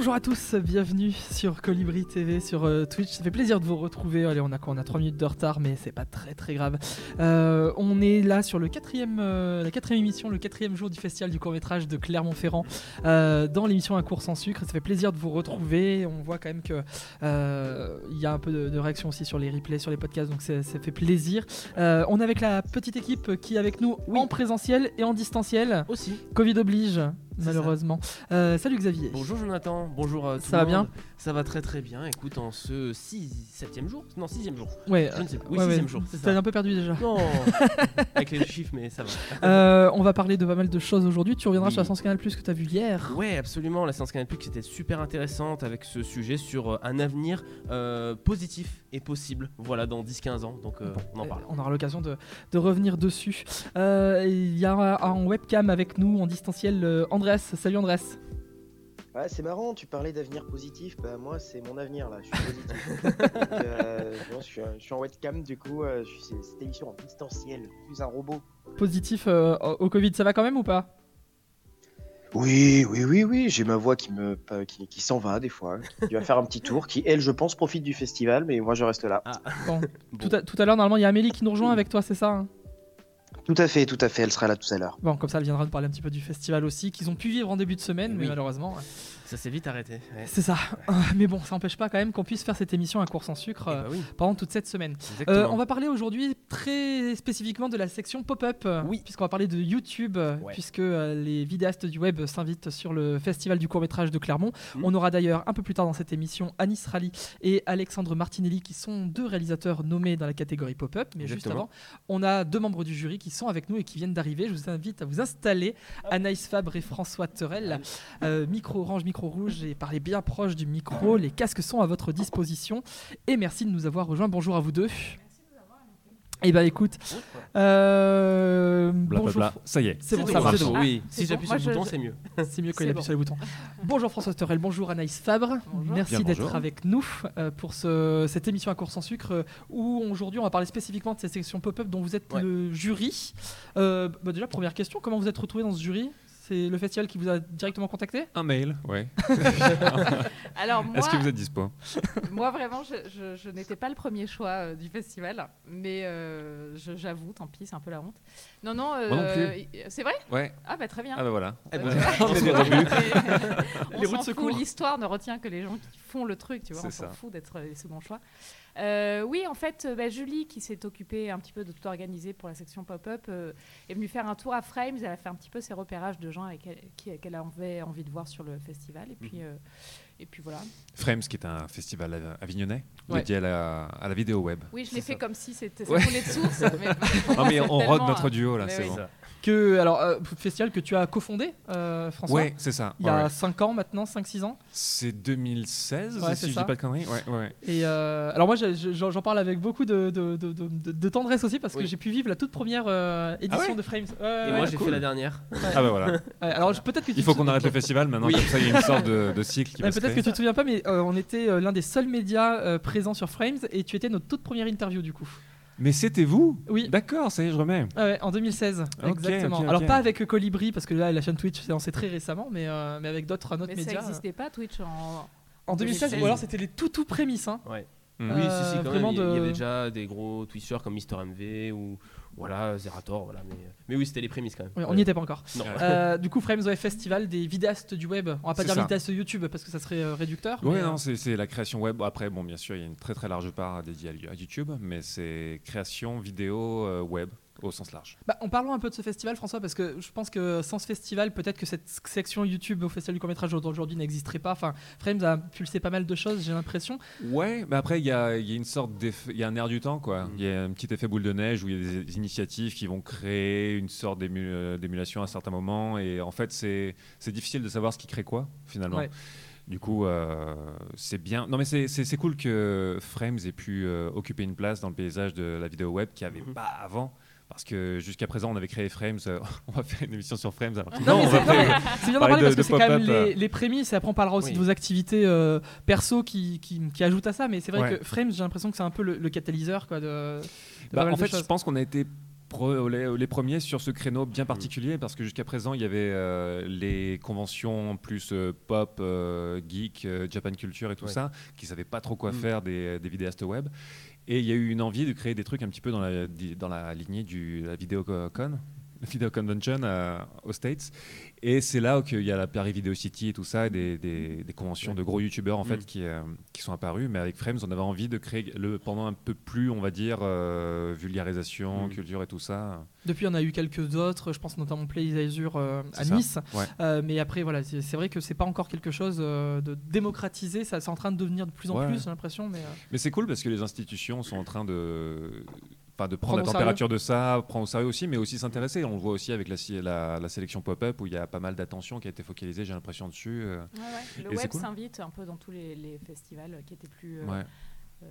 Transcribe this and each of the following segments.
Bonjour à tous, bienvenue sur Colibri TV, sur euh, Twitch. Ça fait plaisir de vous retrouver. Allez, on a quoi On a 3 minutes de retard, mais c'est pas très très grave. Euh, on est là sur le quatrième, euh, la quatrième émission, le quatrième jour du festival du court métrage de Clermont-Ferrand, dans l'émission Un cours sans sucre. Ça fait plaisir de vous retrouver. On voit quand même que il y a un peu de, de réaction aussi sur les replays, sur les podcasts, donc ça fait plaisir. On est avec la petite équipe qui est avec nous en présentiel et en distanciel. Aussi. Covid oblige, malheureusement. Euh, salut Xavier. Bonjour Jonathan, bonjour euh, tout Ça le va bien. Ça va très très bien. Écoute, en ce 6 7 jour Non, 6 jour. Ouais, Je ne sais plus. Oui, ouais, 6 ouais. jour, ça. un peu perdu déjà. Non, avec les chiffres, mais ça va. Euh, on va parler de pas mal de choses aujourd'hui. Tu reviendras Oui. sur la séance Canal Plus que tu as vu hier. Ouais, absolument. La séance Canal Plus était super intéressante avec ce sujet sur euh, un avenir euh, positif et possible. Voilà, dans 10-15 ans. Donc, euh, on en parle. On aura l'occasion de, de revenir dessus. Euh, Il y a en webcam avec nous en distanciel euh, Andreas. Salut Andreas. Ouais, c'est marrant, tu parlais d'avenir positif, bah moi c'est mon avenir là, je suis positif. Donc, euh, bon, je, suis, je suis en webcam du coup, euh, je suis c'est- cette émission en distanciel, plus un robot. Positif euh, au Covid, ça va quand même ou pas? Oui, oui, oui, oui, j'ai ma voix qui me qui, qui s'en va des fois, qui va faire un petit tour, qui elle je pense profite du festival, mais moi je reste là. Bon, Bon. Tout à, tout à l'heure, normalement, il y a Amélie qui nous rejoint avec toi, c'est ça hein? Tout à fait, tout à fait, elle sera là tout à l'heure. Bon, comme ça, elle viendra nous parler un petit peu du festival aussi, qu'ils ont pu vivre en début de semaine, mais malheureusement. Ça s'est vite arrêté. Ouais. C'est ça. Euh, Mais bon, ça n'empêche pas quand même qu'on puisse faire cette émission à cours sans sucre Eh euh, bah oui, pendant toute cette semaine. Euh, on va parler aujourd'hui très spécifiquement de la section pop-up, Oui. puisqu'on va parler de YouTube, Ouais. puisque euh, les vidéastes du web s'invitent sur le festival du court-métrage de Clermont. Mhm. On aura d'ailleurs un peu plus tard dans cette émission Anis Rally et Alexandre Martinelli, qui sont deux réalisateurs nommés dans la catégorie pop-up. Mais juste Exactement. avant, on a deux membres du jury qui sont avec nous et qui viennent d'arriver. Je vous invite à vous installer, Anaïs Fabre et François Terrel. Euh, micro orange, micro rouge et parlez bien proche du micro. Les casques sont à votre disposition. Et merci de nous avoir rejoints. Bonjour à vous deux. Eh ben écoute, euh, bonjour. Ça y est. C'est bon, ça marche. bon, Oui, si j'appuie sur le je- bouton, c'est mieux. C'est mieux quand il appuie bon. sur les boutons. Bonjour François Storel, bonjour Anaïs Fabre. Bonjour. Merci d'être avec nous euh, pour ce- cette émission à cours sans sucre euh, où aujourd'hui on va parler spécifiquement de cette section pop-up dont vous êtes Ouais. le jury. Euh, bah déjà, première question, comment vous êtes retrouvé dans ce jury? C'est le festival qui vous a directement contacté Un mail, ouais. Alors moi, Est-ce que vous êtes dispo? moi vraiment, je, je- je n'étais pas le premier choix euh, du festival, mais euh, je- j'avoue, tant pis, c'est un peu la honte. Non, non, euh, Moi non plus. y- c'est vrai? Ouais. Ah bah très bien. Ah bah voilà. Eh ben, Euh, on est des Les fout, l'histoire ne retient que les gens qui font le truc, tu vois, C'est on s'en fout d'être les seconds choix. Euh, oui, en fait, euh, bah, Julie, qui s'est occupée un petit peu de tout organiser pour la section pop-up, euh, est venue faire un tour à Frames. Elle a fait un petit peu ses repérages de gens qu'elle avait envie de voir sur le festival. Et puis, euh, et puis voilà. Frames, qui est un festival av- avignonnais Ouais. dédié à la, à la vidéo web. Oui, je l'ai fait comme si c'était ça Ouais. de source. mais Non mais on tellement, notre duo là, c'est oui. bon. Que, alors, euh, festival que tu as cofondé, euh, François Ouais, c'est ça. Il y a ouais. 5 ans maintenant, 5-6 ans. C'est 2016, Ouais, c'est si je ça. dis pas de conneries. Ouais, ouais. Et euh, alors moi j'en parle avec beaucoup de, de, de- de- de- de tendresse aussi parce que Oui. j'ai pu vivre la toute première euh, édition Ah ouais de Frames. Et ouais, moi, j'ai cool. fait la dernière. Ah bah voilà. Ouais, alors peut-être que tu Il faut qu'on arrête le festival maintenant, Oui. comme ça il y a une sorte de, de cycle qui va se Peut-être que tu te souviens pas, mais euh, on était euh, l'un des seuls médias euh, présents sur Frames et tu étais notre toute première interview du coup. Mais c'était vous? Oui. D'accord, ça y est, je remets. Ah ouais, en 2016, Ok, exactement. ok, Alors pas avec Colibri parce que là la chaîne Twitch s'est lancée très récemment, mais, euh, mais avec d'autres un autre Mais ça n'existait pas Twitch en. En 2016, 2016. ou alors c'était les tout tout prémices. Hein. Ouais. Oui, Euh, si, si, quand vraiment même. Il y- il y de- avait déjà des gros Twitchers comme Mister MV ou voilà, Zerator. Voilà, mais, mais oui, c'était les prémices quand même. On n'y était pas encore. Non. Euh, du coup, Frames Web Festival des vidéastes du web. On va pas dire ça. vidéastes YouTube parce que ça serait euh, réducteur. Mais, non, euh, c'est la création web. Après, bon, bien sûr, il y a une très très large part dédiée à à YouTube, mais c'est création vidéo euh, web au sens large. Bah, en parlant un peu de ce festival, François, parce que je pense que sans ce festival, peut-être que cette section YouTube au Festival du court-métrage d'aujourd'hui n'existerait pas. Enfin, Frames a pulsé pas mal de choses, j'ai l'impression. Ouais, mais après, il y a, il y a une sorte d'effet, il y a un air du temps, quoi. Mm. Il y a un petit effet boule de neige où il y a des, des initiatives qui vont créer une sorte d'ému- euh, d'émulation à un certain moment, et en fait, c'est c'est difficile de savoir ce qui crée quoi, finalement. Ouais. Du coup, euh, c'est bien. Non, mais c'est- c'est c'est cool que Frames ait pu euh, occuper une place dans le paysage de la vidéo web qui avait Mhm. pas avant. Parce que jusqu'à présent, on avait créé Frames. euh, on va faire une émission sur Frames. Alors que Non, mais on va c'est- faire- non, C'est bien d'en parler parler de- parce que c'est quand même les, les prémices et après on parlera aussi Oui. de vos activités euh, perso qui, qui, qui ajoutent à ça. Mais c'est vrai Ouais. que Frames, j'ai l'impression que c'est un peu le, le catalyseur quoi, de, de Bah, en de fait, je pense qu'on a été les, les premiers sur ce créneau bien particulier parce que jusqu'à présent il y avait euh, les conventions plus euh, pop, euh, geek, euh, Japan culture et tout Ouais. ça qui savaient pas trop quoi Mm. faire des, des vidéastes web et il y a eu une envie de créer des trucs un petit peu dans la, dans la lignée du la Video Convention euh, aux States et c'est là qu'il y a la Paris Video City et tout ça et des, des- des conventions de gros youtubeurs en fait Mm. qui, euh, qui sont apparus mais avec Frames on avait envie de créer le pendant un peu plus on va dire euh, vulgarisation Mm. culture et tout ça Depuis, on a eu quelques autres, je pense notamment Play Azure euh, à ça. Nice. Ouais. Mais après, voilà, c'est vrai que c'est pas encore quelque chose de démocratisé. Ça, c'est en train de devenir de plus en Ouais. plus, j'ai l'impression. Mais Mais c'est cool parce que les institutions sont en train de, enfin, de prendre la température de ça, prendre au sérieux aussi, mais aussi s'intéresser. On le voit aussi avec la, la, la sélection pop-up où il y a pas mal d'attention qui a été focalisée, j'ai l'impression, dessus. euh. Ouais, ouais. Le Et web cool. s'invite un peu dans tous les, les festivals qui étaient plus euh, Ouais. euh,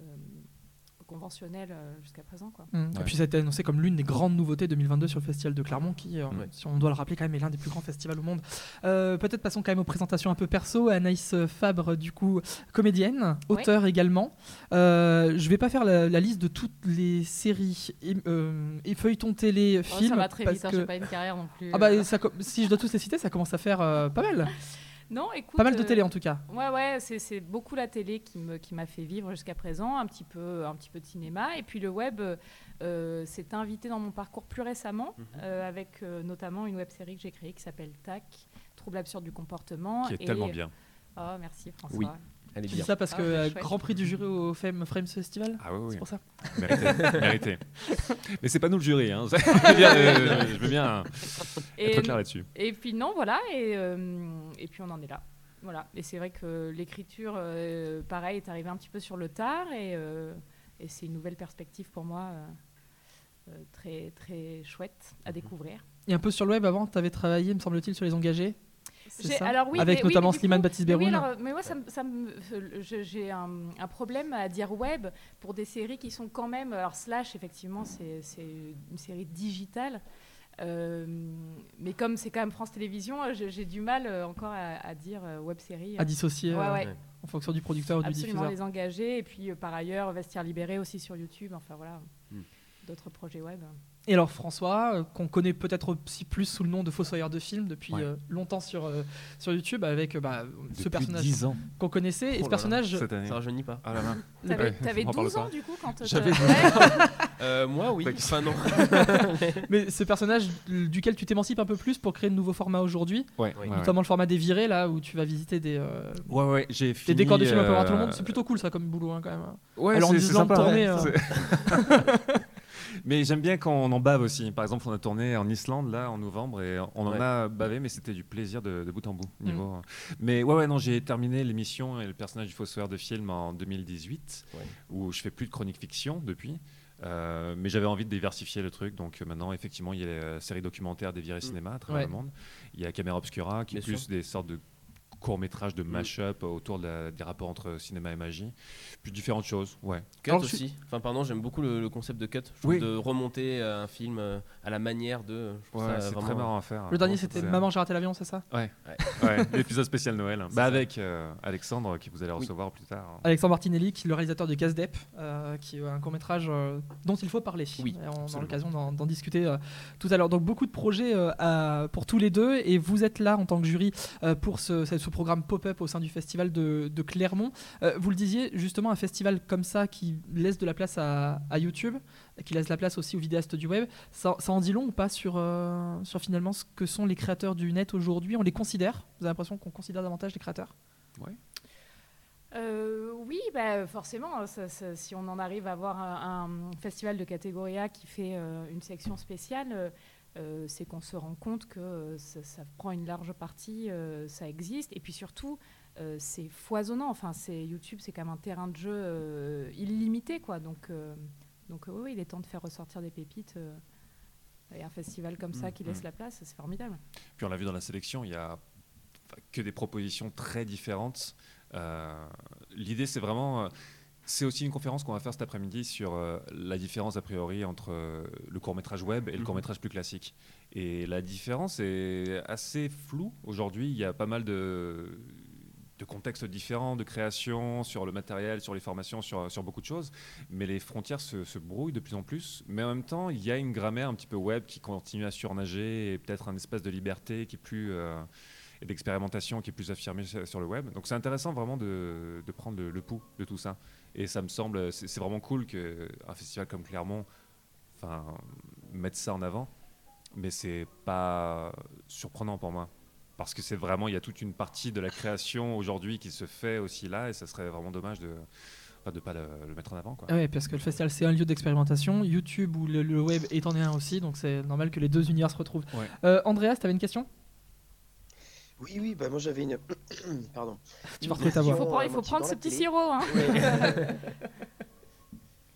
conventionnels euh, jusqu'à présent. Quoi. Mm. Et puis ça a été annoncé comme l'une des grandes nouveautés 2022 sur le festival de Clermont, qui, euh, Ouais. si on doit le rappeler, quand même est l'un des plus grands festivals au monde. Euh, Peut-être passons quand même aux présentations un peu perso. Anaïs Fabre, du coup, comédienne, auteur également. Euh, je vais pas faire la, la liste de toutes les séries et, euh, et feuilletons télé, Oh, films. ça va très parce vite, hein, que- pas une carrière non plus. Ah bah, ça si je dois tous les citer, ça commence à faire euh, pas mal. Non, écoute. Pas mal de euh, télé en tout cas. Ouais, ouais, c'est- beaucoup la télé qui m'a fait vivre jusqu'à présent, un petit, peu, un petit peu de cinéma. Et puis le web euh, s'est invité dans mon parcours plus récemment, Mhm. euh, avec euh, notamment une web série que j'ai créée qui s'appelle TAC, Trouble absurde du comportement. Qui est Et- tellement bien. Oh, merci François. Oui. Elle est Tu dis ça parce Ah, que ouais, euh, chouette. Grand Prix du jury au Fame Frames Festival Ah oui, C'est oui. pour ça Mérité. mérité. Mais c'est pas nous le jury. Hein. je veux bien, euh, je veux bien Et, être clair là-dessus. et puis non, voilà, et, euh, et puis on en est là. Voilà. Et c'est vrai que l'écriture, euh, pareil, est arrivée un petit peu sur le tard, et, euh, et c'est une nouvelle perspective pour moi, euh, euh, très, très chouette à découvrir. Et un peu sur le web avant, tu avais travaillé, me semble-t-il, sur les engagés? Ça alors oui, Avec mais- notamment Slimane coup- Baptiste mais oui, alors, mais moi, ça, euh, j'ai un, un problème à dire web pour des séries qui sont quand même. Alors, Slash, effectivement, c'est une série digitale. Euh, mais comme c'est quand même France Télévisions, euh, j'ai du mal encore à, à dire web série. à dissocier Ouais, ouais. Ouais. en fonction du producteur ou du Absolument diffuseur. les engager. Et puis, par ailleurs, Vestiaire Libéré aussi sur YouTube. Enfin, voilà. Hmm. D'autres projets web. Et alors François, euh, qu'on connaît peut-être aussi plus sous le nom de Fossoyeur de film depuis Ouais. euh, longtemps sur, euh, sur YouTube avec euh, bah, ce personnage 10 ans. qu'on connaissait. Et Oh ce là là, personnage, Cette année. Ça rajeunit pas. Ah là là. T'avais Ouais, t'avais on en parle 12 ans, pas. du coup, quand. J'avais 12 Ouais. Euh, moi, oui. Ouais. Enfin, non. mais ce personnage duquel tu t'émancipes un peu plus pour créer de nouveaux formats aujourd'hui, Ouais, Oui. ouais, ouais. notamment le format des virés là où tu vas visiter des, euh, Ouais, ouais, j'ai des fini. décors de films un peu à tout le monde. C'est plutôt cool ça comme boulot hein, quand même. Ouais, Alors, en c'est- 10 c'est ans de tournée, mais j'aime bien quand on en bave aussi. Par exemple, on a tourné en Islande là en novembre et on en Ouais. a bavé, mais c'était du plaisir de, de bout en bout. Mm. Niveau. Mais ouais, ouais, non, j'ai terminé l'émission et le personnage du Fossoyeur de film en 2018, Ouais. où je fais plus de chronique fiction depuis. Euh, mais j'avais envie de diversifier le truc, donc euh, maintenant effectivement il y a la série documentaire des virées cinéma à travers Ouais. le monde. Il y a Caméra Obscura qui est plus des sortes de courts métrages de Mm. mash-up autour de la- des rapports entre cinéma et magie, puis différentes choses. Ouais. Cut Alors, aussi. Enfin, pardon, j'aime beaucoup le, le concept de cut. Je trouve Oui. de remonter euh, un film euh, à la manière de. Ouais, ça c'est vraiment- très marrant à faire. Le dernier Vraiment, c'était Maman j'ai raté l'avion, c'est ça? Ouais, l'épisode spécial Noël. Bah avec euh, Alexandre qui vous allez Oui. recevoir plus tard. Alexandre Martinelli, qui est le réalisateur de Casdep, euh, qui est un court métrage dont il faut parler. Oui, Et on aura l'occasion d'en d'en discuter euh, tout à l'heure. Donc beaucoup de projets euh, à- pour tous les deux, et vous êtes là en tant que jury euh, pour ce, ce- ce programme pop-up au sein du festival de, de Clermont. Euh, vous le disiez, justement, un festival comme ça qui laisse de la place à, à YouTube, qui laisse de la place aussi aux vidéastes du web, ça, ça en dit long ou pas sur, euh, sur finalement ce que sont les créateurs du net aujourd'hui? On les considère? Vous avez l'impression qu'on considère davantage les créateurs? Euh, oui, bah, forcément, ça- ça- si on en arrive à avoir un, un festival de catégorie A qui fait euh, une section spéciale, euh, c'est qu'on se rend compte que euh, ça, ça prend une large partie, euh, ça existe, et puis surtout, c'est foisonnant. Enfin, c'est YouTube, c'est quand même un terrain de jeu illimité, quoi. Donc, donc oui, il est temps de faire ressortir des pépites. et un festival comme ça Mm, qui laisse la place, c'est formidable. Puis on l'a vu dans la sélection, il y a que des propositions très différentes. L'idée, c'est vraiment. C'est aussi une conférence qu'on va faire cet après-midi sur euh, la différence a priori entre euh, le court métrage web et le Mhm. court métrage plus classique. Et la différence est assez floue aujourd'hui. Il y a pas mal de de contextes différents, de création, sur le matériel, sur les formations, sur, sur beaucoup de choses. Mais les frontières se, se brouillent de plus en plus. Mais en même temps, il y a une grammaire un petit peu web qui continue à surnager et peut-être un espace de liberté qui est plus. euh, et d'expérimentation qui est plus affirmée sur sur le web. Donc c'est intéressant vraiment de, de prendre le, le pouls de tout ça. Et ça me semble, c'est vraiment cool qu'un festival comme Clermont mette ça en avant. Mais c'est pas surprenant pour moi. Parce que c'est vraiment, il y a toute une partie de la création aujourd'hui qui se fait aussi là, et ça serait vraiment dommage de ne de pas le, le mettre en avant. Quoi. Ah ouais, parce que le festival c'est un lieu d'expérimentation, YouTube ou le, le web est en est un aussi, donc c'est normal que les deux univers se retrouvent. Ouais. Euh, Andreas, t'avais une question? Oui, oui, bah moi j'avais une. Pardon. Tu vas retrouver ta voix. Il faut, prendre, euh, il faut motivant prendre ce petit sirop. Hein. Ouais.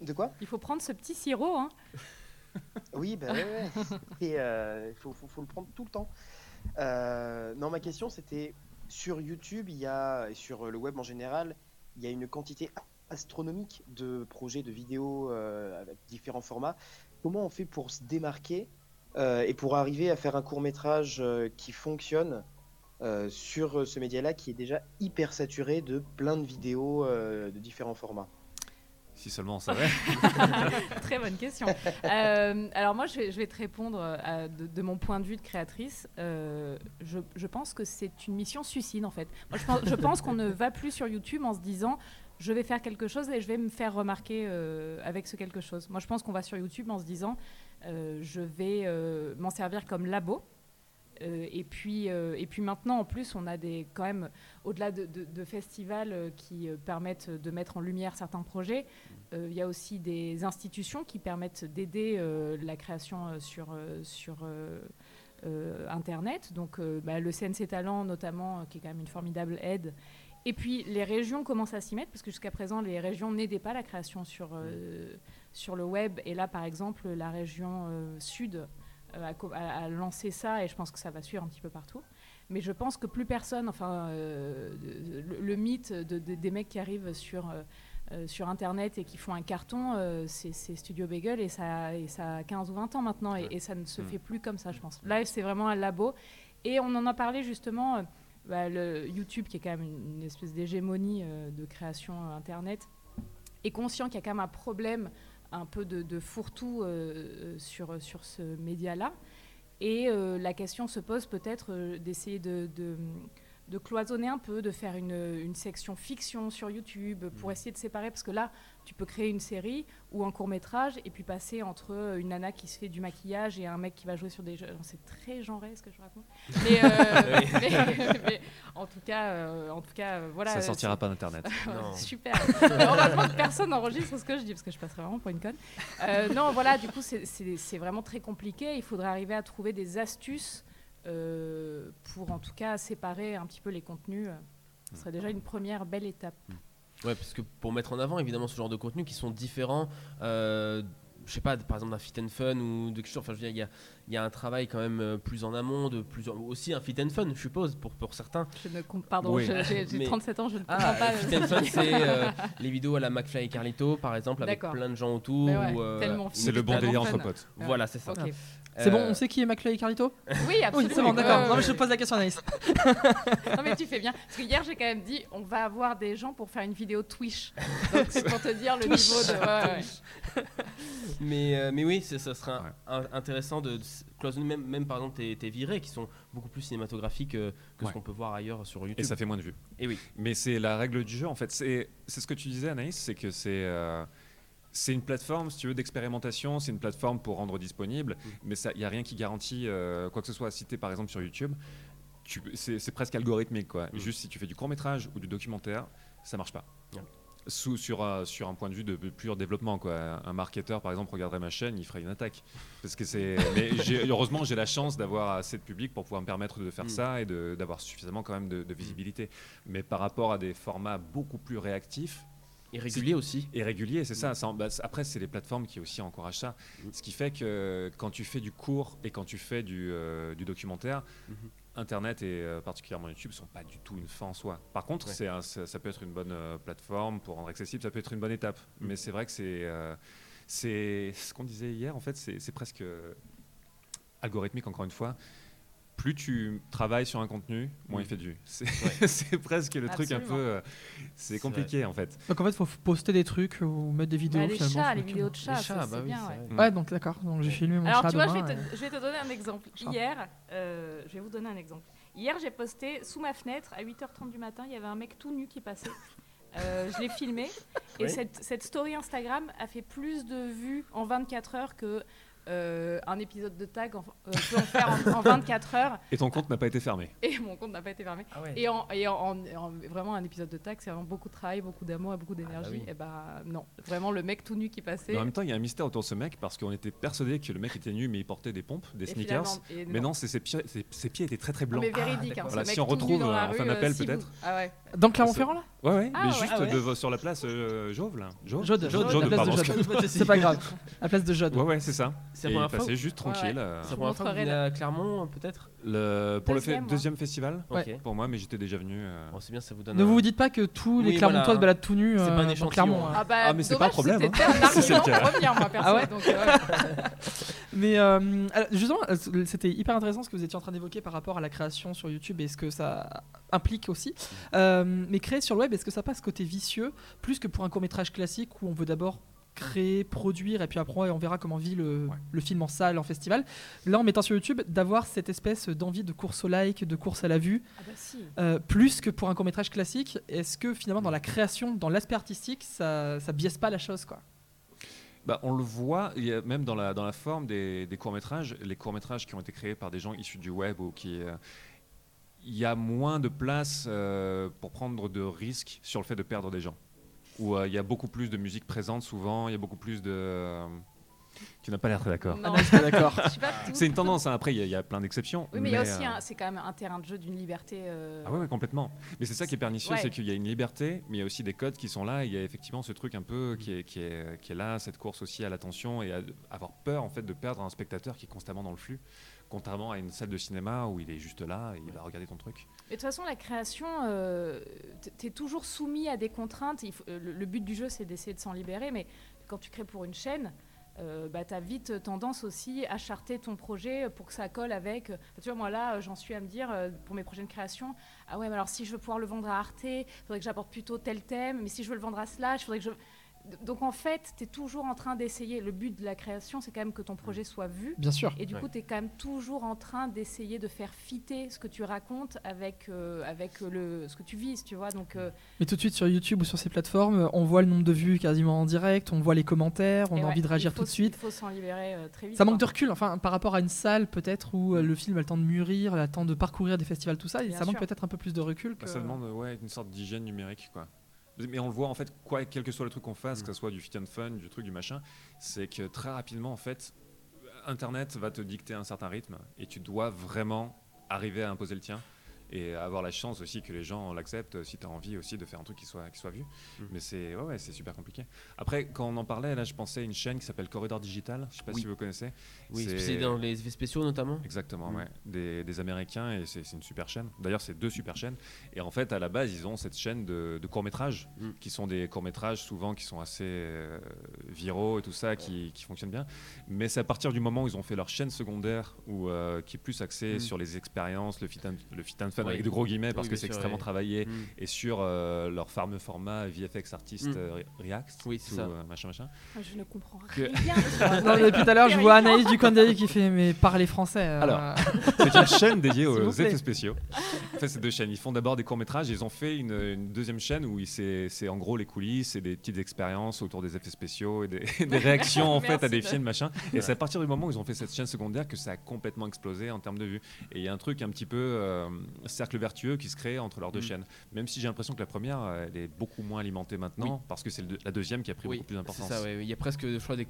De quoi? Il faut prendre ce petit sirop. Hein. Oui, bah ouais, ouais. Et euh, il faut, faut- faut le prendre tout le temps. Euh, non, ma question c'était sur YouTube, il y a, et sur le web en général, il y a une quantité astronomique de projets, de vidéos euh, avec différents formats. Comment on fait pour se démarquer euh, et pour arriver à faire un court métrage euh, qui fonctionne euh, sur ce média-là qui est déjà hyper saturé de plein de vidéos euh, de différents formats Si seulement on savait. Très bonne question. Euh, alors moi, je vais, je vais te répondre à- de, de mon point de vue de créatrice. Euh, je, je pense que c'est une mission suicide en fait. Moi, je pense, je pense qu'on ne va plus sur YouTube en se disant je vais faire quelque chose et je vais me faire remarquer euh, avec ce quelque chose. Moi, je pense qu'on va sur YouTube en se disant euh, je vais euh, m'en servir comme labo. Euh, et, puis, euh, et puis maintenant, en plus, on a des, quand même, au-delà de, de- de festivals euh, qui permettent de mettre en lumière certains projets, il y a aussi des institutions qui permettent d'aider la création sur, sur Internet. Donc bah, le CNC Talent notamment, qui est quand même une formidable aide. Et puis les régions commencent à s'y mettre, parce que jusqu'à présent, les régions n'aidaient pas la création sur, euh, sur le web. Et là, par exemple, la région euh, sud euh, a lancé ça, et je pense que ça va suivre un petit peu partout. Mais je pense que plus personne, enfin, euh, le, le mythe de- de- des mecs qui arrivent sur, euh, sur Internet et qui font un carton, c'est Studio Bagel et ça, et ça a 15 ou 20 ans maintenant et, ça ne se Mm. fait plus comme ça, je pense. Là, c'est vraiment un labo. Et on en a parlé justement, bah, le YouTube qui est quand même une, une espèce d'hégémonie de création Internet est conscient qu'il y a quand même un problème un peu de, fourre-tout euh, euh, sur, sur ce média-là. Et euh, la question se pose peut-être d'essayer de, de- de cloisonner un peu, de faire une, une section fiction sur YouTube pour essayer de séparer. Parce que là, tu peux créer une série ou un court métrage et puis passer entre euh, une nana qui se fait du maquillage et un mec qui va jouer sur des jeux. C'est très genré ce que je raconte. Mais, euh, mais- mais en tout cas, euh, en tout cas euh, voilà. ça sortira pas d'internet. Non. Super. Heureusement que personne n'enregistre ce que je dis parce que je passerais vraiment pour une conne. Euh, non, voilà, du coup, c'est vraiment très compliqué. Il faudrait arriver à trouver des astuces euh, pour en tout cas séparer un petit peu les contenus. Ce serait déjà une première belle étape. Ouais, parce que pour mettre en avant évidemment ce genre de contenus qui sont différents, euh, je sais pas, par exemple d'un fit and fun ou de quelque chose. Enfin, je veux dire, il y a, il y a un travail quand même euh, plus en amont, de plus en- aussi un fit and fun, je suppose, pour, pour certains. Je ne comp- Pardon, Oui. j'ai j'ai Mais- 37 ans, je ne comprends Ah, pas. euh, fit and fun, c'est euh, les vidéos à la McFly et Carlito, par exemple, avec D'accord. plein de gens autour. Ouais, euh, C'est le bon délire entre potes. Voilà, c'est ça. C'est bon, Euh, on sait qui est McFly et Carlito Oui, Oui, absolument. c'est bon, d'accord. Ouais, Non, mais je pose la question à Anaïs. Non mais tu fais bien. Parce que hier j'ai quand même dit on va avoir des gens pour faire une vidéo Twitch. Donc c'est pour te dire le niveau de. ouais, ouais. Mais, euh, mais oui, ça serait Ouais. un- intéressant de, de cloisonner même, même par exemple tes, tes virées qui sont beaucoup plus cinématographiques euh, que Ouais. ce qu'on peut voir ailleurs sur YouTube. Et ça fait moins de vues. Et oui. Mais c'est la règle du jeu, en fait. C'est c'est ce que tu disais, Anaïs, c'est que c'est euh, c'est une plateforme, si tu veux, d'expérimentation. C'est une plateforme pour rendre disponible. Mm. Mais il n'y a rien qui garantit euh, quoi que ce soit. Si tu es, par exemple, sur YouTube, tu- c'est presque algorithmique. Quoi. Mm. Juste si tu fais du court-métrage ou du documentaire, ça marche pas. Sous, sur, un- sur un point de vue de, de pur développement. Quoi. Un marketeur, par exemple, regarderait ma chaîne, il ferait une attaque. Parce que c'est. Heureusement, j'ai la chance d'avoir assez de public pour pouvoir me permettre de faire Mm. ça et d'avoir suffisamment quand même de, de visibilité. Mais par rapport à des formats beaucoup plus réactifs Et régulier aussi. et réguliers, c'est ça. ça en- bah, après, c'est les plateformes qui aussi encouragent ça. Mm. Ce qui fait que quand tu fais du court et quand tu fais du, euh, du documentaire, Mhm. Internet et euh, particulièrement YouTube sont pas du tout une fin en soi. Par contre, Ouais. un- ça, ça peut être une bonne euh, plateforme pour rendre accessible, ça peut être une bonne étape. Mm. Mais c'est vrai que c'est c'est ce qu'on disait hier. En fait, c'est presque algorithmique encore une fois. Plus tu travailles sur un contenu, moins Mm. il fait de vues. C'est Ouais. c'est presque le truc un peu. Euh, C'est C'est compliqué en fait. Donc en fait, il faut poster des trucs ou mettre des vidéos Bah, les chats, sur les vidéos de chats, Les ça, chats, c'est bah oui, bien. c'est ouais. donc d'accord. Donc j'ai filmé mon Alors chat tu vois, je vais, te, et- je vais te donner un exemple. Hier, euh, je vais vous donner un exemple. Hier, j'ai posté sous ma fenêtre à 8h30 du matin, il y avait un mec tout nu qui passait. Euh, je l'ai filmé et Oui. cette, cette story Instagram a fait plus de vues en 24 heures que euh, un épisode de tag en, euh, peut en faire en, en 24 heures Et ton compte n'a pas été fermé. et mon compte n'a pas été fermé. Ah ouais. Et, en, et en- en- en- vraiment un épisode de tag, c'est vraiment beaucoup de travail, beaucoup d'amour et beaucoup d'énergie. oui. Et bah non, vraiment le mec tout nu qui passait. Mais en même temps, il y a un mystère autour de ce mec parce qu'on était persuadé que le mec était nu mais il portait des pompes, des et sneakers. et Mais non. ses pieds, ses, ses pieds étaient très très Non, blancs. mais véridique, hein, d'accord. ce Voilà, mec si on tout nu retrouve, dans la euh, on fait un euh, appel, si vous- peut-être. Ah ouais. Dans Clermont-Ferrand là Ouais, ouais, Ah mais ouais, juste ah ouais. de- sur la place euh, Jauve là. Jauve Jaude. C'est pas grave. La place de Jaude. Ouais, ouais, c'est ça. C'est Et la première fois. passait juste Ouais, ouais. tranquille. euh, C'est la première fois que vous montrerai venez à Clermont, peut-être le, pour le fait, Deuxième, festival pour moi, mais j'étais déjà venu. euh, Bon, c'est bien, ça vous donne. Ne un- vous dites pas que tous les Clermontois voilà. se baladent tout nus C'est pas un euh, dans échantillon, Clermont. hein. hein. Ah, bah, Ah, mais c'est pas un problème, C'était hein. un c'est pour revenir, moi, perso. Ah ouais donc, euh, Mais euh, alors, justement, euh, c'était hyper intéressant ce que vous étiez en train d'évoquer par rapport à la création sur YouTube et ce que ça implique aussi. Euh, mais créer sur le web, est-ce que ça passe côté vicieux plus que pour un court métrage classique où on veut d'abord créer, produire et puis après on verra comment vit le, Ouais. le film en salle, en festival. Là, en mettant sur YouTube, d'avoir cette espèce d'envie de course au like, de course à la vue, Ah bah si. euh, plus que pour un court métrage classique, est-ce que finalement dans la création, dans l'aspect artistique, ça, ça biaise pas la chose quoi? Bah, on le voit, il y a même dans la, dans la forme des, des courts-métrages, les courts-métrages qui ont été créés par des gens issus du web ou qui. euh, il y a moins de place euh, pour prendre de risques sur le fait de perdre des gens. Où euh, il y a beaucoup plus de musique présente souvent, il y a beaucoup plus de. euh, Tu n'as pas l'air très d'accord. Non, je suis pas d'accord. C'est une tendance, hein. après il y, a- il y a plein d'exceptions. Oui, mais il y a aussi, euh, un- c'est quand même un terrain de jeu d'une liberté. euh, Ah ouais, ouais, complètement. Mais c'est ça qui est pernicieux, Ouais. c'est qu'il y a une liberté, mais il y a aussi des codes qui sont là. et Il y a effectivement ce truc un peu qui est, qui est, qui est là, cette course aussi à l'attention et à avoir peur en fait de perdre un spectateur qui est constamment dans le flux, contrairement à une salle de cinéma où il est juste là et il va regarder ton truc. Et de toute façon, la création, tu es toujours soumis à des contraintes. Il faut- euh, le, le but du jeu, c'est d'essayer de s'en libérer, mais quand tu crées pour une chaîne, euh, bah, tu as vite tendance aussi à charter ton projet pour que ça colle avec. euh, tu vois, moi là, euh, j'en suis à me dire euh, pour mes prochaines créations ah ouais, mais alors si je veux pouvoir le vendre à Arte, il faudrait que j'apporte plutôt tel thème, mais si je veux le vendre à Slash, il faudrait que je. Donc en fait, tu es toujours en train d'essayer. Le but de la création, c'est quand même que ton projet soit vu. Bien sûr. Et du Ouais. coup, tu es quand même toujours en train d'essayer de faire fitter ce que tu racontes avec, euh, avec le, ce que tu vises, tu vois. Donc, euh, Mais tout de suite sur YouTube ou sur ces plateformes, on voit le nombre de vues quasiment en direct, on voit les commentaires, on et a ouais, envie de réagir faut tout de suite. Il faut s'en libérer euh, très vite. Ça manque de recul, enfin par rapport à une salle peut-être où euh, le film a le temps de mûrir, le temps de parcourir des festivals, tout ça, Bien ça manque peut-être un peu plus de recul. Que... Bah, ça demande ouais, une sorte d'hygiène numérique. Quoi. Mais on le voit en fait, quoi, quel que soit le truc qu'on fasse, Mm. que ce soit du fit and fun, du truc, du machin, c'est que très rapidement en fait, Internet va te dicter un certain rythme et tu dois vraiment arriver à imposer le tien et avoir la chance aussi que les gens l'acceptent si tu as envie aussi de faire un truc qui soit, qui soit vu. Mm. Mais c'est ouais, ouais, c'est super compliqué. Après, quand on en parlait, là je pensais à une chaîne qui s'appelle Corridor Digital, je sais pas Oui. si vous connaissez. Oui, C'est- dans les effets spéciaux notamment. Exactement, Mm. ouais. Des, des Américains et c'est une super chaîne. D'ailleurs, c'est deux super chaînes. Et en fait, à la base, ils ont cette chaîne de, de courts-métrages, Mm. qui sont des courts-métrages souvent qui sont assez euh, viraux et tout ça, qui, qui fonctionnent bien. Mais c'est à partir du moment où ils ont fait leur chaîne secondaire, où, euh, qui est plus axée sur les expériences, le fit and, le fit and fun, Oui. avec de gros guillemets, parce Oui, que c'est extrêmement ouais. travaillé, Mm. et sur euh, leur fameux format VFX Artist Mm. euh, React, Oui, c'est tout, ça. euh, machin, machin. Je ne comprends rien. Non, depuis tout à l'heure, je vois Anaïs du coin qui fait mais parlez français. euh, Alors. C'est une chaîne dédiée aux effets spéciaux. En fait, c'est deux chaînes. Ils font d'abord des courts-métrages. Ils ont fait une, une deuxième chaîne où c'est c'est en gros les coulisses et des petites expériences autour des effets spéciaux et des, des réactions en fait à des films, machin. Et c'est à partir du moment où ils ont fait cette chaîne secondaire que ça a complètement explosé en termes de vues. Et il y a un truc un petit peu euh, cercle vertueux qui se crée entre leurs deux Mm. chaînes. Même si j'ai l'impression que la première, elle est beaucoup moins alimentée maintenant parce que c'est la deuxième qui a pris Oui, beaucoup plus c'est d'importance. ça, ouais. Il y a presque, je crois, des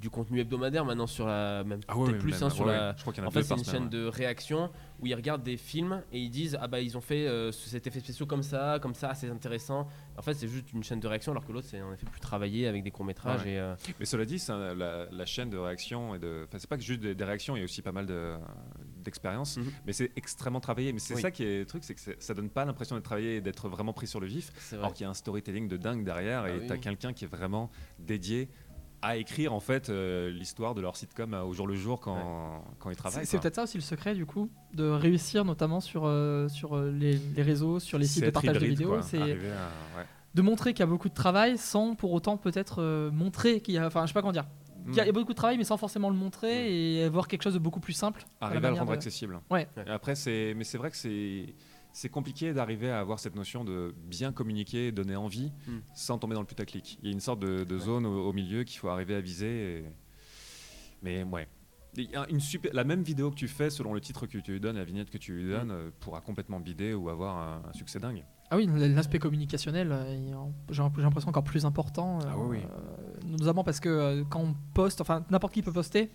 du contenu hebdomadaire maintenant sur la. Même Ah ouais, plus même, hein, sur ouais, la. ouais. Je crois qu'il y en a En fait, c'est une semaine, chaîne de réaction où ils regardent des films et ils disent Ah bah ils ont fait euh, cet effet spéciaux comme ça, comme ça, c'est intéressant. En fait, c'est juste une chaîne de réaction alors que l'autre, c'est en effet plus travaillé avec des courts-métrages. Et, euh, Mais cela dit, un- la, la chaîne de réaction et de. Enfin, c'est pas que juste des, des réactions, il y a aussi pas mal de- d'expériences, Mhm. mais c'est extrêmement travaillé. Mais c'est Oui. ça qui est le truc, c'est que ça donne pas l'impression d'être travaillé et d'être vraiment pris sur le vif, c'est vrai. alors qu'il y a un storytelling de dingue derrière Ah et oui, tu as quelqu'un qui est vraiment dédié à écrire en fait euh, l'histoire de leur sitcom euh, au jour le jour quand, quand ils travaillent. c'est peut-être ça aussi le secret du coup, de réussir notamment sur, euh, sur les, les réseaux, sur les sites de partage de vidéos. C'est ouais. de montrer qu'il y a beaucoup de travail sans pour autant peut-être euh, montrer qu'il y a. Enfin, je sais pas comment dire. Il y, a, il y a beaucoup de travail, mais sans forcément le montrer et avoir quelque chose de beaucoup plus simple. arriver à le rendre de- accessible. Ouais. Et après, c'est, mais c'est vrai que c'est, c'est compliqué d'arriver à avoir cette notion de bien communiquer, donner envie, Mm. sans tomber dans le putaclic. Il y a une sorte de, de zone au, au milieu qu'il faut arriver à viser. et- Mais ouais. Il y a Une super... La même vidéo que tu fais, selon le titre que tu lui donnes, la vignette que tu lui donnes, euh, pourra complètement bider ou avoir un, un succès dingue. Ah oui, l'aspect communicationnel, euh, j'ai l'impression encore plus important. Ah oui, oui. euh, notamment parce que euh, quand on poste, enfin n'importe qui peut poster,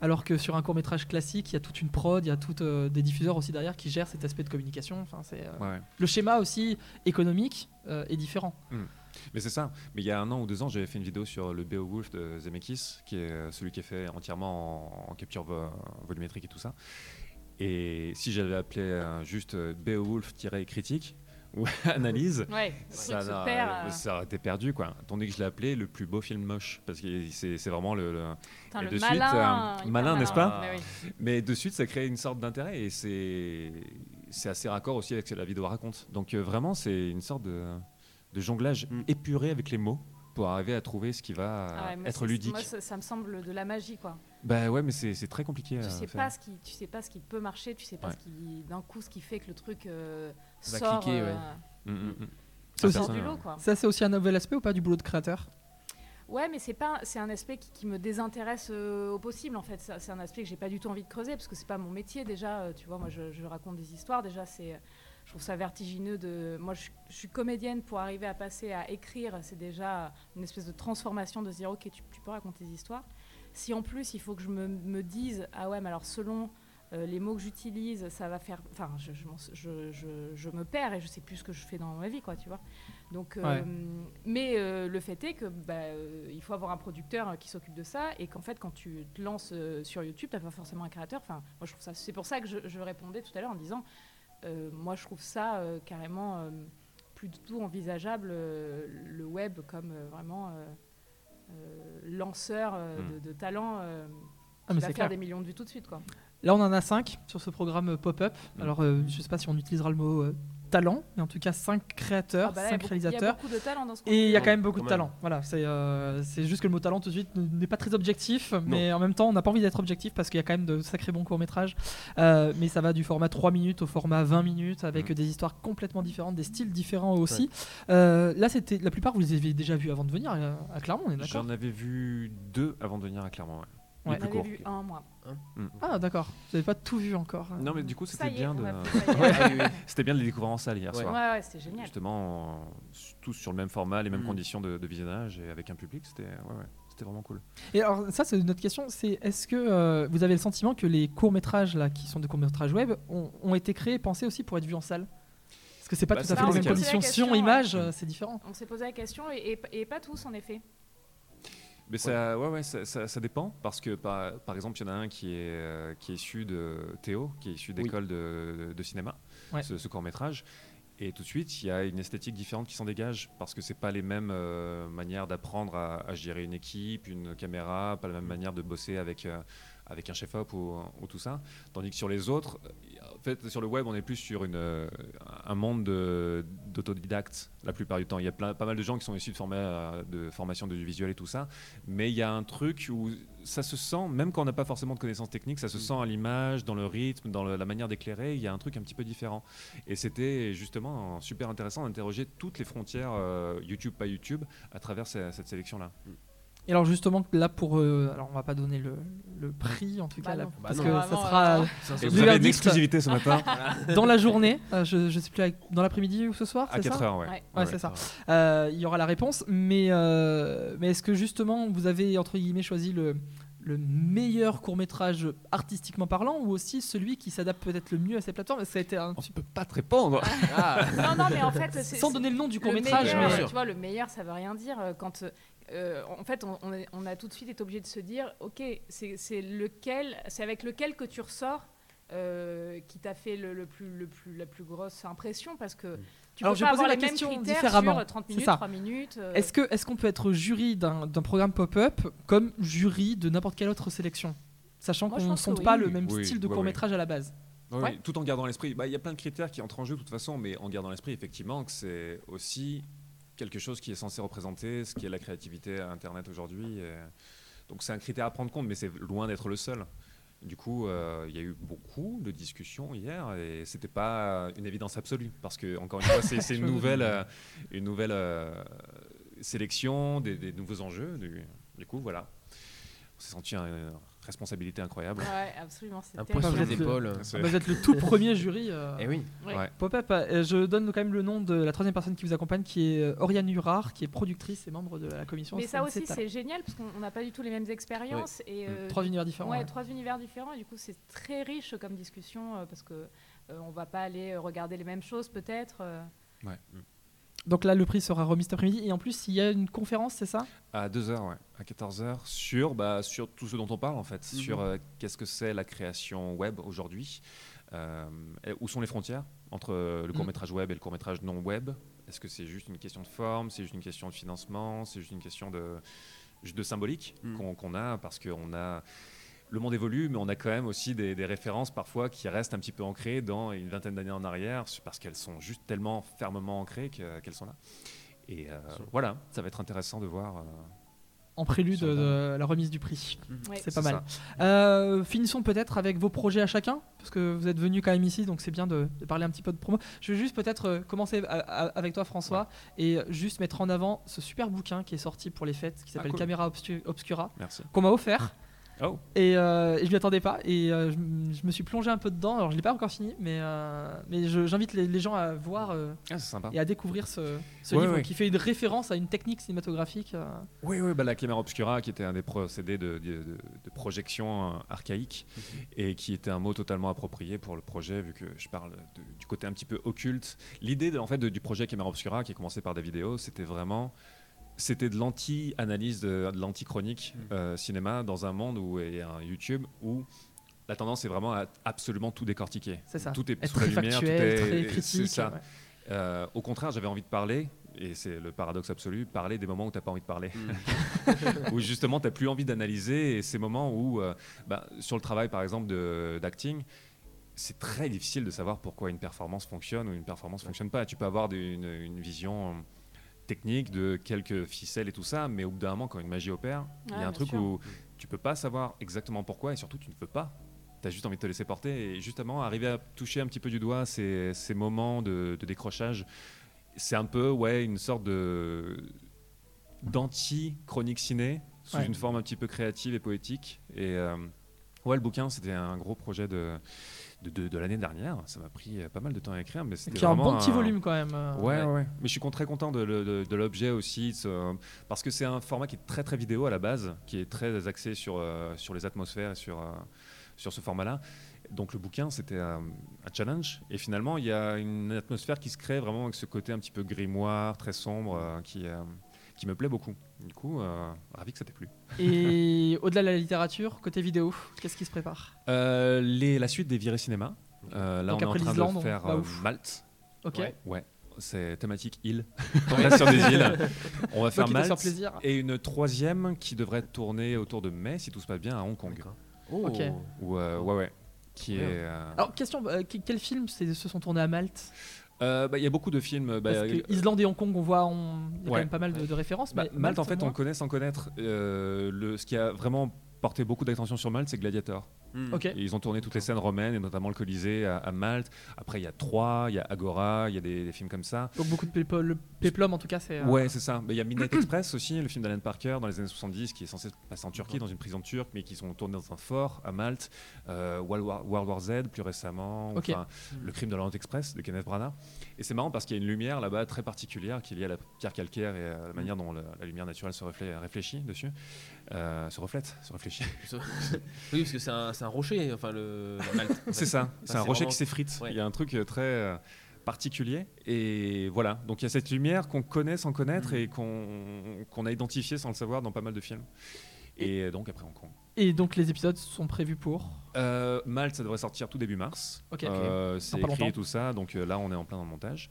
alors que sur un court métrage classique, il y a toute une prod, il y a toutes euh, des diffuseurs aussi derrière qui gèrent cet aspect de communication. Enfin, c'est euh, Ouais. le schéma aussi économique euh, est différent. Mais c'est ça. Mais il y a un an ou deux ans, j'avais fait une vidéo sur le Beowulf de Zemeckis, qui est euh, celui qui est fait entièrement en, en capture vo- volumétrique et tout ça. Et si j'avais appelé euh, juste euh, Beowulf-critique ou analyse, Ouais, ça, n'a- perd. euh, ça aurait été perdu. Quoi. Tandis que je l'ai appelé le plus beau film moche. Parce que c'est vraiment le, le- putain, et le de suite, malin, euh, hyper malin, n'est-ce pas Mais oui. Mais de suite, ça crée une sorte d'intérêt et c'est c'est assez raccord aussi avec ce que la vidéo raconte. Donc euh, vraiment, c'est une sorte de, de jonglage Mm. épuré avec les mots pour arriver à trouver ce qui va Ah ouais, moi, être ludique. Moi, ça, ça me semble de la magie, quoi. Bah ouais, mais c'est c'est très compliqué. Tu à sais faire. pas ce qui, tu sais pas ce qui peut marcher, tu sais pas Ouais. ce qui, d'un coup, ce qui fait que le truc euh, Va sort, cliquer, euh, ouais. C'est aussi- sort Personne, du lot, euh, quoi. Ça, c'est aussi un nouvel aspect ou pas du boulot de créateur? Ouais, mais c'est pas, c'est un aspect qui, qui me désintéresse euh, au possible en fait. Ça, C'est un aspect que j'ai pas du tout envie de creuser parce que c'est pas mon métier déjà. euh, tu vois, moi je, je raconte des histoires déjà. C'est, je trouve ça vertigineux de. Moi, je, je suis comédienne pour arriver à passer à écrire. C'est déjà une espèce de transformation de se dire ok, tu, tu peux raconter des histoires. Si en plus il faut que je me, me dise ah ouais, mais alors selon euh, les mots que j'utilise, ça va faire. Enfin, je, je, m'en- je- je- je me perds et je sais plus ce que je fais dans ma vie, quoi, tu vois. Donc, euh, Ouais. mais euh, le fait est que bah, il faut avoir un producteur qui s'occupe de ça et qu'en fait, quand tu te lances sur YouTube, t'as pas forcément un créateur. Enfin, moi, je trouve ça. C'est pour ça que je, répondais tout à l'heure en disant, moi, je trouve ça carrément plus du tout envisageable le web comme vraiment lanceur euh, Mm. de, de talent. Ah, qui mais va faire clair. des millions de vues tout de suite, quoi. Là, on en a 5 sur ce programme euh, pop-up. Mm. Alors, euh, je sais pas si on utilisera le mot euh, talent, mais en tout cas, 5 créateurs, Ah bah 5 il y a beaucoup- réalisateurs. de talent dans ce Et il y a quand même beaucoup de talent. Voilà, c'est euh, juste que le mot talent tout de suite n'est pas très objectif, mais en même temps, on n'a pas envie d'être objectif parce qu'il y a quand même de sacrés bons courts métrages. Euh, mais ça va du format 3 minutes au format 20 minutes avec Mhm. des histoires complètement différentes, des styles différents aussi. Euh, là, c'était la plupart vous les avez déjà vus avant de venir à Clermont, on est d'accord? J'en avais vu deux avant de venir à Clermont. ouais. Ouais. Les J'en plus avais courts. vu un, moi. Ah, d'accord. Vous n'avez pas tout vu encore. Non, mais du coup, c'était bien on de. C'était bien de les découvrir en salle hier Ouais. soir. Ouais, ouais, c'était génial. Justement, euh, tous sur le même format, les mêmes Mm. conditions de, de visionnage et avec un public, c'était ouais, ouais, c'était vraiment cool. Et alors, ça, c'est une autre question. C'est est-ce que euh, vous avez le sentiment que les courts métrages là, qui sont des courts métrages web, ont, ont été créés, pensés aussi pour être vus en salle? Parce que c'est pas Bah, tout à fait les mêmes conditions. On s'est posé la Son, image, question, euh, c'est différent. On s'est posé la question et, et- et pas tous en effet. Mais ça, ouais, ouais, ça, ça- ça dépend parce que par, par exemple, il y en a un qui est, euh, qui est issu de Théo, qui est issu d'école de, de cinéma, Ouais. ce, court métrage. Et tout de suite, il y a une esthétique différente qui s'en dégage parce que c'est pas les mêmes euh, manières d'apprendre à, à gérer une équipe, une caméra, pas la même manière de bosser avec, euh, avec un chef-op ou, ou tout ça. Tandis que sur les autres, fait, sur le web, on est plus sur une, euh, un monde de- d'autodidactes la plupart du temps. Il y a plein, pas mal de gens qui sont issus de, forma- euh, de formation de visuel et tout ça, mais il y a un truc où ça se sent, même quand on n'a pas forcément de connaissances techniques, ça se sent à l'image, dans le rythme, dans le- la manière d'éclairer, il y a un truc un petit peu différent. Et c'était justement super intéressant d'interroger toutes les frontières euh, YouTube, pas YouTube, à travers ce- cette sélection-là. Et alors justement là pour, euh, alors on va pas donner le, le prix en tout Bah cas là, non. parce Bah que non. ça sera euh, vous avez une exclusivité ce matin dans la journée. euh, je, je sais plus dans l'après-midi ou ce soir. à c'est 4 ça heures, ouais. Ouais. Ouais, c'est ça. Euh, il y aura la réponse, mais mais, mais est-ce que justement vous avez entre guillemets choisi le le meilleur court métrage artistiquement parlant ou aussi celui qui s'adapte peut-être le mieux à ces plateformes Ça a été un On ne peut pas te répondre. Ah, Non, non, mais en fait, c'est- sans donner le nom du court métrage, meilleur, mais- tu vois, le meilleur, ça veut rien dire. Quand, euh, en fait, on, on est- on a tout de suite été obligé de se dire, ok, c'est c'est lequel, c'est avec lequel que tu ressors. euh, qui t'a fait le, le plus, le plus, la plus grosse impression parce que Tu Alors, peux je vais pas poser avoir la les mêmes question critères différemment. sur 30 C'est minutes, ça. 3 minutes. euh, Est-ce que est-ce qu'on peut être jury d'un programme pop-up comme jury de n'importe quelle autre sélection Sachant qu'on ne oui. pas le même Oui, style de ouais, ouais. court métrage à la base. Oui, Ouais. oui, tout en gardant l'esprit. Bah, Il y a plein de critères qui entrent en jeu de toute façon, mais en gardant l'esprit, effectivement, que c'est aussi quelque chose qui est censé représenter ce qui est la créativité à Internet aujourd'hui. Donc c'est un critère à prendre compte, mais c'est loin d'être le seul. Du coup, euh, il y a eu beaucoup de discussions hier et c'était pas une évidence absolue parce que encore une fois, c'est c'est une nouvelle, euh, une nouvelle euh, sélection, des, des nouveaux enjeux. Du, du coup, voilà, on s'est senti une responsabilité incroyable. Ouais, absolument. c'est Un poids sur Vous les êtes le- épaules. C'est- vous êtes le tout premier jury. euh, Eh oui. Ouais. Ouais. Pop-up, euh, je donne quand même le nom de la troisième personne qui vous accompagne, qui est euh, Oriane Hurard, qui est productrice et membre de la commission. Mais ça aussi, c'est génial parce qu'on n'a pas du tout les mêmes expériences. Et, euh, Trois univers différents. Ouais, ouais. trois univers différents et du coup c'est très riche comme discussion euh, parce que euh, on va pas aller regarder les mêmes choses peut-être. euh. Donc là, le prix sera remis cet après-midi. Et en plus, il y a une conférence, c'est ça? À 2h, ouais, à 14h, sur, bah, sur tout ce dont on parle en fait, Mhm. sur euh, qu'est-ce que c'est la création web aujourd'hui, euh, où sont les frontières entre euh, le Mhm. court-métrage web et le court-métrage non web? Est-ce que c'est juste une question de forme, c'est juste une question de financement, c'est juste une question de, de symbolique Mhm. qu'on qu'on a? Parce qu'on a. Le monde évolue, mais on a quand même aussi des, des références parfois qui restent un petit peu ancrées dans une vingtaine d'années en arrière, parce qu'elles sont juste tellement fermement ancrées que- qu'elles sont là. Et euh, voilà, ça va être intéressant de voir. euh, En prélude de la remise du prix. Ouais. C'est pas mal. Euh, finissons peut-être avec vos projets à chacun, parce que vous êtes venu quand même ici, donc c'est bien de, de parler un petit peu de promo. Je vais juste peut-être commencer avec toi, François, et juste mettre en avant ce super bouquin qui est sorti pour les fêtes, qui s'appelle cool. Caméra Obscu- Obscura, Merci. qu'on m'a offert. Oh, Et, euh, et je m'y attendais pas et euh, je, me suis plongé un peu dedans. Alors je l'ai pas encore fini, mais, euh, mais j'invite les, les gens à voir euh, ah, et à découvrir ce, ce Ouais, livre ouais. qui fait une référence à une technique cinématographique. Oui, oui, bah, la caméra obscura, qui était un des procédés de, de- de- de projection archaïque et qui était un mot totalement approprié pour le projet, vu que je parle de- du côté un petit peu occulte. L'idée en fait, du projet caméra obscura, qui est commencé par des vidéos, c'était vraiment. C'était de l'anti-analyse, de, de l'anti-chronique Mhm. euh, cinéma dans un monde où et un YouTube où la tendance est vraiment à absolument tout décortiquer. C'est ça. Tout est Être sous la très lumière, tout factuel, est- très c'est critique. ça. ouais. Euh, au contraire, j'avais envie de parler, et c'est le paradoxe absolu, parler des moments où tu n'as pas envie de parler. où justement, tu n'as plus envie d'analyser, et ces moments où, euh, bah, sur le travail par exemple de- d'acting, c'est très difficile de savoir pourquoi une performance fonctionne ou une performance ne fonctionne pas. Tu peux avoir des- une, une vision technique de quelques ficelles et tout ça, mais au bout d'un moment, quand une magie opère, il y a un truc sûr. où tu peux pas savoir exactement pourquoi, et surtout, tu ne peux pas tu as juste envie de te laisser porter. Et justement, arriver à toucher un petit peu du doigt ces, ces moments de, de décrochage, c'est un peu ouais, une sorte de d'anti-chronique ciné, sous Ouais. une forme un petit peu créative et poétique. Et euh, ouais, le bouquin, c'était un gros projet de, de, de- de l'année dernière. Ça m'a pris euh, pas mal de temps à écrire, mais c'était a un vraiment bon petit volume quand même. euh. Ouais, Ouais. Mais je suis très content de, le- de- de l'objet aussi, ce- parce que c'est un format qui est très très vidéo à la base, qui est très axé sur, euh, sur les atmosphères et sur, euh, sur ce format-là. Donc le bouquin, c'était un, un challenge. Et finalement, il y a une atmosphère qui se crée vraiment avec ce côté un petit peu grimoire, très sombre, euh, qui, qui me plaît beaucoup. Du coup, euh, ravi que ça t'ait plu. Et au-delà de la littérature, côté vidéo, qu'est-ce qui se prépare? Euh, les, la suite des virées cinéma. Euh, là, Donc on est en train de faire bah, euh. Malte. Ok. Ouais. Ouais, c'est thématique île. On reste sur des îles. On va faire Malte. plaisir. Et une troisième qui devrait tourner autour de mai, si tout se passe bien, à Hong Kong. Oh. Ok. Ou, euh, ouais, ouais. Qui est. Bien. euh, Alors, question, euh, que- quels films c'est- se sont tournés à Malte? Euh, bah, Il y a beaucoup de films. bah, Parce euh, que Islande et Hong Kong, on voit, on... il y a quand même pas mal de, de références. bah, mais Malte, en fait, on connaît sans connaître. euh, le, ce qui a vraiment porté beaucoup d'attention sur Malte, c'est Gladiator. Hmm. Et ils ont tourné toutes les scènes romaines, et notamment le Colisée à, à Malte. Après, il y a Troyes, il y a Agora, il y a des, des films comme ça. Donc beaucoup de le péplum en tout cas, c'est. euh, Ouais, c'est ça. Mais Il y a Midnight Express aussi, le film d'Alan Parker dans les années 70 qui est censé se passer en Turquie, dans une prison turque, mais qui sont tournés dans un fort à Malte. Euh, World, War, World War Z plus récemment. Enfin, Le crime de l'Orient Express de Kenneth Branagh. Et c'est marrant parce qu'il y a une lumière là-bas très particulière qui est liée à la pierre calcaire et à la manière dont la, la lumière naturelle se reflète, réfléchit dessus. Euh, se reflète, se réfléchit. Oui, parce que c'est un, rocher, enfin le. en. C'est ça, c'est un rocher vraiment- qui s'effrite. Ouais. Il y a un truc euh, très euh, particulier. Et voilà, donc il y a cette lumière qu'on connaît sans connaître Mhm. et qu'on a identifié sans le savoir dans pas mal de films. Et donc après Hong Kong. Et donc les épisodes sont prévus pour. Euh, Malte, ça devrait sortir tout début mars. Ok. Euh, c'est écrit longtemps. tout ça, donc là on est en plein dans le montage.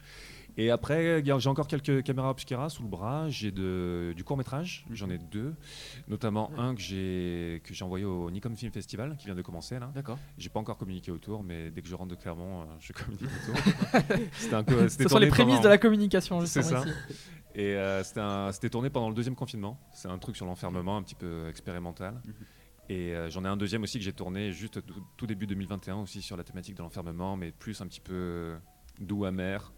Et après, j'ai encore quelques caméras obscura sous le bras. J'ai du court métrage, j'en ai deux, notamment un que j'ai que j'ai envoyé au Nikon Film Festival qui vient de commencer là. D'accord. J'ai pas encore communiqué autour, mais dès que je rentre de Clermont, euh, je communique autour. c'était un co- Ce sont les prémices pendant- de la communication, C'est ça. ici. Et euh, c'était tourné pendant le deuxième confinement. C'est un truc sur l'enfermement, un petit peu expérimental. Mhm. Et euh, j'en ai un deuxième aussi que j'ai tourné juste tout, tout début 2021 aussi sur la thématique de l'enfermement, mais plus un petit peu doux, amer.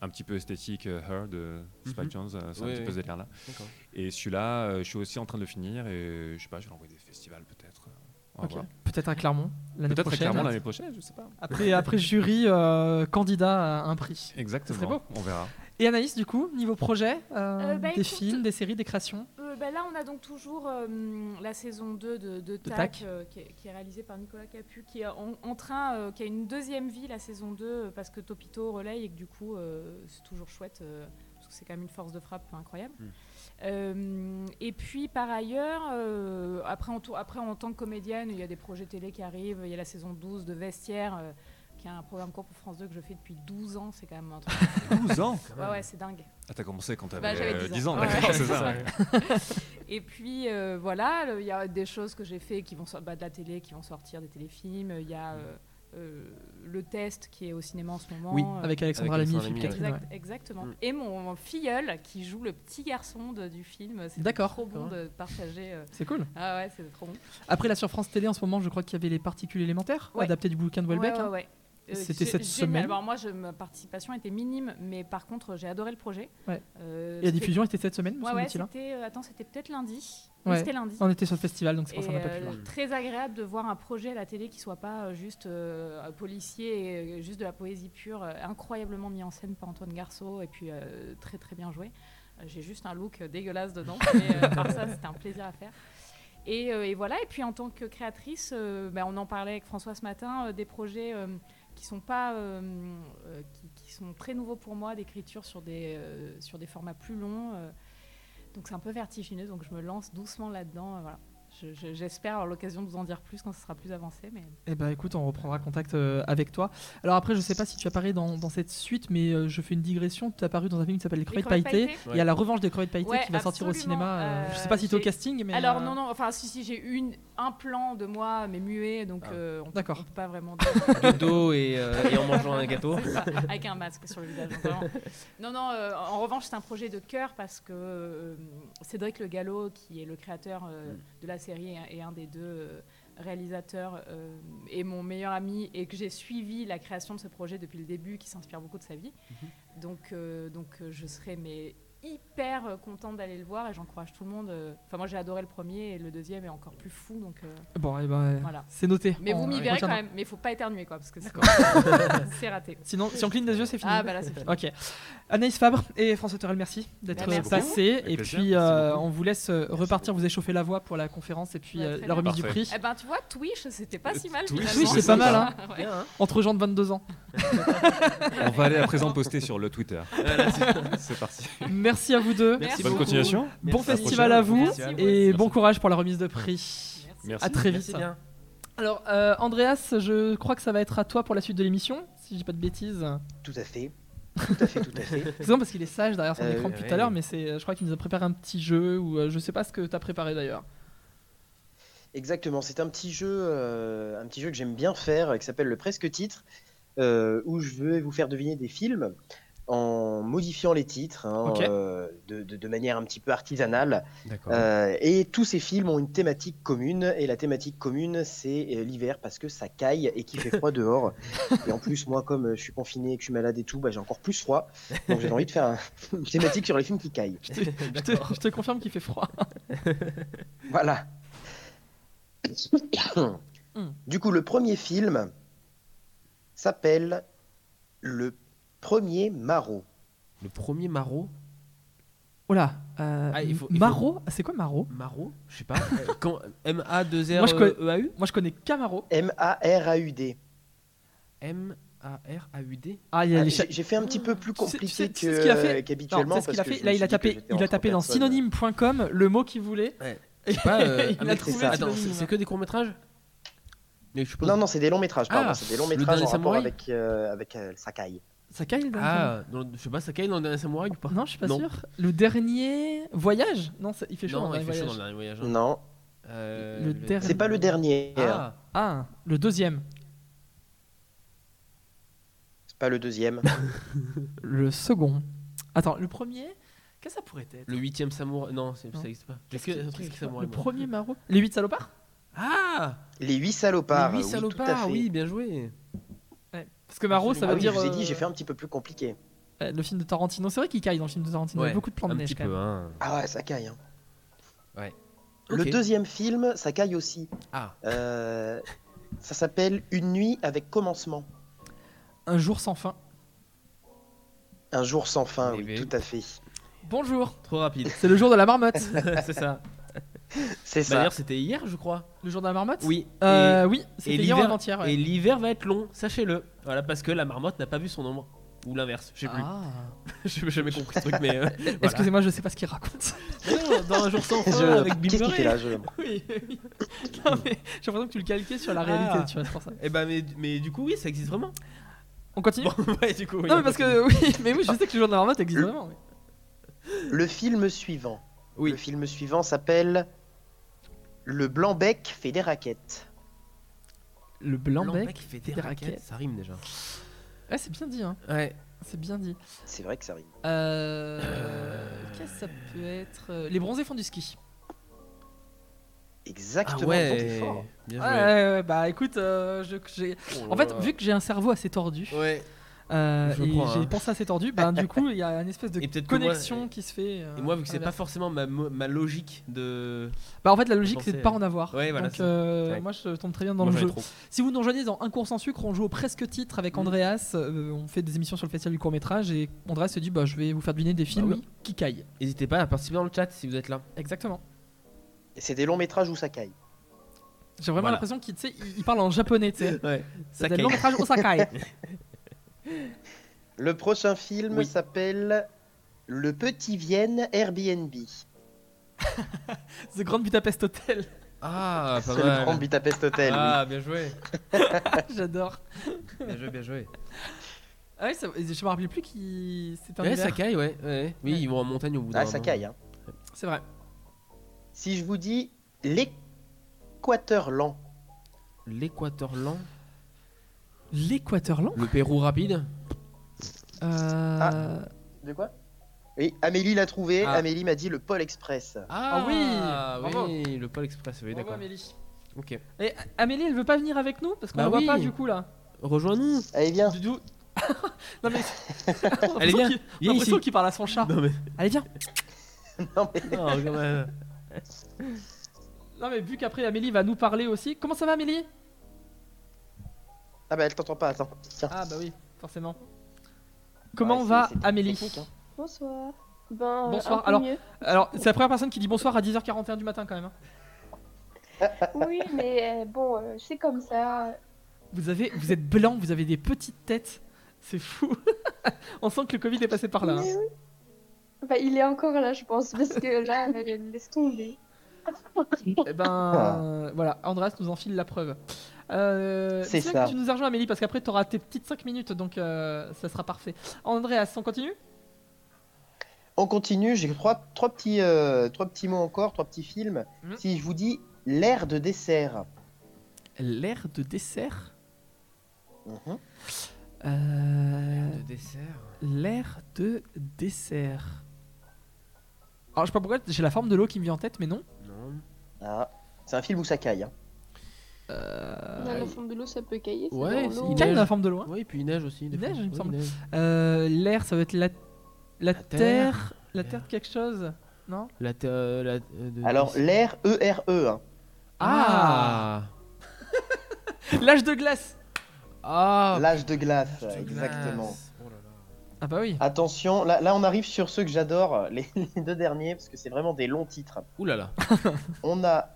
Un petit peu esthétique, euh, Her de Spike Mhm. Jones, euh, c'est Oui, un petit oui. peu ce délire-là. D'accord. Et celui-là, euh, je suis aussi en train de le finir et je sais pas, je vais l'envoyer des festivals peut-être. euh. Peut-être à Clermont l'année Peut-être prochaine. clairement l'année prochaine, je sais pas. Après, après jury, euh, candidat à un prix. Exactement. beau. On verra. Et Anaïs, du coup, niveau projet, euh, Euh, bah, des écoute- films, des séries, des créations Euh, bah là, on a donc toujours euh, la saison 2 de, de TAC, TAC. euh, qui, est, qui est réalisée par Nicolas Capu, qui est en, en train, euh, qui a une deuxième vie, la saison 2, euh, parce que Topito relaye et que du coup, euh, c'est toujours chouette, euh, parce que c'est quand même une force de frappe incroyable. Mm. Euh, et puis, par ailleurs, euh, après, en, tou- après, en tant que comédienne, il y a des projets télé qui arrivent. Il y a la saison 12 de Vestiaire, euh, qui est un programme court pour France 2 que je fais depuis 12 ans. C'est quand même un truc. 12 ans ouais, ouais, c'est dingue. Ah, t'as commencé quand t'avais Bah, j'avais euh, 10 10 ans, ans. Ouais, c'est ça. Et puis euh, voilà, il y a des choses que j'ai fait qui vont sortir de la télé, qui vont sortir des téléfilms. Il y a euh, euh, le test qui est au cinéma en ce moment. Oui, euh, Avec Alexandra Lamy et Alexandra Philippe Lamy, Catherine. exact- ouais. Exactement. Mm. Et mon filleul qui joue le petit garçon de- du film. C'est D'accord. trop bon de partager. euh. C'est cool. Ah ouais, c'est trop bon. Après, là, sur France Télé, en ce moment, je crois qu'il y avait les particules élémentaires, Ouais. adapté du bouquin de Welbeck. Ouais, ouais, hein. Euh, C'était cette semaine. Alors moi, je, ma participation était minime, mais par contre, j'ai adoré le projet. Ouais. Euh, Et la diffusion était cette semaine, Ouais, ouais, hein. c'était. euh, attends, c'était peut-être lundi. Oui, c'était lundi. On était sur le festival, donc c'est pour ça qu'on n'a pas pu voir. très agréable de voir un projet à la télé qui soit pas juste policier et juste de la poésie pure, incroyablement mis en scène par Antoine Garceau et puis très très bien joué. J'ai juste un look dégueulasse dedans, mais par ça c'était un plaisir à faire. Et, et voilà, et puis en tant que créatrice, ben, on en parlait avec François ce matin, des projets qui sont pas, euh, euh, qui, sont très nouveaux pour moi, d'écriture sur des euh, sur des formats plus longs. donc c'est un peu vertigineux, donc je me lance doucement là-dedans. voilà. Je- je- J'espère avoir l'occasion de vous en dire plus quand ce sera plus avancé. Mais... Eh ben écoute, on reprendra contact euh, avec toi. Alors après, je sais pas si tu apparais dans, dans cette suite, mais euh, je fais une digression. Tu es apparu dans un film qui s'appelle Les crevettes pailletées. Il y a la revanche des crevettes pailletées Ouais, qui va sortir au cinéma. euh, Euh, je sais pas si tu es au casting, mais. Alors euh, non, non, enfin si, si, j'ai eu une, un plan de moi, mais muet, donc Ah. euh, on, peut, D'accord. on peut pas vraiment dire. De dos et, euh, et en mangeant un gâteau. Avec un masque sur le visage. donc. Non, non, euh, en revanche, c'est un projet de cœur parce que euh, Cédric Le Gallo, qui est le créateur euh, Mm. de la série et- et un des deux euh, réalisateurs, euh, est mon meilleur ami et que j'ai suivi la création de ce projet depuis le début, qui s'inspire beaucoup de sa vie. Mhm. Donc, euh, donc euh, je serais mais hyper euh, contente d'aller le voir et j'encourage tout le monde. euh. Enfin, moi, j'ai adoré le premier et le deuxième est encore plus fou, donc euh, Bon, eh ben, voilà. c'est noté. Mais On- vous m'y verrez quand même, mais il faut pas éternuer quoi, parce que sinon, c'est raté. Sinon, si on cligne des yeux, c'est fini. Ah bah là, c'est fini. Ok. Anaïs Fabre et François Torel, merci d'être Bah, passés. Et puis, euh, beaucoup. on vous laisse repartir, vous échauffer la voix pour la conférence et puis euh, très la remise du prix. Eh ben, tu vois, Twitch, c'était pas si mal. Twitch, finalement. c'est pas mal, hein. Ouais. Hein Entre gens de 22 ans. On va aller à présent poster sur le Twitter. C'est parti. Merci à vous deux. Merci Bonne beaucoup. continuation. Bon Merci. festival à vous Merci, et bon courage pour la remise de prix. Merci. Merci. À très Merci vite. bien. Alors, euh, Andreas, je crois que ça va être à toi pour la suite de l'émission, si je dis pas de bêtises. Tout à fait. Tout à fait, tout à fait. C'est parce qu'il est sage derrière son Euh, écran depuis ouais. tout à l'heure, mais c'est, je crois qu'il nous a préparé un petit jeu ou euh, je sais pas ce que tu as préparé d'ailleurs. Exactement, c'est un petit jeu, euh, un petit jeu que j'aime bien faire, euh, qui s'appelle le presque titre, euh, où je vais vous faire deviner des films en modifiant les titres hein, euh, de, de- de manière un petit peu artisanale. Euh, et tous ces films ont une thématique commune, et la thématique commune, c'est euh, l'hiver parce que ça caille et qu'il fait froid dehors. Et en plus, moi, comme je suis confiné et que je suis malade et tout, bah, j'ai encore plus froid. Donc j'ai envie de faire un- une thématique sur les films qui caillent. Je te, je te- je te confirme qu'il fait froid. Voilà. Hmm. Du coup, le premier film s'appelle Le premier maraud. Le premier maraud. Oh là, euh, Ah, il faut- il faut- Maro, c'est quoi Maro Maraud Je sais pas. Euh, quand- M-A-2-R. Moi, je connais- A-U Moi je connais Camaro. M-A-R-A-U-D. M-A-R-A-U-D. Ah, il y a Ah, les J'ai fait un petit peu plus Tu sais- tu compliqué sais- tu sais a que- qu'habituellement. A parce que je Là, il a tapé, il a tapé dans synonyme.com le mot qu'il voulait. Ouais. Et Je sais pas. euh, il a mais trouvé c'est que des courts-métrages? Non, non, c'est des longs métrages, pardon. Ah, c'est des longs Le métrages Dernier en rapport avec, euh, avec euh, Sakai. Sakai le dernier Ah, dans le- je sais pas, Sakai dans le dernier samouraï ou pas Non, je suis pas Non. sûr. Le dernier voyage Non, ça- il fait chaud Non, dans le il fait chaud voyage. dans le dernier voyage. hein. Non, Euh, Le dernier- c'est pas le dernier. Ah, Ah, le deuxième. C'est pas le deuxième. Le second. Attends, le premier Qu'est-ce que ça pourrait être? Le huitième samouraï. Non, c'est- Non. ça existe pas. Qu'est-ce que qui- qu'est-ce qui- samouraï. Le moi? premier Maro? Les huit salopards? Ah Les huit salopards. Les huit oui, tout à salopards, fait. oui, bien joué. Parce que Maro, ça Ah veut oui, dire. je vous ai dit, euh, j'ai fait un petit peu plus compliqué. euh, le film de Tarantino. C'est vrai qu'il caille dans le film de Tarantino. Il y a beaucoup de plans de Un neige petit quand peu, même. hein. Ah ouais, ça caille. hein. Ouais. Le deuxième film, ça caille aussi. Ah, Euh, ça s'appelle Une nuit avec commencement. Un jour sans fin. Un jour sans fin, Eh oui, tout à fait. Bonjour. trop rapide. C'est le jour de la marmotte. c'est ça. C'est Bah, ça. D'ailleurs, c'était hier, je crois. le jour de la marmotte Oui. Euh, Et- oui, et c'était hier ou l'hiver- avant-hier. ouais. Et l'hiver va être long, sachez-le. Voilà, parce que la marmotte n'a pas vu son ombre. Ou l'inverse, je sais plus. Ah. J'ai jamais compris ce truc, mais. euh, voilà. Excusez-moi, je sais pas ce qu'il raconte. Non, dans un jour sans fin Je- avec Bill Qu'est-ce qu'il fait Murray. là je... oui, oui. Non, mais j'ai l'impression que tu le calquais sur la réalité, Ah. tu vois, c'est pour ça. Eh ben, mais, mais du coup, oui, ça existe vraiment. On continue Bon, ouais, du coup, oui. Non, on mais parce continue. que oui, mais oui, je sais que le jour de la marmotte existe vraiment. oui. Le film suivant. Oui. Le film suivant s'appelle Le Blanc-Bec fait des raquettes. Le blanc Blanc-bec bec. fait des des raquettes. raquettes. Ça rime déjà. Ouais, c'est bien dit, hein. Ouais. C'est bien dit. C'est vrai que ça rime. Euh... Euh. Qu'est-ce que ça peut être Euh, Les bronzés font du ski. Exactement. Ah ouais. fort. Bien Ouais, joué. ouais, ouais, bah écoute, euh, je- Oh en fait, vu que j'ai un cerveau assez tordu, Ouais. Euh, et crois, j'ai hein. pensé assez tordu, ben du coup, il y a une espèce de moi- connexion qui se fait. euh, Et moi, vu que c'est pas forcément ma, ma logique de. Bah en fait, la logique, c'est de pas euh, en avoir. Ouais, voilà, Donc, c'est- euh, ouais. moi, je tombe très bien dans Moi, le jeu. trop. Si vous nous rejoignez dans Un cours sans sucre, on joue au presque titre avec Andreas. euh, on fait des émissions sur le festival du court métrage et Andreas se dit bah je vais vous faire deviner des films oui. qui caillent. N'hésitez pas à participer dans le chat si vous êtes là. Exactement. Et c'est des longs métrages où ça caille. J'ai vraiment Voilà. l'impression qu'il tu sais, il- parle en japonais. tu sais. Ouais. C'est des longs métrages Osakai. Le prochain film Oui. s'appelle Le Petit Vienne Airbnb. The Grand Budapest Hotel. Ah, pas C'est le Grand mal. Budapest Hotel. oui. Ah, bien joué. J'adore. Bien joué, bien joué. Ah oui, ça- je me rappelais plus qui c'était un Ouais, hiver. Sakai, ouais. ouais. Oui, Ouais. ils vont en montagne au bout d'un Ah, ça moment. caille. hein. C'est vrai. Si je vous dis l'équateur lent. L'équateur lent. L'équateur lent. Le Pérou rapide. Euh... De quoi? Oui, Amélie l'a trouvé. Ah. Amélie m'a dit le Pôle Express. Ah, oui, oui, bravo. le Pôle Express, oui, d'accord. Amélie. Ok. Et Amélie, elle veut pas venir avec nous parce qu'on Bah la voit oui. pas du coup là. Rejoins-nous. Allez, viens. Du tout. non mais. Allez, viens. J'ai l'impression qu'il parle à son chat. Non, mais. Allez viens. Non, mais... Non, quand même. Non mais vu qu'après Amélie va nous parler aussi. Comment ça va Amélie? Ah bah elle t'entend pas, attends. Tiens. Ah bah oui, forcément. Comment Ouais, c'est- va Amélie hein. Bonsoir. Ben, Bonsoir. Alors- mieux. Alors c'est la première personne qui dit bonsoir à 10h41 du matin quand même. hein. Oui, mais euh, bon, euh, c'est comme ça. Vous avez, vous êtes blanc, vous avez des petites têtes. C'est fou. On sent que le Covid est passé par là. hein. Oui. Bah, il est encore là, je pense, parce que là, laisse tomber. Eh ben voilà, Andreas nous enfile la preuve. Euh, C'est ça. que tu nous as rejoint Amélie parce qu'après tu auras tes petites 5 minutes donc euh, ça sera parfait. Andreas, on continue? On continue, j'ai trois, trois, petits, euh, trois petits mots encore, trois petits films. Mhm. Si je vous dis l'air de dessert. L'air de dessert? Mhm. Euh, De dessert. L'air de dessert. Alors je sais pas pourquoi j'ai la forme de l'eau qui me vient en tête mais non. Non. Ah, c'est un film où ça caille. hein. Euh, Dans la forme de l'eau, ça peut cailler. c'est Ouais, il il caille neige. dans la forme de l'eau. hein. Oui, puis il neige aussi. des Il fois. neige, il me Oui, semble. Euh, L'air ça va être la, la, terre. terre. La terre de quelque chose Non? La terre. euh, la- de- Alors l'air E-R-E. hein. Ah L'âge de glace Ah L'âge de glace, de exactement. glace. Oh là là. Ah bah oui. Attention, là, là on arrive sur ceux que j'adore, les, les deux derniers, parce que c'est vraiment des longs titres. Ouh là là. On a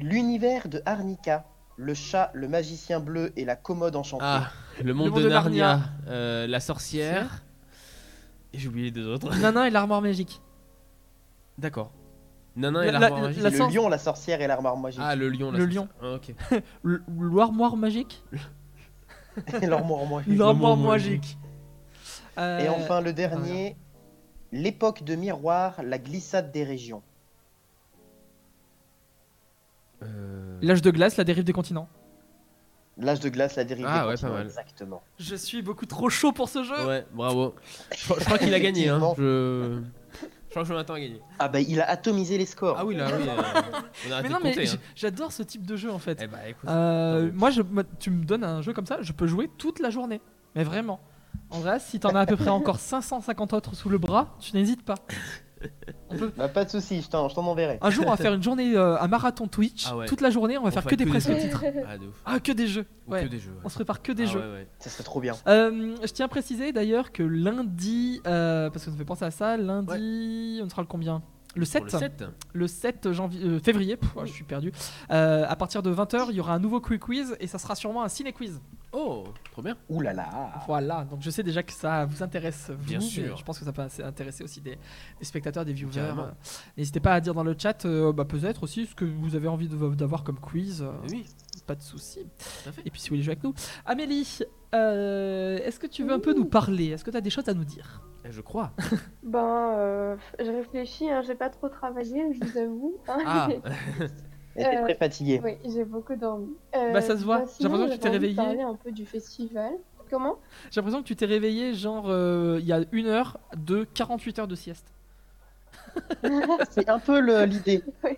l'univers de Arnica, le chat, le magicien bleu et la commode enchantée. Ah, le monde, monde de de Narnia, Narnia. euh, la sorcière. Et j'ai oublié les deux autres. Non, et l'armoire magique. D'accord. Nanan La- et la- l'armoire la- magique. la le sor- lion, la sorcière et l'armoire magique. Ah, le lion. la Le sorcière. Ah, ok. L'armoire magique l'armoire magique. L'armoire L'armoire magique. Euh, Et enfin, le dernier, l'époque de miroir, la glissade des régions. Euh, L'âge de glace, la dérive des continents. L'âge de glace, la dérive Ah des ouais, continents, pas mal. Exactement. Je suis beaucoup trop chaud pour ce jeu. Ouais, bravo. Je, crois- je crois qu'il a gagné. Hein. Je... je crois que Jonathan a gagné. Ah bah il a atomisé les scores. Ah oui, là, oui. euh, on a arrêté Mais non, de mais hein. j'adore ce type de jeu en fait. Eh bah écoute. Euh, je, moi, tu me donnes un jeu comme ça, je peux jouer toute la journée. Mais vraiment. Andreas, si t'en as à peu près encore 550 autres sous le bras, tu n'hésites pas. On peut- Bah, pas de soucis, je t'en je t'en enverrai. Un jour, on va faire une journée, euh, un marathon Twitch. Ah ouais. Toute la journée, on va On faire que des que des presque titres. Ah, de ouf. Ah, que des jeux. Ou Ouais. que des jeux. ouais. On se prépare que des Ah jeux. ouais, ouais. Ça serait trop bien. Euh, je tiens à préciser d'ailleurs que lundi, euh, parce que ça me fait penser à ça, lundi, on sera le combien? Le 7, Pour le 7 le 7 janvier, euh, février, pff, je suis perdu. Euh, à partir de 20h, il y aura un nouveau quick quiz et ça sera sûrement un ciné quiz. Oh, trop bien. Ouh là là. Voilà, donc je sais déjà que ça vous intéresse, vous, Bien sûr. je pense que ça peut intéresser aussi des, des spectateurs, des viewers. N'hésitez pas à dire dans le chat, euh, bah, peut-être aussi ce que vous avez envie d'avoir comme quiz. euh, Oui, Pas de souci. Et puis si vous voulez jouer avec nous. Amélie, euh, est-ce que tu veux un peu nous parler? Est-ce que tu as des choses à nous dire? Eh, Je crois. Ben, euh, je réfléchis, hein, j'ai pas trop travaillé, je vous avoue. hein. Ah, Elle était Euh, très fatiguée. Oui, j'ai beaucoup dormi. Euh, Bah, ça se voit. ben, J'ai l'impression que tu t'es réveillée. parler un peu du festival. Comment? J'ai l'impression que tu t'es réveillé genre euh, il y a une heure de 48 heures de sieste. C'est un peu l'idée. Oui.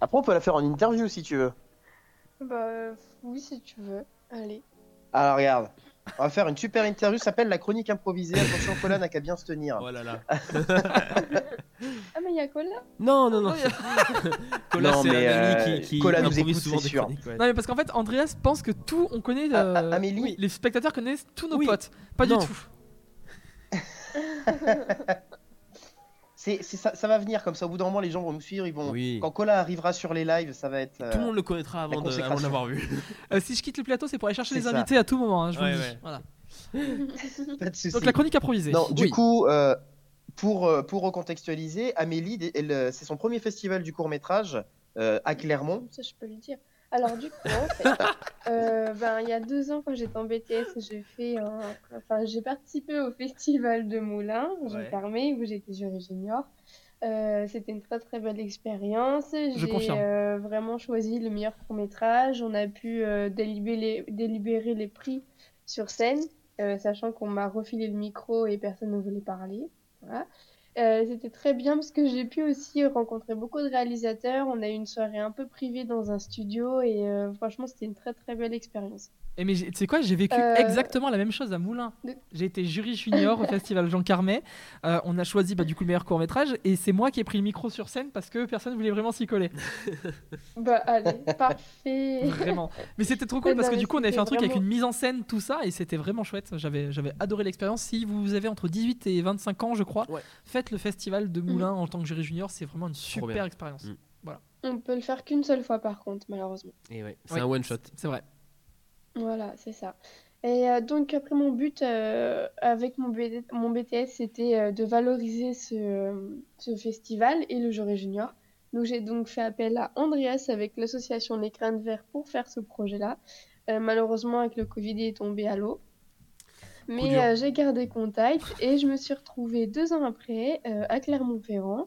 Après, on peut la faire en interview si tu veux. Bah, euh, oui, si tu veux. Allez. Alors, regarde. On va faire une super interview, ça s'appelle la chronique improvisée. Attention, Colin n'a qu'à bien se tenir. oh là là. Ah, mais il y a Cola Non, non, non. Cola, Non, c'est euh, qui, qui Cola nous improvise écoute, souvent c'est des sûr. chroniques. ouais. Non mais parce qu'en fait Andreas pense que tout on connaît Ah, euh, ah, Amélie oui, les spectateurs connaissent tous nos Oui. potes. Pas Non. du tout. C'est, c'est- ça, ça va venir comme ça. Au bout d'un moment, les gens vont nous suivre. Ils vont... Oui. Quand Cola arrivera sur les lives, ça va être. euh, Tout le monde le connaîtra avant de- l'avoir vu. Euh, si je quitte le plateau, c'est pour aller chercher C'est les ça. invités à tout moment. hein, je vous le dis. ouais. Voilà. Pas de soucis. Donc la chronique improvisée. Non, du coup, euh, pour, euh, pour recontextualiser, Amélie, elle, euh, c'est son premier festival du court métrage à Clermont. Ça, je peux le dire. Alors, du coup, en fait, euh, ben, il y a deux ans, quand j'étais en BTS, j'ai fait un... enfin, j'ai participé au festival de Moulins, j'ai Ouais. fermé, où j'étais jury junior. Euh, C'était une très très belle expérience. J'ai euh, vraiment choisi le meilleur court métrage. On a pu délibérer, les, délibérer les prix sur scène, sachant qu'on m'a refilé le micro et personne ne voulait parler. Voilà. Euh, C'était très bien parce que j'ai pu aussi rencontrer beaucoup de réalisateurs. On a eu une soirée un peu privée dans un studio et euh, franchement, c'était une très très belle expérience. Et mais tu sais quoi, j'ai vécu Euh, exactement la même chose à Moulins. de- J'ai été jury junior au festival Jean Carmet. Euh, on a choisi bah, du coup le meilleur court métrage et c'est moi qui ai pris le micro sur scène parce que personne voulait vraiment s'y coller. Bah allez, parfait. Vraiment. Mais c'était trop cool Ouais, parce non, que du coup on avait fait un truc avec une mise en scène, tout ça et c'était vraiment chouette. J'avais j'avais adoré l'expérience. Si vous avez entre 18 et 25 ans, je crois, Ouais. faites le festival de Moulins en tant que jury junior. C'est vraiment une super expérience. Mm. On peut le faire qu'une seule fois par contre, malheureusement. Et ouais, c'est Oui. un one shot. C'est vrai. Voilà, c'est ça. Et euh, donc après mon but euh, avec mon, BTS, c'était euh, de valoriser ce, ce festival et le jury junior. Donc j'ai donc fait appel à Andreas avec l'association Les Crânes Verts pour faire ce projet-là. Malheureusement avec le Covid, il est tombé à l'eau. Mais j'ai gardé contact et je me suis retrouvée deux ans après à Clermont-Ferrand.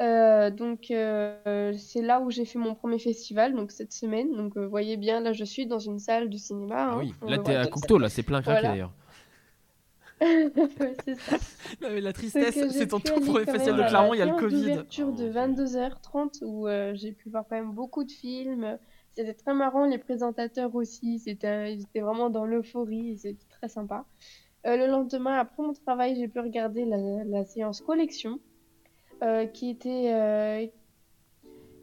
Euh, donc euh, c'est là où j'ai fait mon premier festival, donc cette semaine. Donc euh, vous voyez bien, là je suis dans une salle de cinéma. Ah hein. oui, On là t'es à Cocteau, là c'est plein craqué Voilà. d'ailleurs. Ouais, c'est ça. Non, mais la tristesse, euh, c'est ton tout premier festival de Clermont, il y a le Covid. d'ouverture de Oh, 22h30 où euh, j'ai pu voir quand même beaucoup de films. C'était très marrant, les présentateurs aussi, c'était, ils étaient vraiment dans l'euphorie, c'était très sympa. Euh, le lendemain, après mon travail, j'ai pu regarder la, la séance collection, euh, qui était, euh,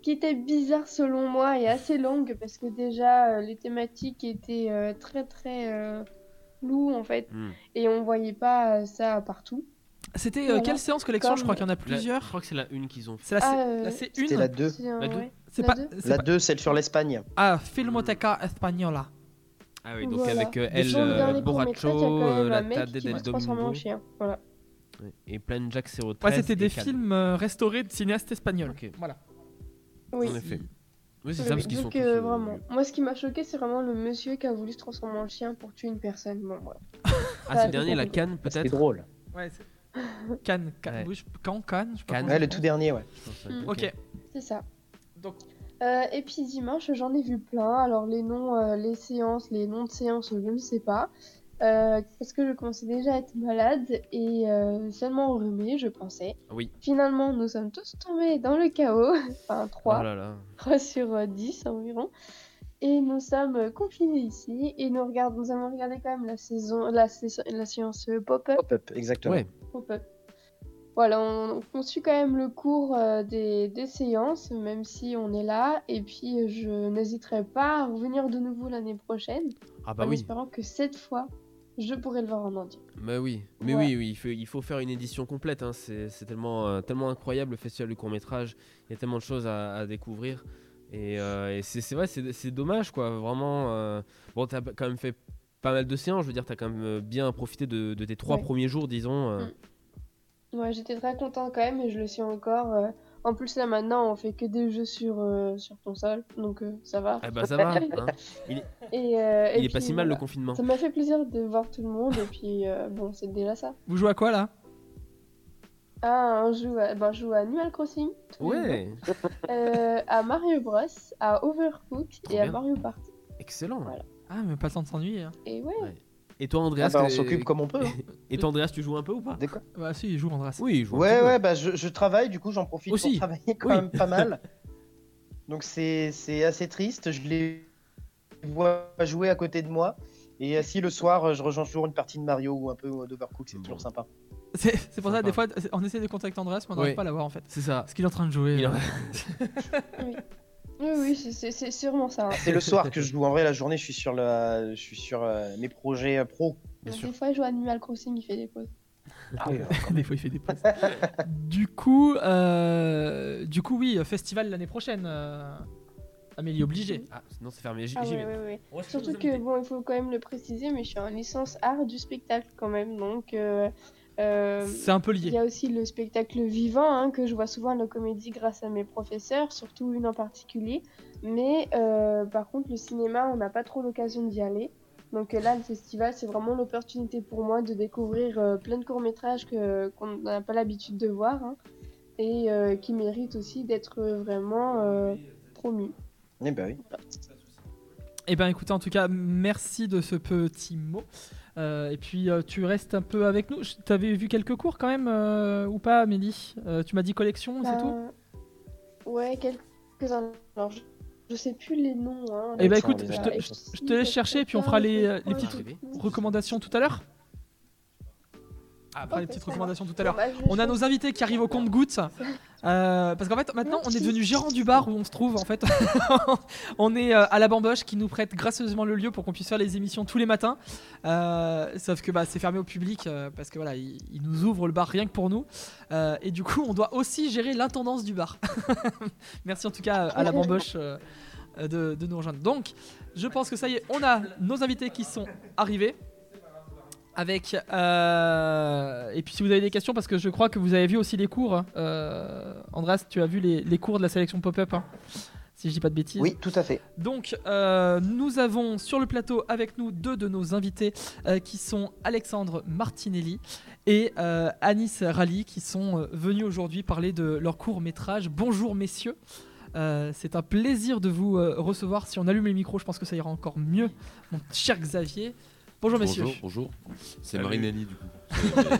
qui était bizarre selon moi et assez longue parce que déjà euh, les thématiques étaient euh, très très euh, en fait Hmm. et on voyait pas euh, ça partout. C'était euh, Voilà. quelle séance collection? Comme- Je crois qu'il y en a La- Je plusieurs. crois que c'est la une qu'ils ont fait. C'est la, C- Ah, euh, la C1 C'était la 2. C'est un- La deux. ouais. C'est la pas, deux c'est La pas- 2, celle sur l'Espagne. Ah, Filmoteca Española. Ah oui, donc Voilà. avec euh, elle, euh, euh, même La Tade del Domingo. Voilà. Ouais, et Plan Jack 013. Ouais, c'était des films euh, restaurés de cinéastes espagnols. Voilà. Oui. En effet. Oui, c'est ça parce qu'ils sont tous. euh, euh, vraiment. Moi, ce qui m'a choqué, c'est vraiment le monsieur qui a voulu se transformer en chien pour tuer une personne. Bon, voilà. Ah, c'est le dernier, la. Cannes C'était peut-être drôle. Ouais, c'est. Cannes, Cannes, Ouais. oui, je- Cannes, Ouais, le tout dernier, ouais. Mm. Ok. C'est ça. Donc, Euh, et puis dimanche, j'en ai vu plein. Alors les noms, euh, les séances, les noms de séances, je ne sais pas. Euh, parce que je commençais déjà à être malade et euh, seulement enrhumée, je pensais. Oui. Finalement, nous sommes tous tombés dans le chaos. enfin, 3, Oh là là. 3 sur euh, 10 environ. Et nous sommes euh, confinés ici. Et nous, regardons, nous avons regardé quand même la saison, la, séance euh, pop-up. Pop-up, exactement. Ouais. Pop-up. Voilà, on, on suit quand même le cours euh, des, des séances, même si on est là. Et puis, euh, je n'hésiterai pas à revenir de nouveau l'année prochaine, Ah bah en oui. espérant que cette fois, je pourrai le voir en entier. Mais oui, mais Ouais. oui, oui, il faut, il faut faire une édition complète. hein. C'est tellement, euh, tellement incroyable le festival du court métrage. Il y a tellement de choses à, à découvrir. Et, euh, et c'est vrai, c'est dommage quoi. Vraiment. euh, Bon, t'as quand même fait pas mal de séances. Je veux dire, t'as quand même euh, bien profité de, de tes trois Ouais. premiers jours, disons. Mm. Ouais, j'étais très contente quand même et je le suis encore. Euh. En plus, là maintenant, on fait que des jeux sur, euh, sur console, donc euh, ça va. Ah bah ça va. hein. Et, euh, et Il est pas si mal le voilà. confinement. Ça m'a fait plaisir de voir tout le monde et puis euh, bon, c'est déjà ça. vous jouez à quoi là? Ah, on joue à, ben, je joue à Animal Crossing, Ouais, Euh, à Mario Bros, à Overcooked Trop et à. Mario Party. excellent. Voilà. Ah, mais pas le temps de s'ennuyer. hein. Et ouais, Ouais. Et toi, Andreas, Ah bah, on s'occupe comme on peut. hein. Et toi, Andreas, tu joues un peu ou pas quoi Bah, si, il joue Andras. Oui, il joue un Ouais, peu. ouais, bah je, je travaille, du coup j'en profite Aussi. pour travailler quand Oui. même pas mal. Donc c'est c'est assez triste, je les vois jouer à côté de moi. Et si le soir je rejoins toujours une partie de Mario ou un peu d'Overcook, c'est Bon. toujours sympa. C'est c'est pour ça, des fois, on essaie de contacter Andras, mais on n'arrive Ouais. pas à l'avoir en fait. C'est ça. Parce qu'il est en train de jouer. Il oui, oui, c'est- sûrement ça. hein. C'est le soir que je joue. En vrai, la journée, je suis sur, la... je suis sur euh, mes projets euh, pro. Bien Donc, sûr. Des fois, je joue à Animal Crossing, il fait des pauses. Ah oui, des fois, il fait des pauses. du coup, euh, du coup, oui, festival l'année prochaine. euh, Amélie obligée. Ah, sinon c'est fermé. Ah ouais. On reste Surtout que, bon, il faut quand même le préciser, mais je suis en licence art du spectacle quand même. Donc, euh, C'est un peu il lié. y a aussi le spectacle vivant hein, que je vois souvent à la comédie grâce à mes professeurs, surtout une en particulier. Mais euh, par contre, le cinéma, on n'a pas trop l'occasion d'y aller. Donc là, le festival, c'est vraiment l'opportunité pour moi de découvrir euh, plein de courts-métrages que- qu'on n'a pas l'habitude de voir hein, et euh, qui méritent aussi d'être vraiment euh, promus. Eh ben oui. Eh ben, écoutez, en tout cas, merci de ce petit mot. Euh, et puis, euh, tu restes un peu avec nous. Je- T'avais vu quelques cours quand même, euh, ou pas, Amélie? Euh, Tu m'as dit collection, c'est tout? Ouais, quelques-uns. Alors, je, je sais plus les noms. Hein, Eh ben, écoute, je te- je- laisse chercher, et puis on fera les, petites recommandations tout à l'heure. Ah, fera les petites recommandations tout à l'heure. bah, On a nos invités qui arrivent au compte-gouttes. Euh, parce qu'en fait, maintenant, on est devenu gérant du bar où on se trouve. En fait, on est euh, à la Bamboche qui nous prête gracieusement le lieu pour qu'on puisse faire les émissions tous les matins. Euh, sauf que bah, c'est fermé au public euh, parce que voilà, ils, ils nous ouvrent le bar rien que pour nous. Euh, et du coup, on doit aussi gérer l'intendance du bar. Merci en tout cas à la Bamboche de, de nous rejoindre. Donc, je pense que ça y est, on a nos invités qui sont arrivés. Avec euh, et puis si vous avez des questions parce que je crois que vous avez vu aussi les cours. Euh, Andras, tu as vu les, les cours de la sélection pop-up, hein, si je dis pas de bêtises. Oui, tout à fait. Donc euh, nous avons sur le plateau avec nous deux de nos invités qui sont Alexandre Martinelli et Anis Rally qui sont venus aujourd'hui parler de leur court métrage. Bonjour messieurs. Euh, c'est un plaisir de vous euh, recevoir. Si on allume les micros, je pense que ça ira encore mieux. Mon cher Xavier. Bonjour messieurs. Bonjour, bonjour. C'est Salut. Marinelli du coup.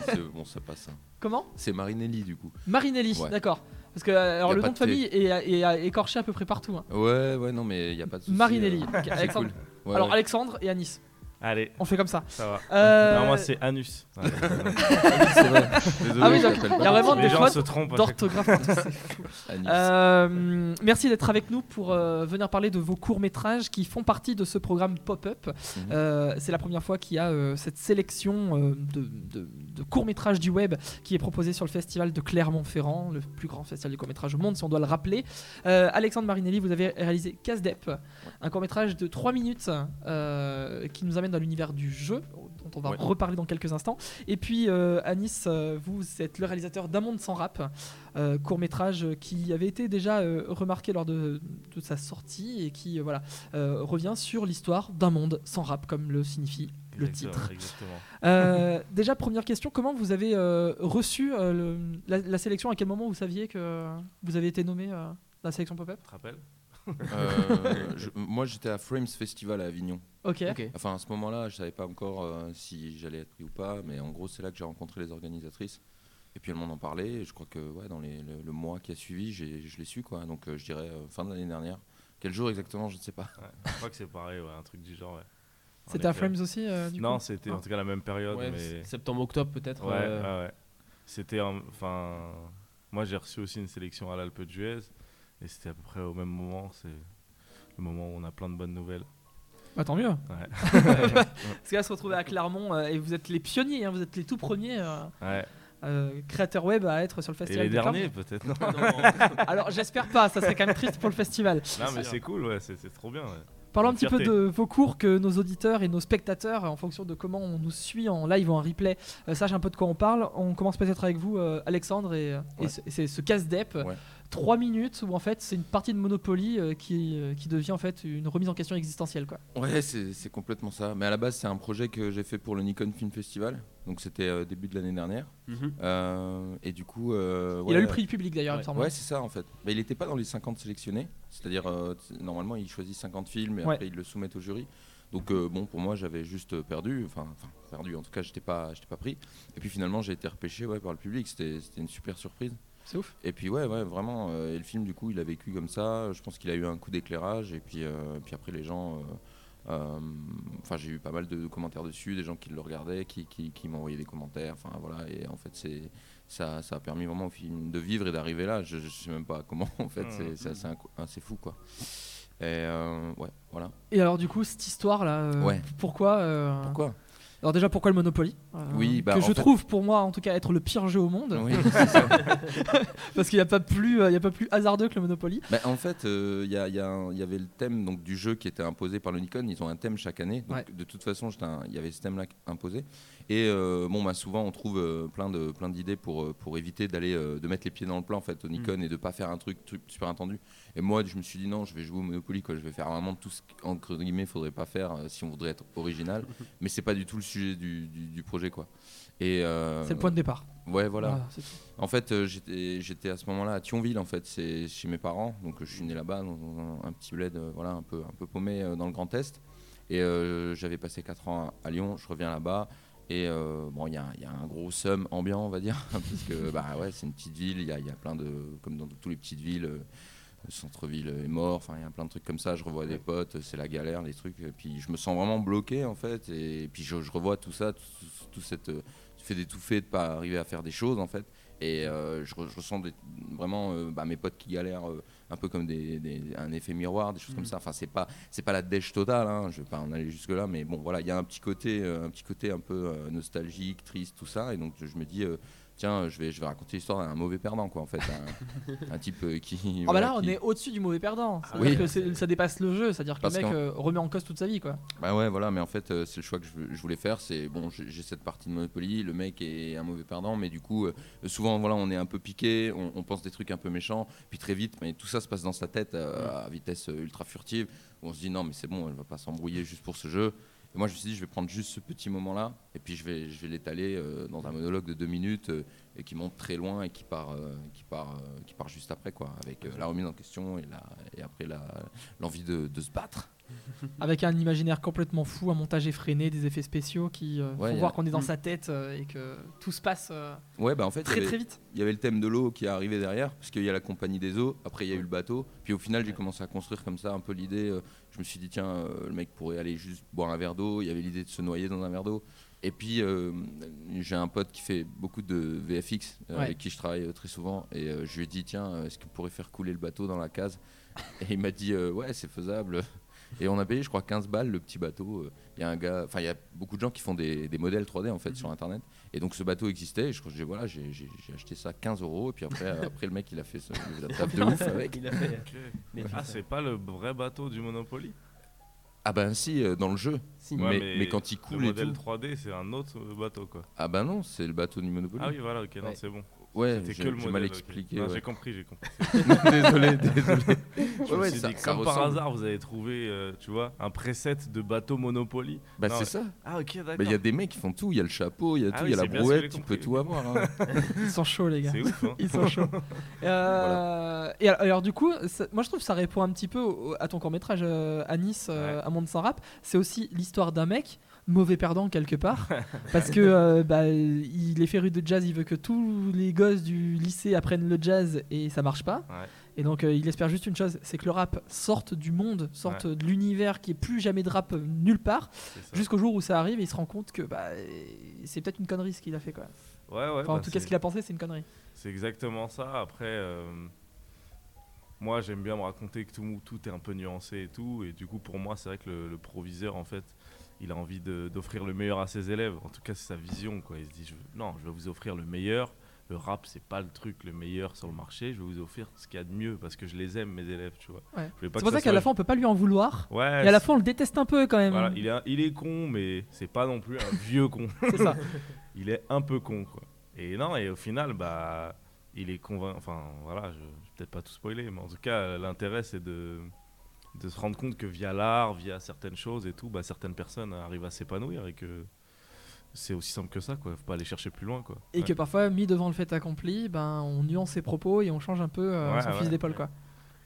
C'est- bon, ça passe. hein. Comment? C'est Marinelli du coup. Marinelli, Ouais. d'accord. Parce que euh, alors, Y a le pas nom de famille est, est écorché à peu près partout. hein. Ouais, ouais, non, mais il y a pas de souci. Marinelli. euh, Ok, c'est Alexandre. cool. Ouais, alors ouais. Alexandre et Anis. Allez, On fait comme ça. ça va. Euh, Non, moi c'est Anus. Ouais. C'est vrai. Désolé, Ah oui, donc, il y a vraiment Les des gens fautes d'orthographe. Euh, merci d'être avec nous pour euh, venir parler de vos courts-métrages qui font partie de ce programme Pop-Up. Mhm. Euh, c'est la première fois qu'il y a euh, cette sélection euh, de, de- de courts-métrages du web qui est proposée sur le festival de Clermont-Ferrand, le plus grand festival de courts-métrages au monde, si on doit le rappeler. Euh, Alexandre Marinelli, vous avez réalisé Casdep, un court-métrage de 3 minutes euh, qui nous amène dans l'univers du jeu, dont on va Ouais. reparler dans quelques instants. Et puis, euh, Anis, euh, vous êtes le réalisateur d'Un monde sans rap, euh, court-métrage qui avait été déjà remarqué lors de, de sa sortie et qui voilà, revient sur l'histoire d'un monde sans rap, comme le signifie le titre. déjà, première question, comment vous avez reçu la, sélection? À quel moment vous saviez que vous avez été nommé la sélection pop-up? Tu te rappelles? Moi, j'étais à Frames Festival à Avignon. Ok. Enfin, à ce moment-là, je savais pas encore si j'allais être pris ou pas, mais en gros, c'est là que j'ai rencontré les organisatrices. Et puis elles m'en ont parlé. Et je crois que ouais, dans les, le, mois qui a suivi, je l'ai su. Quoi. Donc je dirais fin de l'année dernière. Quel jour exactement, je ne sais pas. je crois que c'est pareil, un truc du genre. C'était à Frames aussi euh, Non, c'était en tout cas la même période. mais... Septembre-octobre peut-être Ouais, euh. ouais. C'était. Enfin. Moi j'ai reçu aussi une sélection à l'Alpe d'Huez. Et c'était à peu près au même moment. C'est le moment où on a plein de bonnes nouvelles. Bah, tant mieux. Ouais. Parce que là, se retrouver à Clermont euh, et vous êtes les pionniers, hein, vous êtes les tout premiers. ouais. Euh, créateur web à être sur le festival. Et les derniers peut-être. Alors j'espère pas, ça serait quand même triste pour le festival. Non mais c'est cool, ouais, c'est trop bien. Parlons un petit peu de vos cours que nos auditeurs et nos spectateurs, en fonction de comment on nous suit en live ou en replay, euh, sachent un peu de quoi on parle. On commence peut-être avec vous, euh, Alexandre, et, c'est ce casse-dep. 3 minutes où en fait c'est une partie de Monopoly euh, qui, euh, qui devient en fait une remise en question existentielle quoi. Ouais c'est complètement ça. Mais à la base c'est un projet que j'ai fait pour le Nikon Film Festival. Donc c'était euh, début de l'année dernière. Mhm. et du coup... il a eu le prix du public d'ailleurs ouais. il me semble. Ouais c'est ça en fait. Mais il n'était pas dans les 50 sélectionnés. C'est-à-dire normalement il choisit 50 films et après il le soumettent au jury. Donc bon, pour moi, j'avais juste perdu, enfin, perdu. En tout cas, j'étais pas, j'étais pas pris. Et puis finalement, j'ai été repêché ouais, par le public. C'était une super surprise. C'est ouf. Et puis ouais, ouais vraiment. Euh, et le film, du coup, il a vécu comme ça. Je pense qu'il a eu un coup d'éclairage. Et puis, euh, puis après, les gens. Euh, enfin, j'ai eu pas mal de commentaires dessus, des gens qui le regardaient, qui, qui, qui m'envoyaient des commentaires. Enfin voilà. Et en fait, c'est ça, ça a permis vraiment au film de vivre et d'arriver là. Je, je sais même pas comment. En fait, mmh. c'est assez, assez, fou quoi. Et ouais, voilà. Et alors, du coup, cette histoire là, pourquoi Pourquoi? Alors déjà pourquoi le Monopoly euh, Oui, bah, que je trouve pour moi en tout cas être le pire jeu au monde. Oui, Parce qu'il n'y a pas plus, euh, il y a pas plus hasardeux que le Monopoly. Bah, en fait, euh, il y, y, avait le thème donc du jeu qui était imposé par le Nikon. Ils ont un thème chaque année. Donc, De toute façon, il y avait ce thème-là imposé. Et bon, bah, souvent on trouve plein de plein d'idées pour pour éviter d'aller de mettre les pieds dans le plat en fait au Nikon mm. et de pas faire un truc, truc super attendu. Et moi, je me suis dit non, je vais jouer au Monopoly quoi. Je vais faire vraiment tout ce qu'entre guillemets faudrait pas faire si on voudrait être original. Mais c'est pas du tout le sujet du, du, projet quoi. Et euh, c'est le point de départ. Ouais, voilà. en fait, euh, j'étais, j'étais à ce moment-là à Thionville, en fait, c'est chez mes parents. Donc, je suis né là-bas, dans un, petit bled, euh, voilà, un peu, un peu paumé dans le Grand Est. Et j'avais passé 4 ans à, Lyon. Je reviens là-bas. Et bon, il y, y, a un gros somme ambiant, on va dire, parce que bah ouais, c'est une petite ville. Il y a, y a, plein de, comme dans toutes les petites villes le centre-ville est mort, enfin il y a plein de trucs comme ça, je revois des potes, c'est la galère, les trucs, et puis je me sens vraiment bloqué en fait, et puis je, revois tout ça, tout, cette fait d'étouffer, de pas arriver à faire des choses en fait, et euh, je, ressens vraiment euh, bah, mes potes qui galèrent euh, un peu comme des, un effet miroir, des choses comme mm. ça. Enfin, c'est pas c'est pas la dèche totale. Hein, je vais pas en aller jusque là, mais bon, voilà, il y a un petit côté un petit côté un peu nostalgique, triste, tout ça. Et donc je me dis, tiens, je vais, je vais raconter l'histoire d'un mauvais perdant, quoi, en fait. Un, type euh, qui. Ah, bah là, on est au-dessus du mauvais perdant. oui. que ça dépasse le jeu, c'est-à-dire que le mec euh, remet en cause toute sa vie, quoi. Bah ouais, voilà, mais en fait, euh, c'est le choix que je, voulais faire. C'est bon, j'ai cette partie de Monopoly, le mec est un mauvais perdant, mais du coup, souvent, voilà, on est un peu piqué, on, pense des trucs un peu méchants, puis très vite, mais tout ça se passe dans sa tête à vitesse ultra furtive. Où on se dit, non, mais c'est bon, elle va pas s'embrouiller juste pour ce jeu moi, je me suis dit, je vais prendre juste ce petit moment-là, et puis je vais, je vais l'étaler euh, dans un monologue de deux minutes, euh, et qui monte très loin, et qui part, euh, qui part, qui part juste après, quoi, avec la remise en question, et, et après l'envie de, se battre. avec un imaginaire complètement fou, un montage effréné, des effets spéciaux qui font voir qu'on est dans mm. sa tête, et que tout se passe ouais, bah, en fait, très très vite. Il y avait le thème de l'eau qui est arrivé derrière, parce qu'il y a la compagnie des eaux, après il y a eu le bateau, puis au final, j'ai commencé à construire comme ça un peu l'idée je me suis dit, tiens, euh, le mec pourrait aller juste boire un verre d'eau. Il y avait l'idée de se noyer dans un verre d'eau. Et puis, euh, j'ai un pote qui fait beaucoup de VFX, euh, avec qui je travaille très souvent. Et je lui ai dit, tiens, est-ce qu'il pourrait faire couler le bateau dans la case? Et il m'a dit, ouais, c'est faisable. Et on a payé, je crois, 15 balles le petit bateau. Il y a un gars, enfin, il y a beaucoup de gens qui font des, modèles 3D en fait sur internet. Et donc ce bateau existait. Et je crois que j'ai voilà, j'ai acheté ça 15 euros. Et puis après, après le mec, il a fait la table de ouf avec. Il a fait, ah, c'est pas le vrai bateau du Monopoly? Ah ben si, euh, dans le jeu. mais, mais, quand il coule le modèle 3D, c'est un autre bateau quoi. Ah ben non, c'est le bateau du Monopoly. Ah oui, voilà, ok, c'est bon. Ouais, C'était j'ai mal expliqué. Ouais. J'ai compris, j'ai compris. désolé, désolé. Je me ouais, suis ça- dit, ça comme par hasard, vous avez trouvé, euh, tu vois, un preset de bateau Monopoly. Bah, c'est ça. Ah, ok, d'accord. Bah, Il y a des mecs qui font tout. Il y a le chapeau, il y a Ah tout, il oui, y a la brouette, tu peux tout avoir. hein. Ils sont chauds, les gars. C'est ouf, hein. Ils sont chauds. Euh, Et alors, alors, du coup, ça- moi je trouve que ça répond un petit peu au- à ton court métrage à Nice, euh, Ouais. à Monde sans rap. C'est aussi l'histoire d'un mec mauvais perdant quelque part, parce que euh, bah, il est féru de jazz, il veut que tous les gosses du lycée apprennent le jazz et ça marche pas. Ouais. Et donc euh, il espère juste une chose, c'est que le rap sorte du monde, sorte de l'univers qui est plus jamais de rap euh, nulle part, jusqu'au jour où ça arrive et il se rend compte que bah, c'est peut-être une connerie ce qu'il a fait quoi. Ouais, ouais. Enfin, en bah, tout cas, ce qu'il a pensé, c'est une connerie. C'est exactement ça. Après, euh, moi, j'aime bien me raconter que tout, tout est un peu nuancé et tout. Et du coup, pour moi, c'est vrai que le, le proviseur, en fait, il a envie d'offrir le meilleur à ses élèves. En tout cas, c'est sa vision. Quoi. Il se dit, je, non, je vais vous offrir le meilleur. Le rap, c'est pas le truc le meilleur sur le marché. Je vais vous offrir ce qu'il y a de mieux parce que je les aime, mes élèves, tu vois. Ouais. C'est pour ça qu'à soit- la fin, on peut pas lui en vouloir. Ouais, Et à la fin, on le déteste un peu quand même. voilà, il, est, un- il est con, mais c'est pas non plus un vieux con. C'est ça. il est un peu con quoi. Et non, et au final, bah, il est convaincu. Enfin, voilà, je, je vais peut-être pas tout spoiler, mais en tout cas, l'intérêt c'est de, de se rendre compte que via l'art, via certaines choses et tout, bah, certaines personnes arrivent à s'épanouir et que c'est aussi simple que ça, quoi. Faut pas aller chercher plus loin, quoi. Et Ouais. que parfois, mis devant le fait accompli, ben, on nuance ses propos et on change un peu euh, Ouais, son ouais. fusil d'épaule. quoi.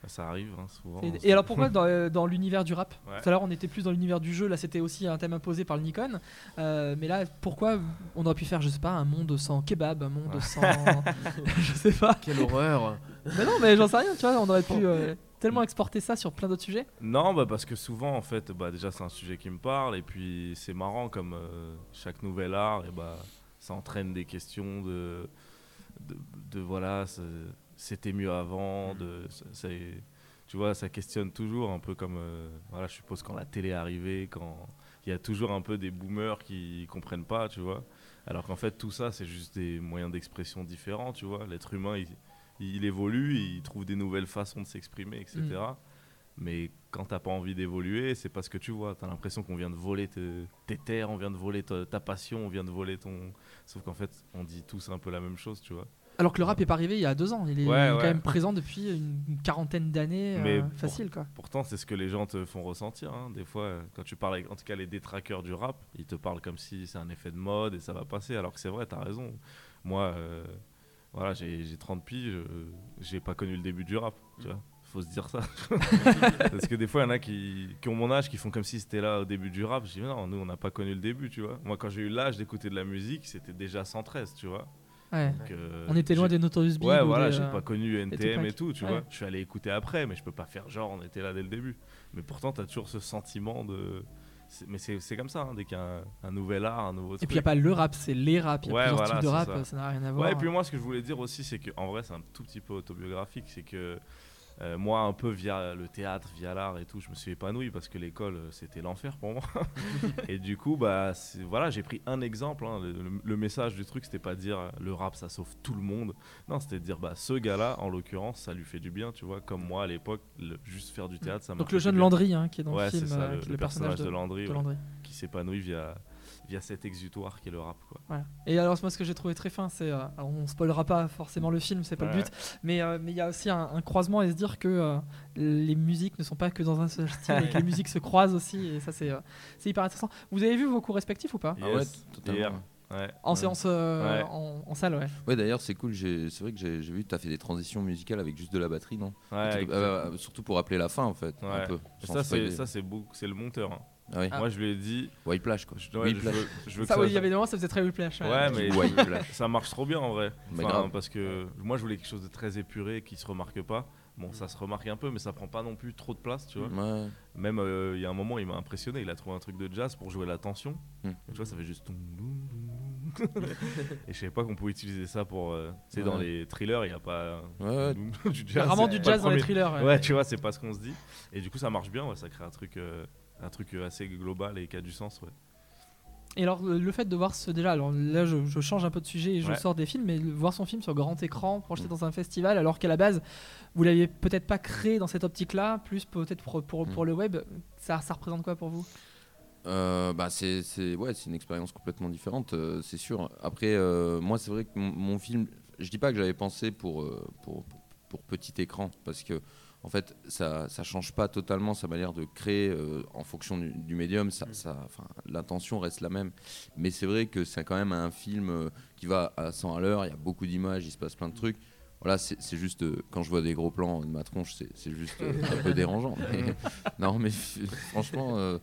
Ça arrive hein, souvent. Et, et alors pourquoi dans, euh, dans l'univers du rap? Ouais. Tout à l'heure, on était plus dans l'univers du jeu, là c'était aussi un thème imposé par le Nikon. Euh, mais là, pourquoi on aurait pu faire, je sais pas, un monde sans kebab, un monde Ouais. sans. je sais pas. Quelle horreur Mais non, mais j'en sais rien, tu vois, on aurait pu euh, tellement exporter ça sur plein d'autres sujets. Non, bah parce que souvent, en fait, bah déjà c'est un sujet qui me parle et puis c'est marrant comme euh, chaque nouvel art, et bah ça entraîne des questions de, de, de, voilà, c'est- c'était mieux avant, de, c'est, tu vois, ça questionne toujours un peu comme, euh, voilà, je suppose quand la télé est arrivée, quand il y a toujours un peu des boomers qui comprennent pas, tu vois, alors qu'en fait tout ça c'est juste des moyens d'expression différents, tu vois, l'être humain il, il évolue, il trouve des nouvelles façons de s'exprimer, etc. Mais quand t'as pas envie d'évoluer, c'est pas ce que tu vois. T'as l'impression qu'on vient de voler te- tes terres, on vient de voler ta, ta passion, on vient de voler ton. Sauf qu'en fait, on dit tous un peu la même chose, tu vois. Alors que le rap est pas arrivé il y a deux ans, il est, Ouais, il est quand même présent depuis une, quarantaine d'années, euh, pour- facile quoi. Pourtant, c'est ce que les gens te font ressentir. hein. Des fois, quand tu parles avec, en tout cas, les détraqueurs du rap, ils te parlent comme si c'est un effet de mode et ça va passer. Alors que c'est vrai, t'as raison. Moi, euh, voilà, j'ai j'ai 30 piges, euh, j'ai pas connu le début du rap, tu vois. Faut se dire ça. Parce que des fois, il y en a qui, qui ont mon âge, qui font comme si c'était là au début du rap. Je dis, non, nous, on n'a pas connu le début, tu vois. Moi, quand j'ai eu l'âge d'écouter de la musique, c'était déjà 113, tu vois. Ouais. Donc, euh, On était loin des Notorious Big. Ouais, ou voilà, des, j'ai euh, pas connu NTM et tout, tu Ouais. vois. Je suis allé écouter après, mais je peux pas faire genre on était là dès le début. Mais pourtant, t'as toujours ce sentiment de. Mais c'est comme ça, hein, dès qu'il y a un, un nouvel art, un nouveau Et truc. puis il n'y a pas le rap, c'est les rap, il y a Ouais, plusieurs voilà, types de rap, ça. n'a rien à voir. Ouais, et puis moi, ce que je voulais dire aussi, c'est que en vrai, c'est un tout petit peu autobiographique. C'est que euh, moi, un peu via le théâtre, via l'art et tout, je me suis épanoui parce que l'école, euh, c'était l'enfer pour moi. et du coup, bah, voilà, j'ai pris un exemple. hein. Le, le- le message du truc, c'était pas de dire euh, le rap, ça sauve tout le monde. Non, c'était de dire, bah, ce gars-là, en l'occurrence, ça lui fait du bien, tu vois. Comme moi à l'époque, juste faire du théâtre, ça m'a Donc le jeune. Landry hein, qui est dans Ouais, le film, ça, euh, le, personnage de, Landry, de ouais, Landry. qui s'épanouit via, via cet exutoire qui est le rap, quoi. Voilà. Et alors moi ce que j'ai trouvé très fin, c'est, euh, alors on spoilera pas forcément le film, c'est pas le but, mais euh, mais il y a aussi un, un croisement et se dire que euh, les musiques ne sont pas que dans un seul style et que les musiques se croisent aussi et ça c'est euh, c'est hyper intéressant. Vous avez vu vos cours respectifs ou pas? Ah ouais, Yes, totalement. Ouais. En séance euh, Ouais. en, en salle ouais. Ouais, d'ailleurs, c'est cool. j'ai- C'est vrai que j'ai vu que tu as fait des transitions musicales avec juste de la batterie, non? Ouais, euh, Surtout pour rappeler la fin, en fait. Ouais. Un peu. Ça, c'est spoiler. ça, c'est beau- c'est le monteur. hein. Ah oui. Moi, je lui ai dit. Whiplash, quoi. Je, ouais, je veux, je veux que Ça ça, oui, il y avait des moments ça faisait très whiplash. Ouais, mais Whiplash. ça marche trop bien en vrai. Mais Enfin, grave. parce que moi, je voulais quelque chose de très épuré qui se remarque pas. Bon, ça se remarque un peu, mais ça prend pas non plus trop de place, tu vois. Ouais. Même euh, il y a un moment, il m'a impressionné. Il a trouvé un truc de jazz pour jouer la tension. Hmm. Et tu vois, ça fait juste. Et je savais pas qu'on pouvait utiliser ça pour. euh, tu sais, dans les thrillers, il y a pas Ouais, ouais. du Il y a jazz. vraiment du jazz dans les thrillers. ouais. Ouais, tu vois, c'est pas ce qu'on se dit. Et du coup, ça marche bien. Ouais, ça crée un truc, euh, un truc assez global et qui a du sens. Ouais. Et alors le fait de voir ce déjà, alors là je, je change un peu de sujet et je Ouais. sors des films, mais voir son film sur grand écran projeté dans un festival, alors qu'à la base vous l'aviez peut-être pas créé dans cette optique-là, plus peut-être pour, pour, pour le web, ça, ça représente quoi pour vous? Euh, bah c'est c'est ouais c'est une expérience complètement différente euh, c'est sûr après euh, moi c'est vrai que mon, film je dis pas que j'avais pensé pour, euh, pour, pour, pour petit écran, parce que en fait, ça ça change pas totalement sa manière de créer euh, en fonction du, du médium. Ça, ça, enfin, l'intention reste la même. Mais c'est vrai que c'est quand même un film euh, qui va à 100 à l'heure. Il y a beaucoup d'images, il se passe plein de trucs. Voilà, c'est juste euh, quand je vois des gros plans de ma tronche, c'est juste un peu dérangeant. Mais- non, mais franchement,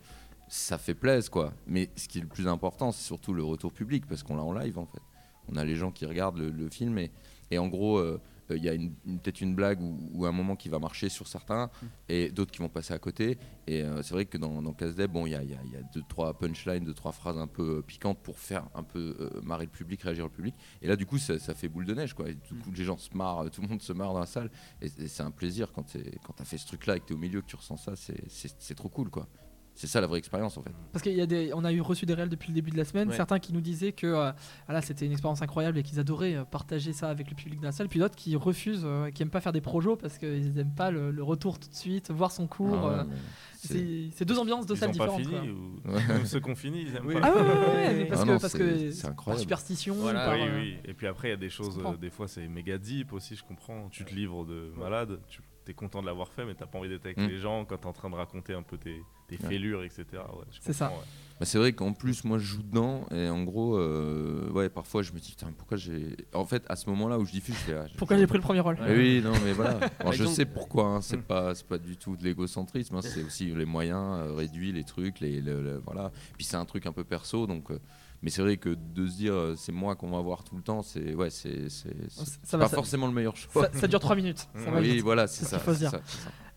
ça fait plaisir, quoi. Mais ce qui est le plus important, c'est surtout le retour public, parce qu'on l'a en live, en fait. On a les gens qui regardent le, le film, et, et en gros, il y a une- une- peut-être une blague ou, ou un moment qui va marcher sur certains, et d'autres qui vont passer à côté. Et euh, c'est vrai que dans, dans Casse-Deb, bon, il y a, y a- y a deux, trois punchlines, deux, trois phrases un peu euh, piquantes pour faire un peu euh, marrer le public, réagir le public. Et là, du coup, ça, ça fait boule de neige, quoi. Et du coup, les gens se marrent, tout le monde se marre dans la salle. Et, et c'est un plaisir quand tu as fait ce truc-là et que tu es au milieu, que tu ressens ça, c'est trop cool, quoi. C'est ça la vraie expérience, en fait. Parce qu'il y a des, on a eu reçu des réels depuis le début de la semaine, Ouais. certains qui nous disaient que euh, voilà, c'était une expérience incroyable et qu'ils adoraient euh, partager ça avec le public de la salle, puis d'autres qui refusent, euh, qui aiment pas faire des projos parce qu'ils n'aiment pas le, le retour tout de suite, voir son cours. Ah ouais, euh, mais c'est- deux ambiances, deux Ils salles ont pas différentes. fini ou Ouais. même ceux qui ont fini, ils aiment Oui. pas. Ah ouais, ouais, ouais, ouais, mais parce Ah que, non, parce c'est- que c'est par incroyable. superstition, Voilà, par, oui, oui. Et puis après, il y a des choses, euh, des fois c'est méga deep aussi, je comprends. Tu te livres de malade, tu es content de l'avoir fait, mais t'as pas envie d'être avec Mm. les gens quand t'es en train de raconter un peu tes, tes Ouais. fêlures, etc. Ouais, C'est ça. ouais. Bah, c'est vrai qu'en plus, moi, je joue dedans. Et en gros, euh, ouais, parfois, je me dis, putain, pourquoi j'ai. En fait, à ce moment-là où je diffuse, je fais. ah, Pourquoi j'ai pris le premier rôle? Mais oui, non, mais voilà. Alors, je donc- sais pourquoi. hein, C'est Mm. pas, c'est pas du tout de l'égocentrisme. hein, c'est aussi les moyens euh, réduits, les trucs, les, le- le- voilà. Puis c'est un truc un peu perso, donc. euh, mais c'est vrai que de se dire, euh, c'est moi qu'on va voir tout le temps, c'est ouais, c'est va, pas ça- forcément le meilleur choix. Ça, ça dure 3 minutes. ça oui, vite. voilà, c'est C'est ce ça. faut se dire.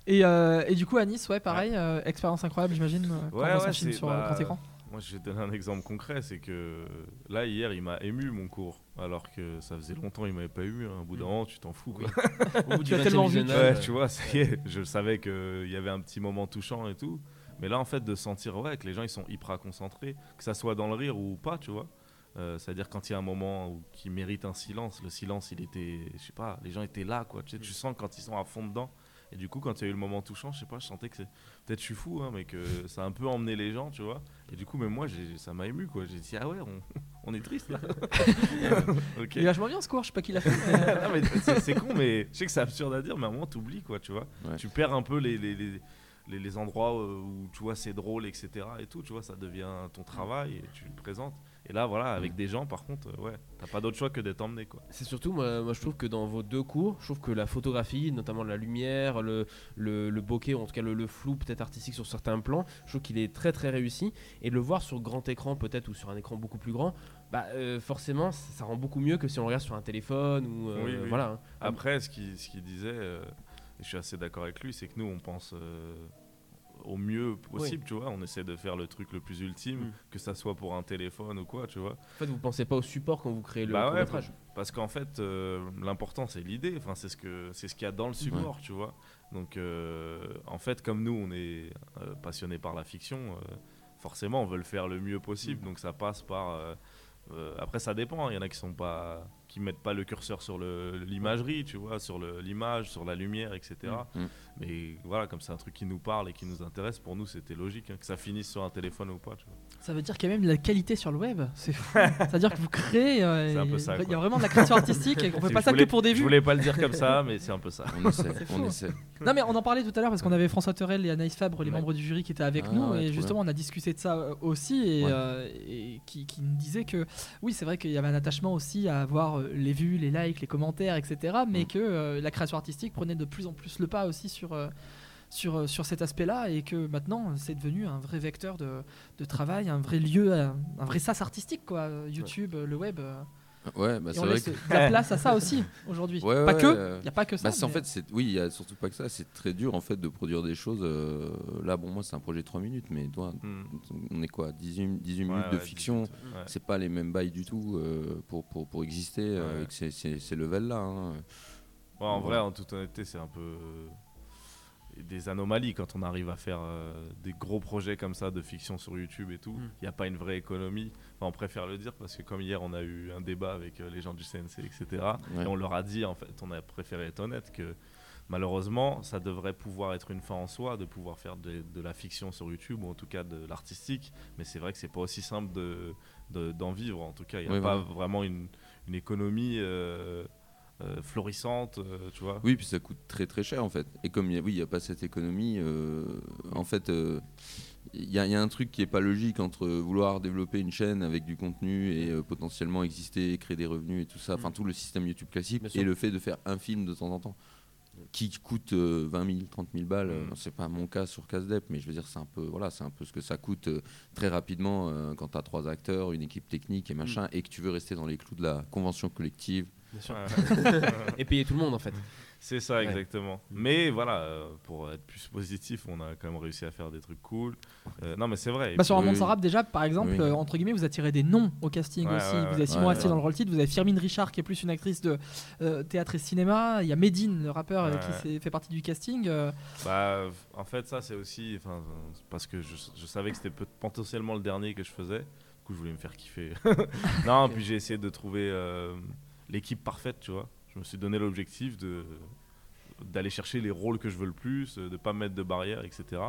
Et, euh, et du coup, à Nice, ouais, pareil, euh, expérience incroyable, j'imagine, quand Ouais, on ouais, sur bah, grand écran. Moi, je vais te donner un exemple concret, c'est que là, hier, il m'a ému mon cours, alors que ça faisait longtemps qu'il m'avait pas eu. hein. Au bout d'un moment, tu t'en fous. quoi. Au bout Tu as 20e tellement Ouais, tu vois, ça y est, je savais qu'il y avait un petit moment touchant et tout. Mais là, en fait, de sentir ouais, que les gens ils sont hyper concentrés, que ça soit dans le rire ou pas, tu vois. Euh, C'est-à-dire quand il y a un moment où, qui mérite un silence, le silence, il était, je sais pas, les gens étaient là, quoi. Tu, sais, tu sens quand ils sont à fond dedans. Et du coup, quand il y a eu le moment touchant, je sais pas, je sentais que c'est- peut-être je suis fou, hein, mais que ça a un peu emmené les gens, tu vois. Et du coup, même moi, ça m'a ému, quoi. J'ai dit ah ouais, on, on est triste là. ok. Il est vachement bien ce cours, je sais pas qui l'a fait. mais- Non, mais c'est c'est con, mais je sais que c'est absurde à dire, mais à un moment, t'oublies, quoi, tu vois. Ouais. Tu perds un peu les, les, les, les- les endroits euh, où, tu vois, c'est drôle, etc. Et tout, tu vois, ça devient ton travail et tu le présentes. Et là, voilà, avec des gens, par contre, euh, ouais, t'as pas d'autre choix que d'être emmené, quoi. C'est surtout, moi, moi, je trouve que dans vos deux cours, je trouve que la photographie, notamment la lumière, le, le, le bokeh, ou en tout cas le, le flou peut-être artistique sur certains plans, je trouve qu'il est très très réussi. Et le voir sur grand écran peut-être ou sur un écran beaucoup plus grand, bah, euh, forcément ça, ça rend beaucoup mieux que si on regarde sur un téléphone ou euh, Oui, oui. voilà. hein. Après, ce qu'il ce qu'il disait, euh, et je suis assez d'accord avec lui, c'est que nous, on pense au mieux possible, tu vois. On essaie de faire le truc le plus ultime, Mm. que ça soit pour un téléphone ou quoi, tu vois. En fait, vous pensez pas au support quand vous créez le Bah ouais, court-métrage. Parce qu'en fait, euh, l'important c'est l'idée. Enfin, c'est ce que c'est ce qu'il y a dans le support, tu vois. Donc, euh, en fait, comme nous, on est euh, passionnés par la fiction, euh, forcément, on veut le faire le mieux possible. Donc, ça passe par. euh, euh, après, ça dépend. hein. Il y en a qui sont pas, qui mettent pas le curseur sur le- l'imagerie, tu vois, sur le- l'image, sur la lumière, etc. Mm. Mais voilà, comme c'est un truc qui nous parle et qui nous intéresse, pour nous, c'était logique hein, que ça finisse sur un téléphone ou pas. Tu vois. Ça veut dire qu'il y a même de la qualité sur le web. C'est fou. C'est-à-dire que vous créez. euh, C'est un peu il- ça, Il y a vraiment de la création artistique et qu'on fait Je pas ça voulais- que pour des Je vues. voulais pas le dire comme ça, mais c'est un peu ça. On essaie, on essaie. Non mais on en parlait tout à l'heure parce qu'on avait François Terrel et Anaïs Fabre, les Ouais. membres du jury qui étaient avec Ah nous ouais, et justement on a discuté de ça euh, aussi et, Ouais. euh, et qui, qui nous disait que oui c'est vrai qu'il y avait un attachement aussi à avoir euh, les vues, les likes, les commentaires, etc. Mais Mm. que euh, la création artistique prenait de plus en plus le pas aussi sur euh, sur, sur cet aspect-là et que maintenant c'est devenu un vrai vecteur de, de travail, un vrai lieu, un, un vrai sas artistique quoi. YouTube, le web. Ouais, bah, c'est on vrai laisse que. de la place à ça aussi aujourd'hui. Ouais, pas ouais, que, euh, il y a pas que ça. Bah, c'est en fait, c'est oui, il y a surtout pas que ça. C'est très dur en fait de produire des choses. euh, là, bon, moi, c'est un projet de 3 minutes, mais toi, Hmm. on est quoi 18, 18 Ouais, minutes de fiction. 18, ouais. C'est pas les mêmes bails du tout euh, pour, pour, pour exister euh, Ouais. avec ces, ces, ces levels-là. hein. Ouais, en Voilà. vrai, en toute honnêteté, c'est un peu des anomalies quand on arrive à faire euh, des gros projets comme ça de fiction sur YouTube et tout. Il Mm. n'y a pas une vraie économie. Enfin, on préfère le dire parce que comme hier, on a eu un débat avec euh, les gens du CNC, etc. Ouais. Et on leur a dit, en fait, on a préféré être honnête que malheureusement, ça devrait pouvoir être une fin en soi de pouvoir faire de, de la fiction sur YouTube ou en tout cas de l'artistique. Mais c'est vrai que c'est pas aussi simple de, de- d'en vivre. En tout cas, il n'y a Oui, pas voilà. vraiment une, une économie. euh, euh, florissante, euh, tu vois. Oui, puis ça coûte très très cher en fait. Et comme il y a- oui, il n'y a pas cette économie, en fait, il y, a- il y a un truc qui est pas logique entre vouloir développer une chaîne avec du contenu et euh, potentiellement exister, créer des revenus et tout ça, enfin tout le système YouTube classique, Bien sûr. et le fait de faire un film de temps en temps qui coûte euh, 20 000, 30 000 balles. euh, Mm. C'est pas mon cas sur Casdep, mais je veux dire, c'est un peu, voilà, c'est un peu ce que ça coûte euh, très rapidement euh, quand tu as trois acteurs, une équipe technique et machin, et que tu veux rester dans les clous de la convention collective. Bien sûr. Et payer tout le monde en fait. C'est ça, exactement. Mais voilà, euh, pour être plus positif, on a quand même réussi à faire des trucs cool. Euh, non, mais c'est vrai. Bah, sur un Oui, monde rap, déjà, par exemple, Oui. euh, entre guillemets, vous attirez des noms au casting Ouais, aussi. ouais, vous avez Simon Ouais, Astier ouais. dans le rôle titre, vous avez Firmine Richard qui est plus une actrice de euh, théâtre et cinéma. Il y a Medine, le rappeur euh, qui fait partie du casting. euh, Bah, en fait, ça, c'est aussi. enfin, Parce que je, je savais que c'était potentiellement le dernier que je faisais. Du coup, je voulais me faire kiffer. non, puis j'ai essayé de trouver euh, l'équipe parfaite, tu vois. Je me suis donné l'objectif d'aller chercher les rôles que je veux le plus, de pas mettre de barrières, etc.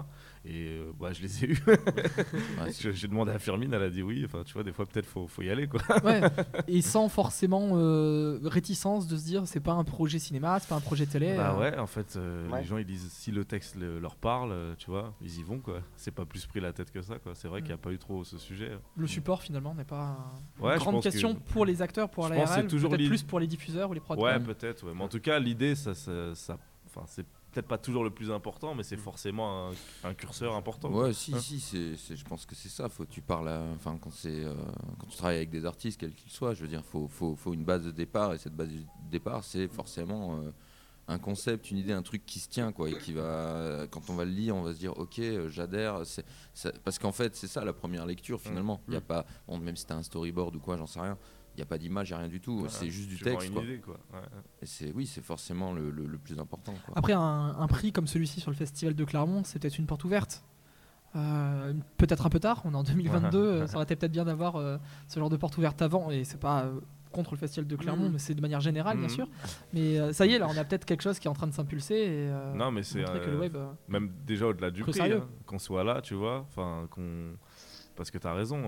Et euh, bah, je les ai eus. Ouais, J'ai demandé à Firmine, elle a dit oui. Enfin, tu vois, des fois, peut-être faut, faut y aller, quoi. ouais. et sans forcément euh, réticence de se dire c'est pas un projet cinéma, c'est pas un projet télé. Bah euh, ouais, en fait, euh, Ouais. les gens ils disent si le texte le- leur parle, tu vois, ils y vont quoi. C'est pas plus pris la tête que ça quoi. C'est vrai Mm. qu'il n'y a pas eu trop ce sujet. Le support finalement n'est pas une grande que- question pour les acteurs, pour la RL, peut-être plus pour les diffuseurs ou les prods. Ouais, peut-être. Ouais. Mais en tout cas, l'idée, ça, ça, ça- enfin, c'est peut-être pas toujours le plus important, mais c'est forcément un, un curseur important. quoi. Ouais, si, Hein si, c'est, c'est- je pense que c'est ça. Faut, tu parles, à- enfin, quand c'est, euh, quand tu travailles avec des artistes, quels qu'ils soient, je veux dire, faut, faut, faut une base de départ, et cette base de départ, c'est forcément euh, un concept, une idée, un truc qui se tient, quoi, et qui va, quand on va le lire, on va se dire, ok, euh, j'adhère. Parce qu'en fait, c'est ça la première lecture finalement. Il y a pas, bon, même si t'as un storyboard ou quoi, j'en sais rien. Il n'y a pas d'image, il n'y a rien du tout. Voilà, c'est juste du texte, une quoi. idée, quoi. Ouais, ouais. Et c'est, oui, c'est forcément le, le- le plus important. Quoi. Après, un, un prix comme celui-ci sur le festival de Clermont, c'est peut-être une porte ouverte. Euh, peut-être un peu tard, on est en 2022, euh, ça aurait été peut-être bien d'avoir euh, ce genre de porte ouverte avant, et c'est pas euh, contre le festival de Clermont, Mhm. mais c'est de manière générale, bien Mhm. sûr. Mais euh, ça y est, là, on a peut-être quelque chose qui est en train de s'impulser, et euh, Non, mais c'est que le web. euh, même déjà au-delà du prix, hein, qu'on soit là, tu vois. Enfin, qu'on parce que tu as raison.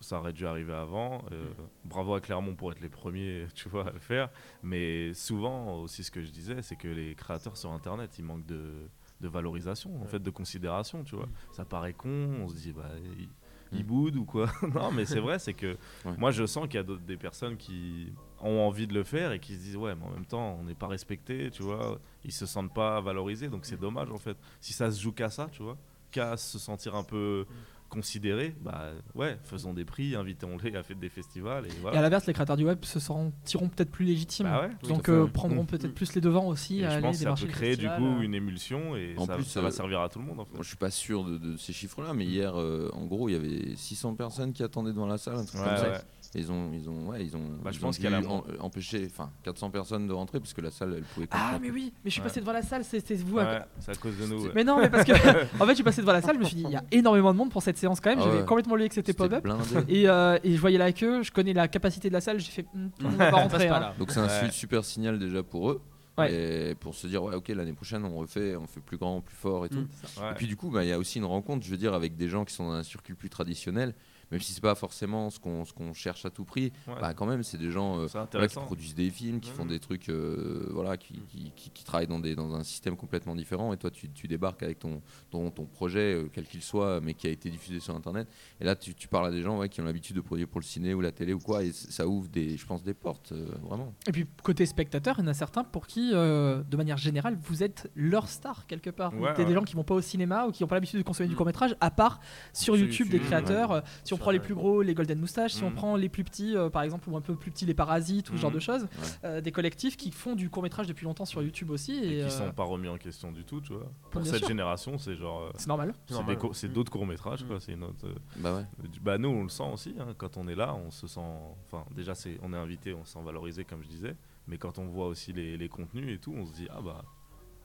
Ça aurait dû arriver avant. euh, bravo à Clermont pour être les premiers, tu vois, à le faire. Mais souvent aussi, ce que je disais, c'est que les créateurs sur Internet, ils manquent de, de valorisation, en fait, de considération, tu vois. Ça paraît con, on se dit, bah, il, il Mm. boude ou quoi? non, mais c'est vrai, c'est que Ouais. moi, je sens qu'il y a des personnes qui ont envie de le faire et qui se disent, ouais, mais en même temps, on n'est pas respecté, tu vois. Ils se sentent pas valorisés, donc c'est dommage, en fait. Si ça se joue qu'à ça, tu vois, qu'à se sentir un peu considéré, bah ouais, faisons des prix, invitons-les à faire des festivals et Et à voilà. l'inverse, les créateurs du web se sentiront peut-être plus légitimes, Bah ouais, donc euh, prendront Mm. peut-être plus les devants aussi Et à je aller pense que ça peut créer du coup euh. une émulsion et En ça, plus, ça va euh, servir à tout le monde en fait. Moi, je suis pas sûr de, de ces chiffres-là, mais hier, euh, en gros, il y avait 600 personnes qui attendaient devant la salle, un truc Ouais, comme ça. ouais. Ils ont, ils ont, ouais, ils ont, Bah, je ils pense y a en- empêcher, enfin, 400 personnes de rentrer parce que la salle, elle pouvait. Ah, mais oui, mais je suis Ouais. passé devant la salle, c'est vous. Ouais, c'est à cause de nous. ouais. Mais non, mais parce que en fait, je suis passé devant la salle, je me suis dit, il y a énormément de monde pour cette séance quand même. Ah J'avais ouais. complètement oublié que c'était pop-up. Et, euh, et je voyais la queue, je connais la capacité de la salle, j'ai fait, Hmm, on va pas rentrer. Pas hein. là. Donc c'est un super signal déjà pour eux. Ouais. Et pour se dire, ouais, ok, l'année prochaine, on refait, on fait plus grand, plus fort et tout. Mm. Ouais. Et puis du coup, bah, il y a aussi une rencontre, je veux dire, avec des gens qui sont dans un circuit plus traditionnel, même si c'est pas forcément ce qu'on ce qu'on cherche à tout prix. Ouais. Bah, quand même, c'est des gens euh, voilà, qui produisent des films, qui font Mhm. des trucs, euh, voilà, qui, qui, qui- qui travaillent dans, des, dans un système complètement différent. Et toi, tu, tu débarques avec ton, ton, ton projet, euh, quel qu'il soit, mais qui a été diffusé sur Internet. Et là, tu, tu parles à des gens ouais, qui ont l'habitude de produire pour le ciné ou la télé ou quoi, et ça ouvre des, je pense, des portes, euh, vraiment. Et puis côté spectateur, il y en a certains pour qui, euh, de manière générale, vous êtes leur star quelque part. Ouais, des gens qui vont pas au cinéma ou qui n'ont pas l'habitude de consommer du Mm. court métrage, à part sur, Sur YouTube, des YouTube, créateurs. Si on prend les plus gros, les Golden Moustache, si on Mm. prend les plus petits, euh, par exemple, ou un peu plus petits, les Parasites, ou ce genre de choses, euh, des collectifs qui font du court métrage depuis longtemps sur YouTube aussi. Et, Et qui euh, sont pas remis en question du tout, tu vois. Pour bien cette sûr. génération, c'est genre. euh, c'est normal. c'est c'est d'autres courts métrages, quoi. C'est une autre, euh, Bah ouais. Bah nous on le sent aussi, hein. quand on est là, on se sent, enfin déjà c'est, on est invité, on se sent valorisé comme je disais, mais quand on voit aussi les, les contenus et tout, on se dit ah bah,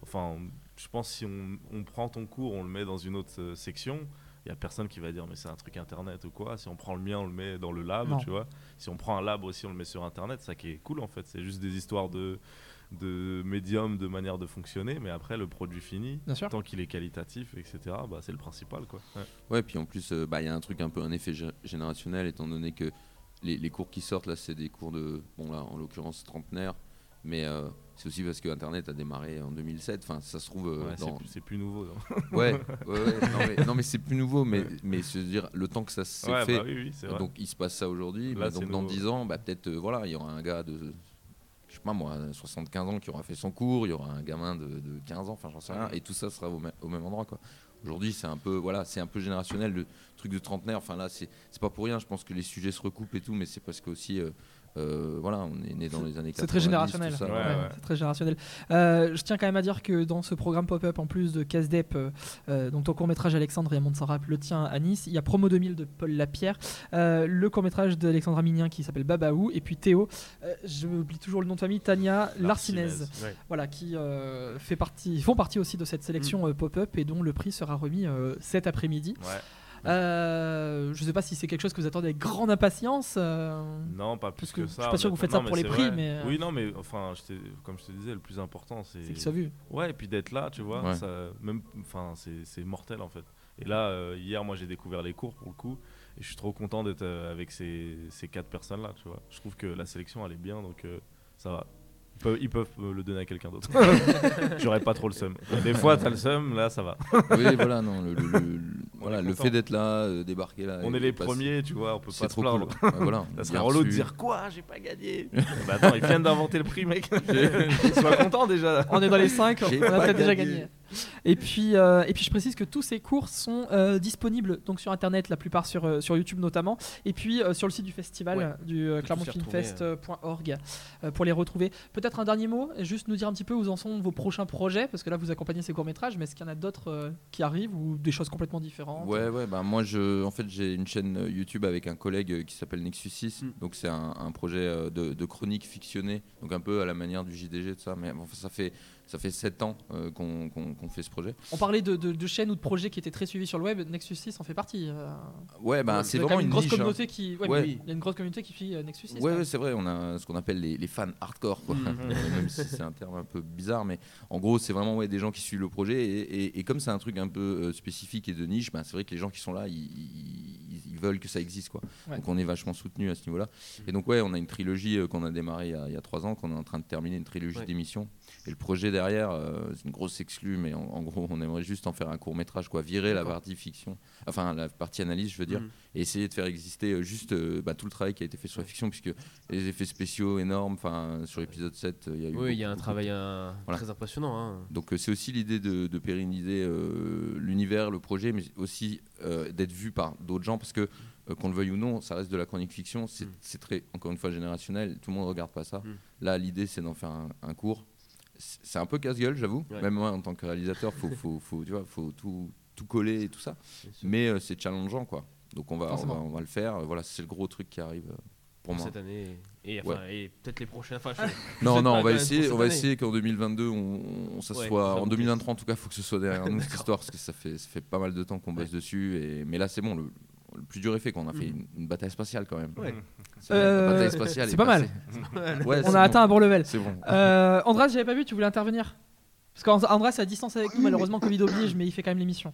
enfin je pense si on, on prend ton cours, on le met dans une autre section, il y a personne qui va dire mais c'est un truc internet ou quoi. Si on prend le mien, on le met dans le lab, Non. tu vois. Si on prend un lab aussi, on le met sur internet, ça qui est cool en fait. C'est juste des histoires de de médium, de manière de fonctionner, mais après le produit fini, Bien sûr. tant qu'il est qualitatif, etc. Bah c'est le principal quoi. Ouais. Ouais, puis en plus, euh, bah, il y a un truc un peu un effet gé- générationnel, étant donné que les, les cours qui sortent là, c'est des cours de, bon là, en l'occurrence trentenaire, mais euh, c'est aussi parce que Internet a démarré en 2007. Enfin, ça se trouve euh, Ouais, c'est dans. plus- c'est plus nouveau. non Ouais, ouais, ouais. Non mais, c'est plus nouveau, mais mais se dire le temps que ça s'est fait. bah oui, oui, donc il se passe ça aujourd'hui. Donc dans nouveau. 10 ans, bah, peut-être euh, voilà, il y aura un gars de je sais pas moi, 75 ans qui aura fait son cours, il y aura un gamin de, de 15 ans, enfin j'en sais rien, et tout ça sera au, même- au même endroit quoi. Aujourd'hui, c'est un peu voilà, c'est un peu générationnel le truc de trentenaire. Enfin là, c'est pas pour rien. Je pense que les sujets se recoupent et tout, mais c'est parce que aussi euh, euh, voilà, on est né dans les années 90. C'est très générationnel. Ouais, voilà. Ouais, C'est très générationnel. Euh, je tiens quand même à dire que dans ce programme pop-up, en plus de Casdep, euh, euh, donc ton court-métrage Alexandre et Montserrat, le tien à Nice, il y a Promo 2000 de Paul Lapierre, euh, le court-métrage d'Alexandra Minien qui s'appelle Babaou, et puis Théo, euh, je oublie toujours le nom de famille, Tania Larcinez, Ouais. voilà, qui euh, fait partie, font partie aussi de cette sélection euh, pop-up et dont le prix sera remis euh, cet après-midi. Ouais. Euh, je sais pas si c'est quelque chose que vous attendez avec grande impatience. euh, Non, pas plus Parce que que, je ça. suis pas sûr que vous faites ça pour les prix, vrai. mais, euh, Oui, non, mais enfin, je comme je te disais, le plus important, c'est. c'est qu'il soit vu. Ouais, et puis d'être là, tu vois, Ouais. ça, même, enfin, c'est c'est mortel en fait. Et là, euh, hier, moi, j'ai découvert les cours pour le coup, et je suis trop content d'être avec ces, ces quatre personnes-là, tu vois. Je trouve que la sélection, elle est bien, donc euh, ça va. Ils peuvent, ils peuvent euh, le donner à quelqu'un d'autre. J'aurais pas trop le seum. Des fois, t'as le seum, là, ça va. Oui, voilà, non, le, le- le- le- voilà, le fait d'être là, euh, débarquer là. On est les passer- premiers, tu vois, on peut pas se trop plaindre. cool. Ouais, voilà, Ça serait relou de dire quoi J'ai pas gagné. bah attends, ils viennent d'inventer le prix, mec. Sois content déjà. On est dans les 5, on a peut-être déjà gagné. Et puis, euh, et puis je précise que tous ces cours sont euh, disponibles donc sur internet, la plupart sur, euh, sur YouTube notamment, et puis euh, sur le site du festival Ouais. du euh, clermontfilmfest.org euh, pour les retrouver. Peut-être un dernier mot, juste nous dire un petit peu où en sont vos prochains projets, parce que là vous accompagnez ces courts métrages, mais est-ce qu'il y en a d'autres euh, qui arrivent ou des choses complètement différentes Ouais, ouais, bah moi, je, en fait, j'ai une chaîne YouTube avec un collègue qui s'appelle Nexus 6. Mm. Donc, c'est un, un projet de, de chronique fictionnée, donc un peu à la manière du JDG, tout ça. Mais bon, ça fait, ça fait 7 ans euh, qu'on fait ce projet. On parlait de, de, de chaînes ou de projets qui étaient très suivis sur le web, Nexus 6 en fait partie. euh. Ouais, bah, c'est vraiment une, grosse niche, hein. communauté qui. Ouais, il y a une grosse communauté qui suit euh, Nexus 6. Ouais, c'est vrai, on a ce qu'on appelle les, les fans hardcore, quoi. Mhm. Même si c'est un terme un peu bizarre, mais en gros, c'est vraiment ouais, des gens qui suivent le projet. Et, et- et comme c'est un truc un peu euh, spécifique et de niche, bah, c'est vrai que les gens qui sont là, ils, ils- ils veulent que ça existe, quoi. Ouais. Donc on est vachement soutenu à ce niveau-là. Et donc, ouais, on a une trilogie euh, qu'on a démarré il y a, il y a trois ans, qu'on est en train de terminer, une trilogie Ouais. d'émissions. Et le projet derrière, euh, c'est une grosse exclue, mais en, en gros, on aimerait juste en faire un court métrage, quoi. Virer la partie fiction, enfin la partie analyse, je veux dire Mhm. et essayer de faire exister euh, juste euh, bah, tout le travail qui a été fait sur la fiction, puisque les effets spéciaux énormes, enfin sur l'épisode 7, euh, il y a eu. Oui, il y a un travail Voilà. très impressionnant. hein. Donc c'est aussi l'idée de, de pérenniser l'univers, le projet, mais aussi d'être vu par d'autres gens, parce que qu'on le veuille ou non, ça reste de la chronique fiction, c'est Mm. très, encore une fois, générationnel, tout le monde ne regarde pas ça. Mm. Là, l'idée, c'est d'en faire un, un cours. C'est un peu casse-gueule, j'avoue. Ouais. Même moi, en tant que réalisateur, faut, faut, faut, tu vois, faut tout, tout coller et tout ça. Mais euh, c'est challengeant, quoi. Donc on va, on va, on va le faire. Voilà, c'est le gros truc qui arrive euh, pour moi. cette année et, et, enfin, et peut-être les prochaines. Enfin, je- je Non, non, on va essayer, on va année. essayer qu'en 2022, on, on- ça Ouais, soit. ça En vous 2023, en tout cas, il faut que ce soit derrière nous cette histoire, parce que ça fait, ça fait pas mal de temps qu'on bosse dessus. Et, mais là, c'est bon. Le, le plus dur est fait, qu'on a fait Mhm. une, une bataille spatiale quand même. Ouais. C'est vrai, Euh, c'est est pas mal. Ouais, On a bon. atteint un bon level. C'est bon. Euh, Andras, j'avais pas vu, tu voulais intervenir? Parce qu'Andras est à distance avec nous, malheureusement, Covid oblige, mais il fait quand même l'émission.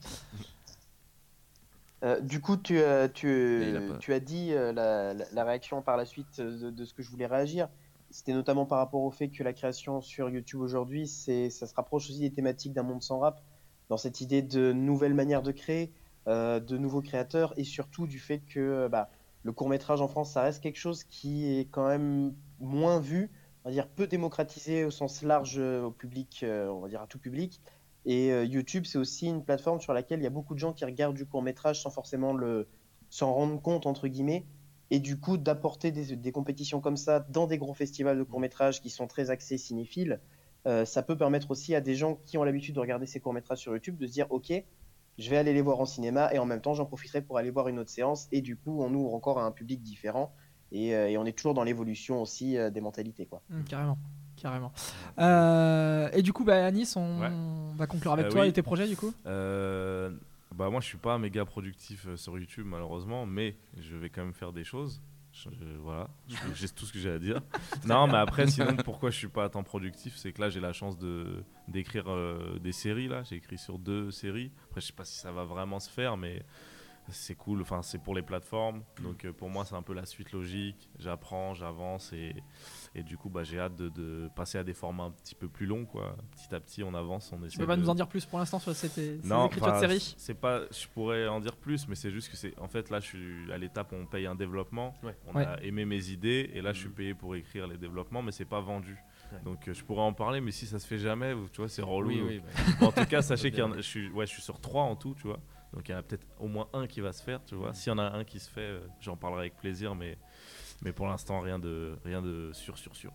Euh, du coup, tu, euh, pas- as dit euh, la, la- la réaction par la suite de, de ce que je voulais réagir. C'était notamment par rapport au fait que la création sur YouTube aujourd'hui, c'est, ça se rapproche aussi des thématiques d'un monde sans rap, dans cette idée de nouvelles manières de créer, euh, de nouveaux créateurs, et surtout du fait que euh, bah, le court métrage en France, ça reste quelque chose qui est quand même moins vu, on va dire peu démocratisé au sens large euh, au public, euh, on va dire à tout public. Et euh, YouTube, c'est aussi une plateforme sur laquelle il y a beaucoup de gens qui regardent du court métrage sans forcément le s'en rendre compte entre guillemets. Et du coup, d'apporter des, compétitions comme ça dans des gros festivals de court métrage qui sont très axés cinéphiles, euh, ça peut permettre aussi à des gens qui ont l'habitude de regarder ces courts métrages sur YouTube de se dire ok, je vais aller les voir en cinéma et en même temps j'en profiterai pour aller voir une autre séance. Et du coup, on ouvre encore à un public différent. Et, euh, et on est toujours dans l'évolution aussi euh, des mentalités quoi. Hum, carrément. Carrément. Euh, et du coup, bah, à Nice, on Ouais. va conclure avec Euh, toi oui. et tes projets, du coup Euh, bah moi je suis pas méga productif sur YouTube malheureusement, mais je vais quand même faire des choses. Je- voilà, j'ai tout ce que j'ai à dire. non, mais après sinon pourquoi je suis pas tant productif, c'est que là j'ai la chance de d'écrire euh, des séries là. J'ai écrit sur deux séries. Après je sais pas si ça va vraiment se faire, mais c'est cool. Enfin, c'est pour les plateformes. Donc euh, pour moi, c'est un peu la suite logique. J'apprends, j'avance et, et du coup, bah, j'ai hâte de, de passer à des formats un petit peu plus longs, quoi. Petit à petit, on avance, on essaie. Tu peux pas de- nous en dire plus pour l'instant sur cette, ces non, écritures de série? C'est pas, je pourrais en dire plus, mais c'est juste que c'est, en fait, là, je suis à l'étape où on paye un développement. Ouais. On Ouais. a aimé mes idées, et là, je suis Mhm. payé pour écrire les développements, mais c'est pas vendu. Ouais. Donc, euh, je pourrais en parler, mais si ça se fait jamais, tu vois, c'est relou. Oui, oui. bah, en tout cas, sachez qu'il y en a- je suis, ouais, je suis sur trois en tout, tu vois. Donc, il y en a peut-être au moins un qui va se faire, tu vois. S'il y en a un qui se fait, euh, j'en parlerai avec plaisir, mais, mais pour l'instant, rien de, rien de sûr, sûr, sûr.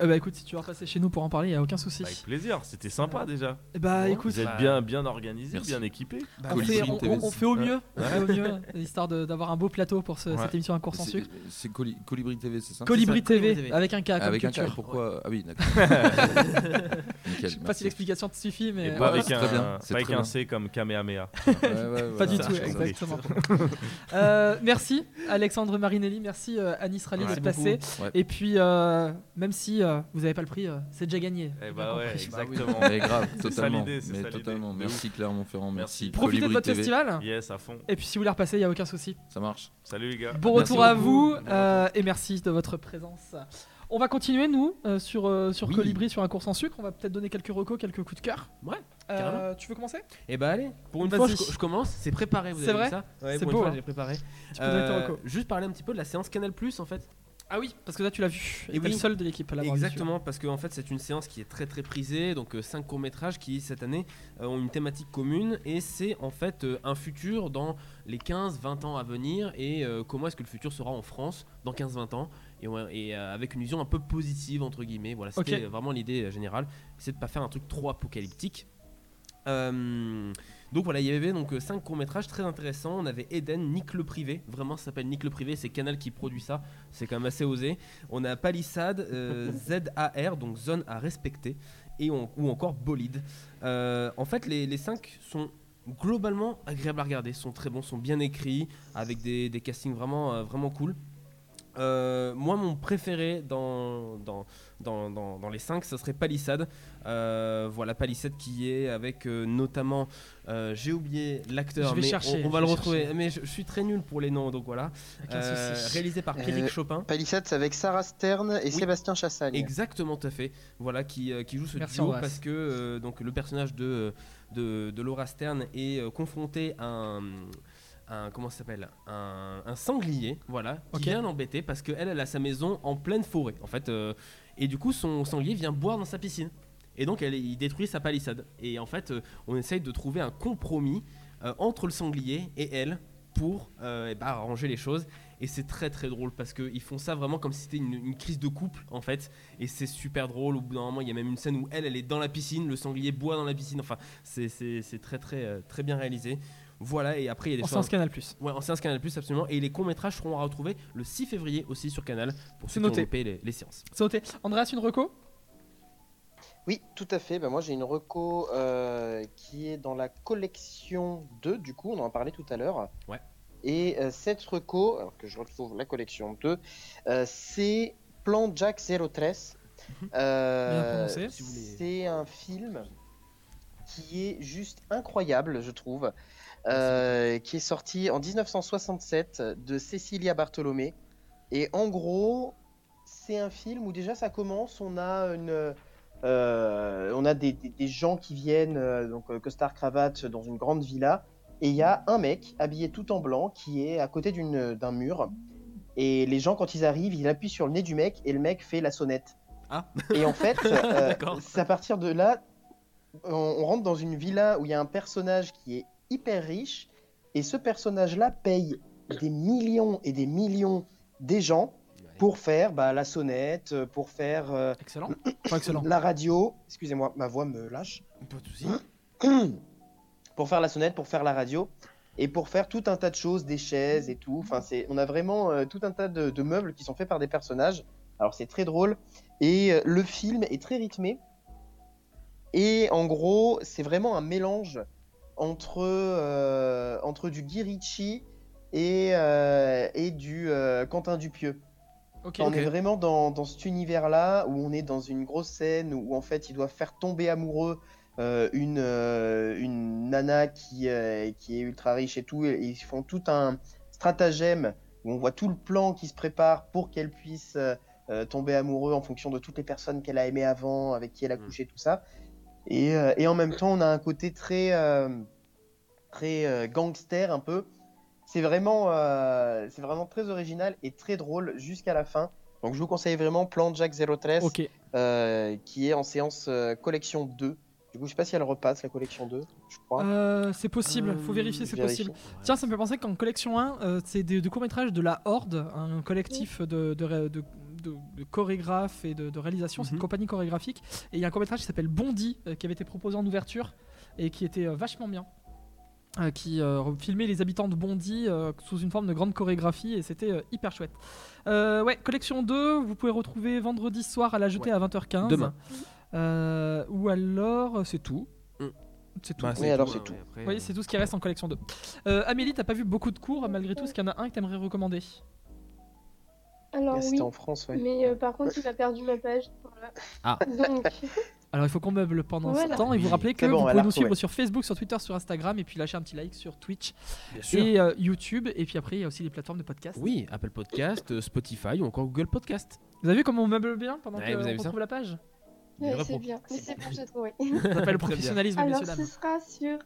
Bah écoute, si tu veux repasser chez nous pour en parler, il y a aucun souci. Avec plaisir, c'était sympa déjà. Bah écoute, Vous êtes bah, bien, bien organisé, merci. bien équipé. on fait, on, TV, on- on fait au mieux, on Ouais. fait au mieux, histoire de- d'avoir un beau plateau pour ce- Ouais. cette émission à course en C'est- sucre. C'est Coli- Colibri TV, c'est ça Colibri ça, TV, avec un K comme Avec un culture. K, pourquoi Ah oui, d'accord. Je sais pas si l'explication te suffit, mais euh, pas avec un, très bien, pas c'est avec très un bien. C comme Kamehameha. Pas du tout, exactement. Euh, merci Alexandre Marinelli, merci euh, Anis Rally d'être passé. Et puis, même si euh, vous n'avez pas le prix, euh, c'est déjà gagné. Eh bah ouais, compris. exactement. Mais grave, totalement. Mais totalement. De Merci Clermont-Ferrand, merci. Merci. Profitez de Colibri votre TV. festival. Yes, à fond. Et puis, si vous voulez repasser, il n'y a aucun souci. Ça marche. Salut les gars. Bon Merci retour à vous euh, et merci de votre présence. On va continuer, nous, euh, sur, euh, sur Oui. Colibri, sur un cours sans sucre. On va peut-être donner quelques recos, quelques coups de cœur. Ouais, Euh, tu veux commencer? Et bah allez, pour une fois, je, je commence. C'est préparé, vous C'est avez vrai vu ça Ouais, C'est beau, hein. j'ai préparé. Tu peux donner tes Euh, recos. juste parler un petit peu de la séance Canal Plus en fait. Ah oui, parce que là, tu l'as vu. Et oui. le seul de l'équipe à l'avoir Exactement, parce que en fait c'est une séance qui est très très prisée, donc 5 courts métrages qui cette année euh, ont une thématique commune et c'est en fait euh, un futur dans les 15-20 ans à venir et euh, comment est-ce que le futur sera en France dans 15-20 ans? Et, euh, avec une vision un peu positive entre guillemets. Voilà, c'était vraiment l'idée euh, générale, c'est de pas faire un truc trop apocalyptique. Euh, donc voilà, il y avait donc 5 courts-métrages très intéressants. On avait Eden, Nick le Privé. Vraiment, ça s'appelle Nick le Privé. C'est Canal qui produit ça. C'est quand même assez osé. On a Palissade, euh, ZAR, donc zone à respecter, et on- ou encore Bolide. Euh, en fait, les, les 5 sont globalement agréables à regarder, sont très bons, sont bien écrits, avec des, des castings vraiment, euh, vraiment cool. Euh, moi, mon préféré dans, dans, dans, dans- dans les 5, ce serait Palissade. Euh, voilà, Palissade qui est avec euh, notamment, euh, j'ai oublié l'acteur, Je vais mais chercher, on, on va le retrouver. chercher. Mais je, je suis très nul pour les noms, donc voilà. Euh, réalisé par Euh, Pierrick Chopin. Palissade, c'est avec Sarah Stern et Oui. Sébastien Chassagne. Exactement, tout à fait. Voilà, qui, euh, qui joue ce Merci, duo parce que euh, donc, le personnage de, de, de Laura Stern est euh, confronté à un, un- comment ça s'appelle un, un sanglier, voilà, qui Ok. vient l'embêter parce qu'elle, elle a sa maison en pleine forêt, en fait. euh, et du coup, son sanglier vient boire dans sa piscine. Et donc, elle, il détruit sa palissade. Et en fait, euh, on essaye de trouver un compromis euh, entre le sanglier et elle pour eh ben, arranger les choses. Et c'est très très drôle parce qu'ils font ça vraiment comme si c'était une, une crise de couple en fait. Et c'est super drôle. Au bout d'un moment, il y a même une scène où elle, elle est dans la piscine, le sanglier boit dans la piscine. Enfin, c'est- très très très bien réalisé. Voilà, et après il y a des En choses. Canal Plus. Ouais, en séance Canal Plus, absolument. Et les courts-métrages seront à retrouver le 6 février aussi sur Canal pour ceux qui ont noté. les, les séances. C'est noté. Andreas, une reco? Oui, tout à fait. Bah, moi, j'ai une reco euh, qui est dans la collection 2, du coup, on en a parlé tout à l'heure. Ouais. Et euh, cette reco, alors que je retrouve la collection 2, euh, c'est Plan Jack 03. Euh, Bien prononcé. Si vous voulez. c'est un film qui est juste incroyable, je trouve, euh, qui est sorti en 1967 de Cecilia Bartolomé. Et en gros, c'est un film où déjà ça commence, on a une, euh, on a des, des- des gens qui viennent, euh, donc euh, costard cravate dans une grande villa, et il y a un mec habillé tout en blanc qui est à côté d'un mur. Et les gens, quand ils arrivent, ils appuient sur le nez du mec et le mec fait la sonnette. Ah. Et en fait, c'est à partir de là, on, on rentre dans une villa où il y a un personnage qui est hyper riche, et ce personnage-là paye des millions et des millions des gens pour faire bah, la sonnette, euh, pour faire euh, Excellent. Enfin, excellent. la radio. Excusez-moi, ma voix me lâche. Pas de soucis. pour faire la sonnette, pour faire la radio et pour faire tout un tas de choses, des chaises et tout. Enfin, c'est, on a vraiment euh, tout un tas de, de meubles qui sont faits par des personnages. Alors c'est très drôle et euh, le film est très rythmé. Et en gros, c'est vraiment un mélange entre euh, entre du Guy Ritchie et euh, et du euh, Quentin Dupieux. On est vraiment dans, dans cet univers-là où on est dans une grosse scène où en fait ils doivent faire tomber amoureux une, une nana qui, qui est ultra riche et tout. Et ils font tout un stratagème où on voit tout le plan qui se prépare pour qu'elle puisse tomber amoureux en fonction de toutes les personnes qu'elle a aimées avant, avec qui elle a Mm. couché, tout ça. Et, euh, et en même temps, on a un côté très, euh, très euh, gangster un peu. C'est vraiment, euh, c'est vraiment très original et très drôle jusqu'à la fin. Donc je vous conseille vraiment Plan Jack 013 Ok. euh, qui est en séance euh, collection 2. Du coup, je sais pas si elle repasse la collection 2, je crois. Euh, c'est possible, faut vérifier, c'est possible. Tiens, ça me fait penser qu'en collection 1, euh, c'est des, des courts-métrages de la Horde, un collectif de, de, ré- de- de- de chorégraphes et de, de réalisation, c'est une Mhm. compagnie chorégraphique. Et il y a un court-métrage qui s'appelle Bondy, euh, qui avait été proposé en ouverture et qui était euh, vachement bien. Euh, qui euh, filmait les habitants de Bondy euh, sous une forme de grande chorégraphie et c'était euh, hyper chouette. Euh, ouais, collection 2, vous pouvez retrouver vendredi soir à la jetée à 20h15. Demain. Euh, ou alors, c'est tout. Mm. C'est tout. Bah, Oui, alors hein, c'est tout. ouais, après, Oui, c'est tout ce qui reste en collection 2. Euh, Amélie, t'as pas vu beaucoup de cours malgré tout, est-ce qu'il y en a un que t'aimerais recommander? Alors Ah, C'était oui, en France, ouais. mais euh, par contre, il a perdu ma page. Voilà. Ah. Donc, Alors il faut qu'on meuble pendant ce temps et vous rappeler que bon, vous pouvez nous suivre sur Facebook, sur Twitter, sur Instagram et puis lâcher un petit like sur Twitch bien et euh, YouTube. Et puis après, il y a aussi les plateformes de podcast. Oui, Apple Podcast, euh, Spotify ou encore Google Podcast. Vous avez vu comment on meuble bien pendant Ouais, qu'on vous avez vu ça retrouve la page ouais, c'est bien. Mais c'est bon, j'ai trouvé. Ça s'appelle le professionnalisme, Alors, messieurs ce dames. sera sur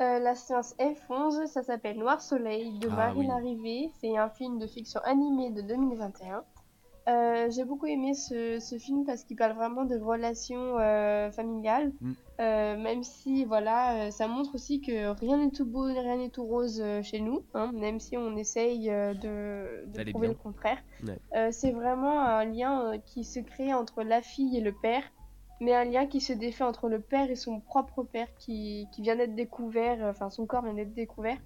euh, la séance F11. Ça s'appelle Noir Soleil de Ah, Marie oui. Larrivée. C'est un film de fiction animé de 2021. Euh, J'ai beaucoup aimé ce, ce film parce qu'il parle vraiment de relations euh, familiales. Mm. Même si, voilà, ça montre aussi que rien n'est tout beau, rien n'est tout rose chez nous. hein, même si on essaye de, de prouver bien. le contraire. Ouais. C'est vraiment un lien qui se crée entre la fille et le père mais un lien qui se défait entre le père et son propre père qui, qui vient d'être découvert, euh, enfin son corps vient d'être découvert.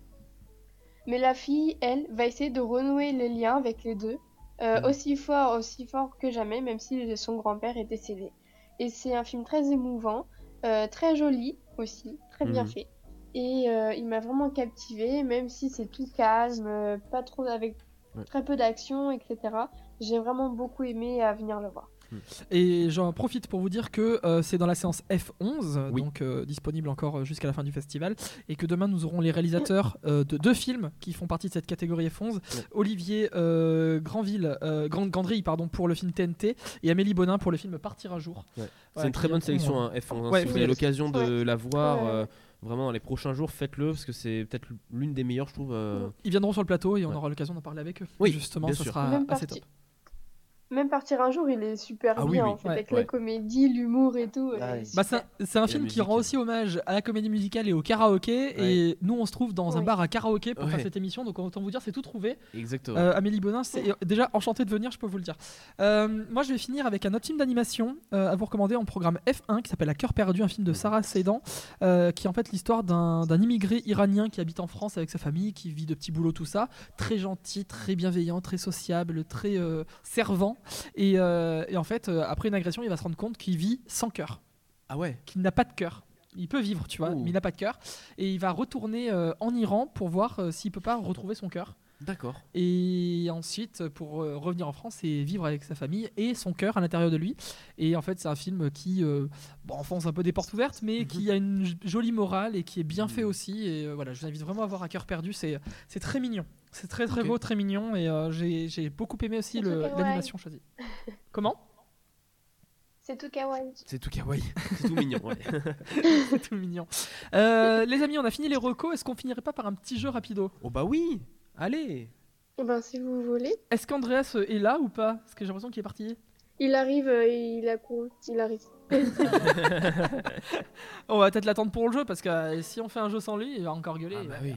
Mais la fille, elle, va essayer de renouer les liens avec les deux, euh, Mhm. aussi fort, aussi fort que jamais, même si son grand-père est décédé. Et c'est un film très émouvant, euh, très joli aussi, très bien Mhm. fait. Et euh, il m'a vraiment captivé, même si c'est tout calme, euh, pas trop avec Ouais. très peu d'action, etc. J'ai vraiment beaucoup aimé à venir le voir. Et j'en profite pour vous dire que euh, c'est dans la séance F11, Oui. donc euh, disponible encore euh, jusqu'à la fin du festival, et que demain nous aurons les réalisateurs euh, de deux films qui font partie de cette catégorie F11. Olivier euh, Granville, euh, Grand- Gandry pardon, pour le film TNT, et Amélie Bonin pour le film Partir un jour. Ouais. C'est une très bonne sélection, hein, F11. hein. Ouais, si vous avez l'occasion de la voir Ouais. euh, vraiment dans les prochains jours, faites-le parce que c'est peut-être l'une des meilleures, je trouve. euh, Ils viendront sur le plateau et on Ouais. aura l'occasion d'en parler avec eux. Oui, justement, sûr. sera Même assez top. Même partir un jour, il est super Ah bien oui. en fait, Ouais. avec Ouais. la comédie, l'humour et tout. Ah, oui. Bah, c'est un, film qui rend aussi hommage à la comédie musicale et au karaoké. Et nous, on se trouve dans un bar à karaoké pour faire cette émission. Donc, autant vous dire, c'est tout trouvé. Exactement. Euh, Amélie Bonin, c'est déjà enchanté de venir, je peux vous le dire. Euh, moi, je vais finir avec un autre film d'animation euh, à vous recommander en programme F1 qui s'appelle À cœur perdu, un film de Sarah Seydan, euh, qui est en fait l'histoire d'un d'un immigré iranien qui habite en France avec sa famille, qui vit de petits boulots, tout ça. Très gentil, très bienveillant, très sociable, très euh, servant. Et, euh, et en fait, euh, après une agression, il va se rendre compte qu'il vit sans cœur Ah ouais qu'il n'a pas de cœur. Il peut vivre, tu vois, Ouh. mais il n'a pas de cœur. Et il va retourner euh, en Iran pour voir euh, s'il peut pas retrouver son cœur. D'accord. Et ensuite, pour euh, revenir en France et vivre avec sa famille et son cœur à l'intérieur de lui. Et en fait, c'est un film qui euh, bon, enfonce un peu des portes ouvertes, mais qui a une jolie morale et qui est bien fait aussi. Et euh, voilà, je vous invite vraiment à voir à cœur perdu. C'est c'est très mignon. C'est très très beau, très mignon. Et euh, j'ai j'ai beaucoup aimé aussi l'animation choisie. Comment? C'est tout kawaii. C'est tout kawaii. c'est tout mignon. ouais. C'est tout mignon. Euh, les amis, on a fini les recos. Est-ce qu'on finirait pas par un petit jeu rapido? Oh bah oui Allez Eh ben, si vous voulez. Est-ce qu'Andreas est là ou pas? Parce que j'ai l'impression qu'il est parti. Il arrive, euh, il a couru, il arrive. On va peut-être l'attendre pour le jeu parce que euh, si on fait un jeu sans lui, il va encore gueuler. Ah bah oui.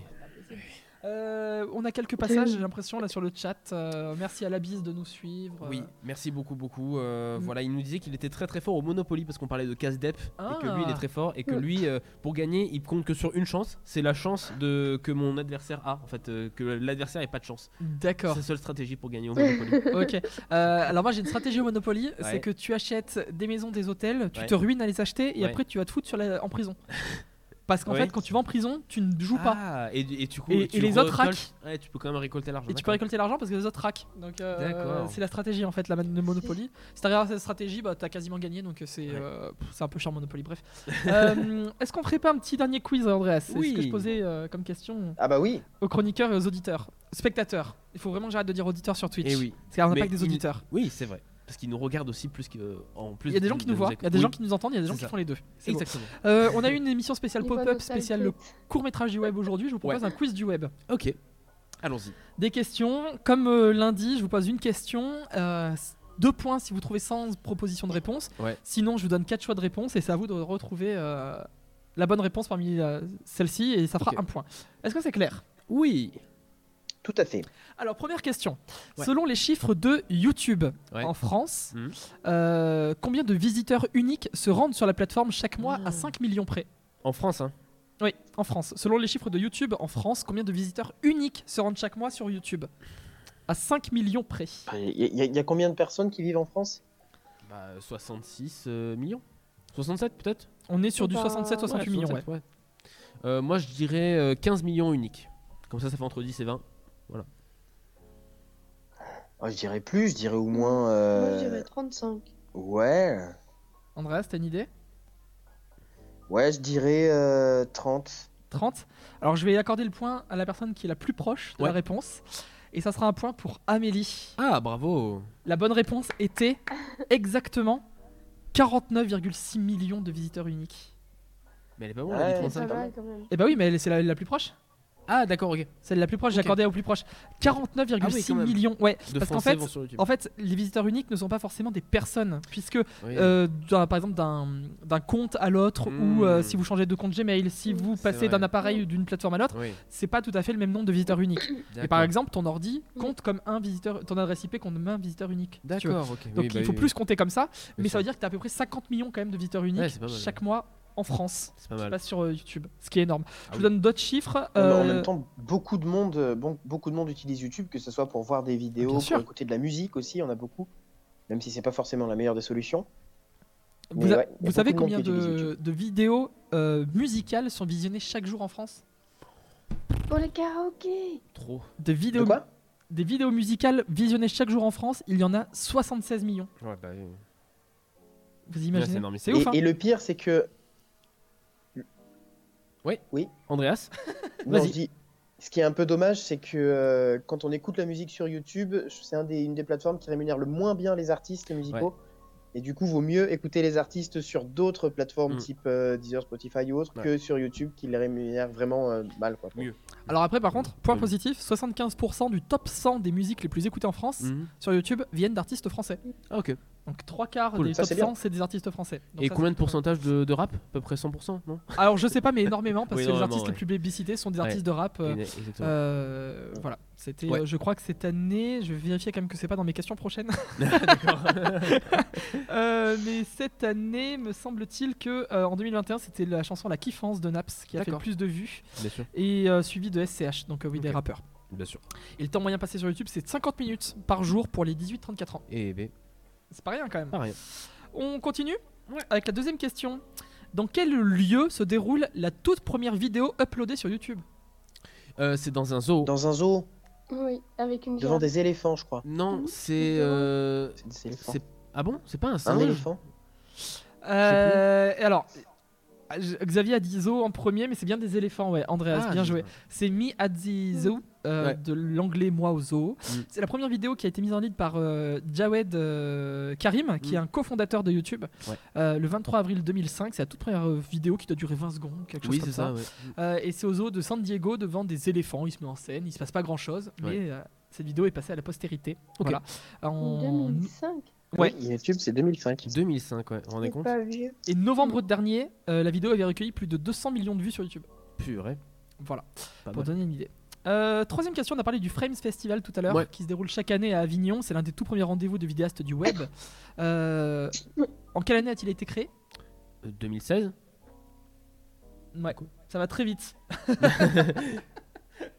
Euh, on a quelques passages, j'ai l'impression, là sur le chat. Euh, merci à la bise de nous suivre. Oui, merci beaucoup, beaucoup. Euh, Mm. Voilà, il nous disait qu'il était très très fort au Monopoly parce qu'on parlait de casse-dep et que lui il Ah. est très fort et que Mm. lui, euh, pour gagner, il compte que sur une chance. C'est la chance de que mon adversaire a. En fait, euh, que l'adversaire ait pas de chance. D'accord. C'est la seule stratégie pour gagner au Monopoly. ok. Euh, alors moi j'ai une stratégie au Monopoly, c'est que tu achètes des maisons, des hôtels, tu Ouais. te ruines à les acheter et Ouais. après tu vas te foutre sur la- en prison. Parce qu'en Oui. fait, quand tu vas en prison, tu ne joues pas. Ah, et, et du coup, Et- tu et les autres. Ouais, tu peux quand même récolter l'argent. Et tu peux récolter l'argent parce que les autres raquent. Donc euh, c'est la stratégie en fait, la de Monopoly. Si t'arrives à cette stratégie, bah t'as quasiment gagné. Donc euh, c'est Ouais. euh, c'est un peu cher Monopoly. Bref. Euh, Est-ce qu'on ferait pas un petit dernier quiz, Andreas? C'est ce Oui. que je posais euh, comme question Ah bah oui. aux chroniqueurs et aux auditeurs, spectateurs. Il faut vraiment que j'arrête de dire auditeurs sur Twitch. Eh oui. C'est un Mais impact des auditeurs. Oui, c'est vrai. Parce qu'ils nous regardent aussi plus que. En plus Il y a des de- gens qui de nous voient, il y a des gens qui nous entendent, il y a des gens qui ça. font les deux. Exactement. Euh, on a eu une émission spéciale pop-up spéciale le court métrage du web aujourd'hui. Je vous propose un quiz du web. Ok. Allons-y. Des questions. Comme euh, lundi, je vous pose une question. euh, deux points si vous trouvez sans proposition de réponse. Ouais. Sinon, je vous donne quatre choix de réponse et c'est à vous de retrouver euh, la bonne réponse parmi euh, celles-ci et ça fera un point. Est-ce que c'est clair? Oui. Tout à fait. Alors, première question. Ouais. Selon les chiffres de YouTube Ouais. en France, Mhm. euh, combien de visiteurs uniques se rendent sur la plateforme chaque mois à 5 millions près? En France, hein. Oui, en France. Selon les chiffres de YouTube en France, combien de visiteurs uniques se rendent chaque mois sur YouTube? À 5 millions près. Il y, a- il y a combien de personnes qui vivent en France? Bah, 66 euh, millions 67 peut-être? On est sur du Bah, 67-68 millions, ouais. 67, ouais. Euh, moi, je dirais euh, 15 millions uniques. Comme ça, ça fait entre 10 et 20. Oh, Je dirais plus, je dirais au moins. euh, Moi, je dirais 35. Ouais. Andreas, t'as une idée? Ouais, je dirais euh, 30. 30 Alors je vais accorder le point à la personne qui est la plus proche de Ouais. la réponse. Et ça sera un point pour Amélie. Ah, bravo La bonne réponse était exactement 49,6 millions de visiteurs uniques. Mais elle est pas bonne, Ouais, elle dit c'est C'est 35. pas mal quand même. Et bah oui, mais elle- c'est la, la plus proche. Ah, d'accord, ok. Celle la plus proche, j'accordais au plus proche. 49,6 Ah oui, millions. Ouais, De parce qu'en fait, en fait, les visiteurs uniques ne sont pas forcément des personnes, puisque Oui. euh, par exemple d'un d'un compte à l'autre ou euh, si vous changez de compte Gmail, si Mm. vous passez d'un appareil ou d'une plateforme à l'autre, Oui, c'est pas tout à fait le même nombre de visiteurs uniques. Et par exemple, ton ordi compte comme un visiteur, ton adresse IP compte comme un visiteur unique. D'accord, ok. Donc oui, bah il faut oui, plus compter comme ça, mais ça veut dire que tu as à peu près 50 millions quand même de visiteurs uniques Ouais, chaque mois en France. C'est pas qui mal. sur euh, YouTube, ce qui est énorme. Ah Je vous oui. donne d'autres chiffres. En euh, même temps, beaucoup de monde, euh, bon, beaucoup de monde utilise YouTube, que ce soit pour voir des vidéos, Bien sûr. pour écouter de la musique aussi, on a beaucoup. Même si c'est pas forcément la meilleure des solutions. vous, a- ouais, savez de combien de, vidéos euh, musicales sont visionnées chaque jour en France? Pour le karaoké Trop. Des De vidéos, quoi? des vidéos musicales visionnées chaque jour en France, il y en a 76 millions. Ouais, bah oui. Vous c'est imaginez? Énorme, C'est et, ouf, hein et le pire, c'est que. Andreas Non, Vas-y. ce qui est un peu dommage, c'est que euh, quand on écoute la musique sur YouTube, c'est un des, une des plateformes qui rémunère le moins bien les artistes musicaux. Et du coup, vaut mieux écouter les artistes sur d'autres plateformes Mm. type euh, Deezer, Spotify ou autres Ouais. que sur YouTube qui les rémunèrent vraiment euh, mal. Quoi. Mieux. Alors après, par contre, point Oui. positif, 75% du top 100 des musiques les plus écoutées en France Mhm. sur YouTube viennent d'artistes français. Ah, ok. Donc trois quarts Cool. des Ça, top c'est bien. 100, c'est des artistes français. Donc Et ça, combien de pourcentage de, de rap? À peu près 100%, non? Alors je sais pas, mais énormément parce Oui, que les artistes les plus plébiscités sont des Ouais. artistes de rap. euh, Exactement. euh, voilà, c'était. Ouais. euh, je crois que cette année, je vais vérifier quand même que c'est pas dans mes questions prochaines. D'accord. Euh, mais cette année, me semble-t-il que euh, en 2021, c'était la chanson La Kiffance de Naps qui a fait le plus de vues Bien sûr. et euh, suivi de SCH, donc euh, oui des rappeurs. Bien sûr. Et le temps moyen passé sur YouTube, c'est 50 minutes par jour pour les 18-34 ans. Et B. C'est pas rien quand même. Pas rien. On continue avec la deuxième question. Dans quel lieu se déroule la toute première vidéo uploadée sur YouTube? Euh, c'est dans un zoo. Dans un zoo, Oui, avec une devant gerbe. des éléphants, je crois. Non, Mhm. c'est. euh, C'est des éléphants. c'est- Ah bon? C'est pas un Un singe éléphant? Euh, et alors, Xavier a dit zoo en premier, mais c'est bien des éléphants, ouais. Andreas, Ah, bien joué. C'est Me at the Zoo, euh, Ouais. de l'anglais moi au zoo. Mm. C'est la première vidéo qui a été mise en ligne par euh, Jawed euh, Karim, qui Mm. est un cofondateur de YouTube, Ouais. euh, le 23 avril 2005. C'est la toute première vidéo qui doit durer 20 secondes, quelque chose comme ça. ça, ouais. Euh, et c'est au zoo de San Diego devant des éléphants. Il se met en scène, il se passe pas grand chose, mais euh, cette vidéo est passée à la postérité. Voilà. En- 2005 Ouais. Oui, YouTube, c'est 2005. 2005, ouais. Vous vous rendez compte pas vieux. Et novembre dernier, euh, la vidéo avait recueilli plus de 200 millions de vues sur YouTube. Purée. Voilà, Pas pour mal. donner une idée. Euh, troisième question, on a parlé du Frames Festival tout à l'heure, Ouais. qui se déroule chaque année à Avignon. C'est l'un des tout premiers rendez-vous de vidéastes du web. Euh, en quelle année a-t-il été créé? Euh, 2016 Ouais, ça va très vite.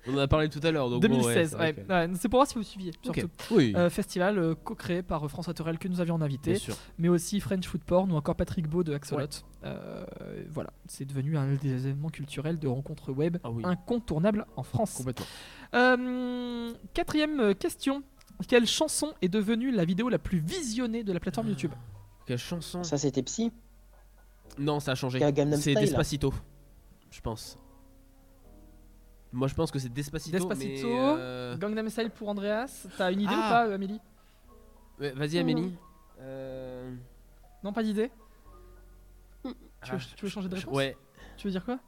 On en a parlé tout à l'heure. donc bon, ouais, 2016, c'est vrai ouais. c'est pour voir si vous suiviez, surtout. Oui. Euh, festival euh, co-créé par euh, François Torel que nous avions en invité, Bien sûr. mais aussi French Food Porn ou encore Patrick Beau de Axolot. Euh, voilà, c'est devenu un des événements culturels de rencontres web Ah oui. incontournables en France. Complètement. Euh, quatrième question. Quelle chanson est devenue la vidéo la plus visionnée de la plateforme YouTube? Quelle chanson? Ça, c'était Psy? Non, ça a changé. C'est. Despacito, je pense. Moi, je pense que c'est Despacito. Despacito, mais, euh, Gangnam Style pour Andreas. T'as une idée Ah. ou pas, Amélie? Ouais, Vas-y, Amélie. Euh, Non, pas d'idée tu, veux, ah, tu veux changer de réponse? Ouais. Tu veux dire quoi?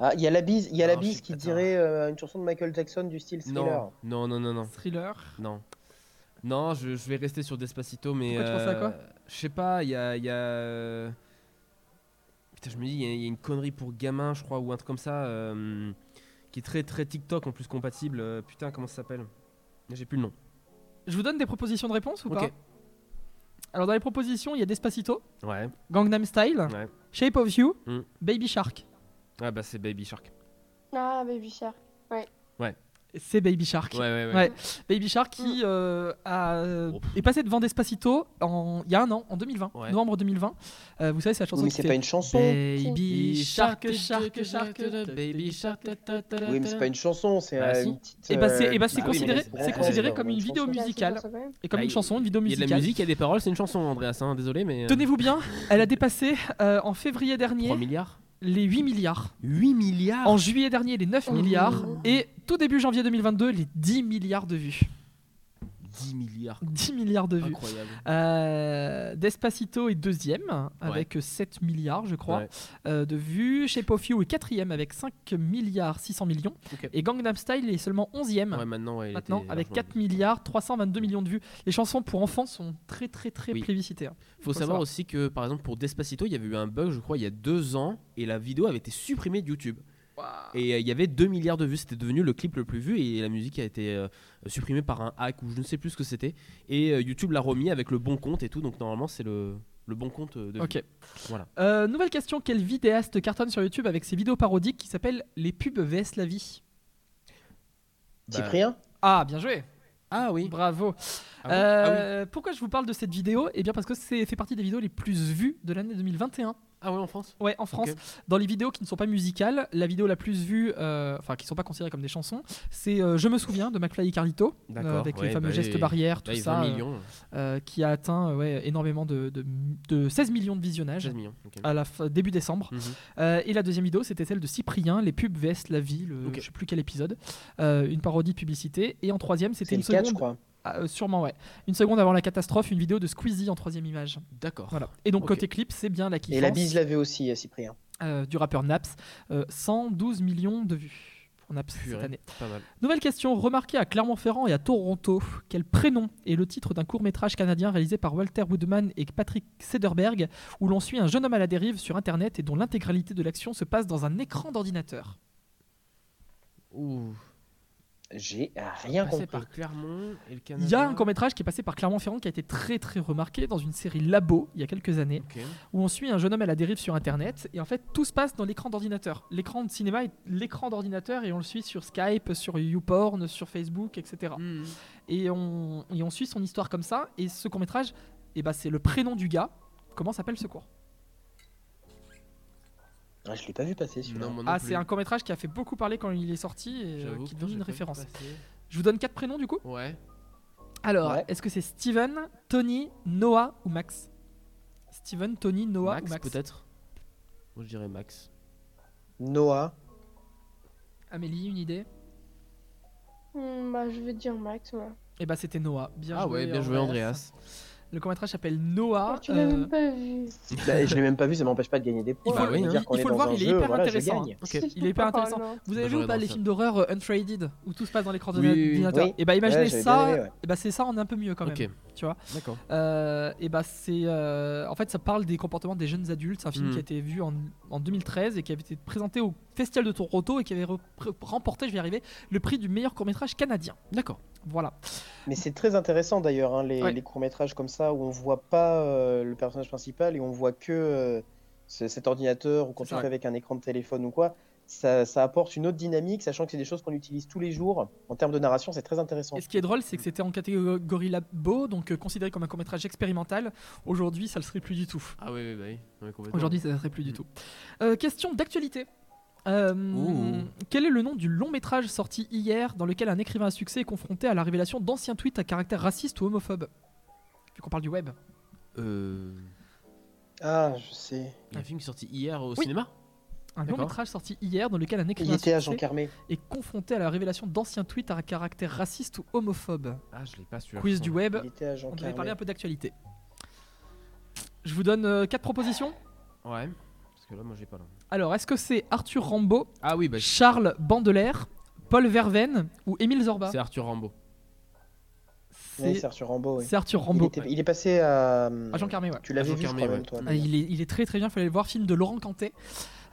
Ah, il y a la bise, il y a la Non, bise qui dirait euh, une chanson de Michael Jackson du style thriller. Non, non, non, non, non. Thriller Non. Non, je, je vais rester sur Despacito, mais. Pourquoi tu pensais à quoi? Je sais pas, il y a. il y a, euh, Putain, je me dis, il y a- il y, a une connerie pour gamin, je crois, ou un truc comme ça, euh, qui est très très TikTok en plus compatible. Euh, Putain, comment ça s'appelle? J'ai plus le nom. Je vous donne des propositions de réponse ou Ok. pas? Alors dans les propositions, il y a Despacito, Ouais, Gangnam Style, ouais. Shape of You, Mm. Baby Shark. Ouais, bah c'est Baby Shark. Ah, Baby Shark. C'est Baby Shark. Ouais, ouais, ouais. Ouais. Baby Shark qui euh, a, euh, Oh. est passé devant Despacito en, il y a un an, en 2020, Ouais. novembre 2020. Euh, vous savez, c'est la chanson Oui, mais qui c'est pas une chanson. Baby Shark, Shark, Shark. Baby Shark. Oui, mais c'est pas une chanson, c'est Bah, euh, une petite. Et bah c'est, euh, et bah, c'est bah oui, considéré, mais c'est c'est- considéré ouais, comme une une vidéo. Bah, musicale même. et comme Bah, une il- chanson, une vidéo Il y a musicale. de la musique, il y a des paroles, c'est une chanson, Andreas, hein, désolé, mais. euh, Tenez-vous bien, elle a dépassé euh, en février dernier 3 milliards les 8 milliards. 8 milliards En juillet dernier, les 9 Oh. milliards. Et tout début janvier 2022, les 10 milliards de vues. 10 milliards. 10 milliards de vues. Incroyable. Euh, Despacito est deuxième avec 7 milliards, je crois, Ouais. euh, de vues. Shape of You est quatrième avec 5 milliards 600 millions. Et Gangnam Style est seulement 11e Ouais, maintenant, ouais, maintenant avec largement- 4 milliards 322 millions de vues. Les chansons pour enfants sont très très très Oui. plébiscitées. hein. Faut Faut savoir savoir. aussi que, par exemple, pour Despacito, il y avait eu un bug, je crois, il y a deux ans, et la vidéo avait été supprimée de YouTube. Et euh, il y avait 2 milliards de vues, c'était devenu le clip le plus vu, et la musique a été euh, supprimée par un hack ou je ne sais plus ce que c'était. Et euh, YouTube l'a remis avec le bon compte et tout, donc normalement c'est le, le bon compte de vues. Ok. Voilà. Euh, nouvelle question quel vidéaste cartonne sur YouTube avec ses vidéos parodiques qui s'appellent Les pubs VS la vie? Bah, Cyprien? Ah, bien joué Ah oui. Bravo Ah Euh, Pourquoi je vous parle de cette vidéo? Eh bien parce que c'est fait partie des vidéos les plus vues de l'année 2021. Ah ouais, en France Ouais, en France. Dans les vidéos qui ne sont pas musicales, la vidéo la plus vue, euh, enfin qui ne sont pas considérées comme des chansons, c'est euh, Je me souviens de McFly et Carlito, euh, avec ouais, les fameux bah, gestes les- barrières, tout ça, 20 euh, millions, euh, qui a atteint ouais, énormément de, de, de 16 millions de visionnages 16 millions. ok. à la fin- début décembre. Mhm. Euh, et la deuxième vidéo, c'était celle de Cyprien, les pubs VS La Vie, le, Ok. je sais plus quel épisode, euh, une parodie de publicité. Et en troisième, c'était une le 4, je seconde, crois. Ah, euh, sûrement ouais, une seconde avant la catastrophe, une vidéo de Squeezie en troisième image. D'accord. Voilà. Et donc côté clip, c'est bien la kiffance Et la bise l'avait aussi, euh, Cyprien. euh, du rappeur Naps, euh, 112 millions de vues pour Naps cette Purée, année. Pas mal. Nouvelle question, remarqué à Clermont-Ferrand et à Toronto, quel prénom est le titre d'un court-métrage canadien réalisé par Walter Woodman et Patrick Sederberg, où l'on suit un jeune homme à la dérive sur Internet et dont l'intégralité de l'action se passe dans un écran d'ordinateur? Ouh. J'ai rien Passé compris. par Clermont et le Canada. Il y a un court-métrage qui est passé par Clermont-Ferrand qui a été très très remarqué dans une série Labo il y a quelques années, où on suit un jeune homme à la dérive sur Internet et en fait tout se passe dans l'écran d'ordinateur. L'écran de cinéma est l'écran d'ordinateur et on le suit sur Skype, sur YouPorn, sur Facebook, etc. Mhm. et on, et on suit son histoire comme ça. Et ce court métrage, eh ben, c'est le prénom du gars. Comment s'appelle ce court Ah, je l'ai pas vu passer celui-là. Non, moi non Ah, c'est un court métrage qui a fait beaucoup parler quand il est sorti et euh, qui j'ai une référence. Je vous donne quatre prénoms du coup. Ouais. Alors, Ouais. est-ce que c'est Steven, Tony, Noah ou Max? Steven, Tony, Noah Max, ou Max? peut-être Moi je dirais Max. Noah. Amélie, une idée? Hmm, bah, je vais dire Max, moi. Eh bah c'était Noah. Bien ah joué, ouais, bien joué Andreas. Le court métrage s'appelle Noah. Oh, tu l'as euh, même pas vu. Bah, je l'ai même pas vu, ça m'empêche pas de gagner des points. Il faut- oui, hein. dire Il le voir, il est jeu, hyper voilà, intéressant, gagne. Ok. Il est hyper intéressant. non. Vous avez Bah, vu ou pas les ça. films d'horreur euh, Unfaded où tout se passe dans l'écran Oui, d'ordinateur Oui. Et bah imaginez Ouais, j'avais ça, bien aimé, ouais. et bah c'est ça en un peu mieux quand même. Tu vois D'accord. Euh, et bah c'est euh, en fait ça parle des comportements des jeunes adultes. C'est un film Mm. qui a été vu en, en 2013 et qui avait été présenté au Festival de Toronto et qui avait remporté, je vais y arriver, le prix du meilleur court métrage canadien. D'accord. Voilà. Mais c'est très intéressant d'ailleurs, hein, les, Ouais. les courts-métrages comme ça où on voit pas euh, le personnage principal et on voit que euh, ce- cet ordinateur ou quand ça. fais avec un écran de téléphone ou quoi. ça, ça apporte une autre dynamique, sachant que c'est des choses qu'on utilise tous les jours. En termes de narration, c'est très intéressant. Et ce qui est drôle, c'est que c'était en catégorie labo, donc euh, considéré comme un court-métrage expérimental. Aujourd'hui, ça le serait plus du tout. Ah oui, oui, bah oui. Aujourd'hui, ça ne serait plus du tout. Euh, question d'actualité. Euh, quel est le nom du long métrage sorti hier dans lequel un écrivain à succès est confronté à la révélation d'anciens tweets à caractère raciste ou homophobe Vu qu'on parle du web. Euh, Ah, je sais. un film qui est sorti hier au Oui. cinéma Un long métrage sorti hier dans lequel un écrivain à à Jean est confronté à la révélation d'anciens tweets à caractère raciste ou homophobe. Ah, je l'ai pas su. Quiz du web. On Carmé. parler un peu d'actualité. Je vous donne euh, quatre propositions. Ouais. Parce que là, moi, j'ai pas là. Alors, est-ce que c'est Arthur Rambaud, Ah oui, bah, Charles Bandelaire, Paul Verveine ou Émile Zorba c'est Arthur Rambaud. Oui, C'est Arthur Rambaud. oui. c'est Arthur Il, Rambaud. était- il est passé à. À Jean Carmé, ouais. Tu l'avais Jean vu, je Carmé, crois, ouais. même, toi. Ah, il, est, il est très très bien, il fallait le voir, film de Laurent Cantet,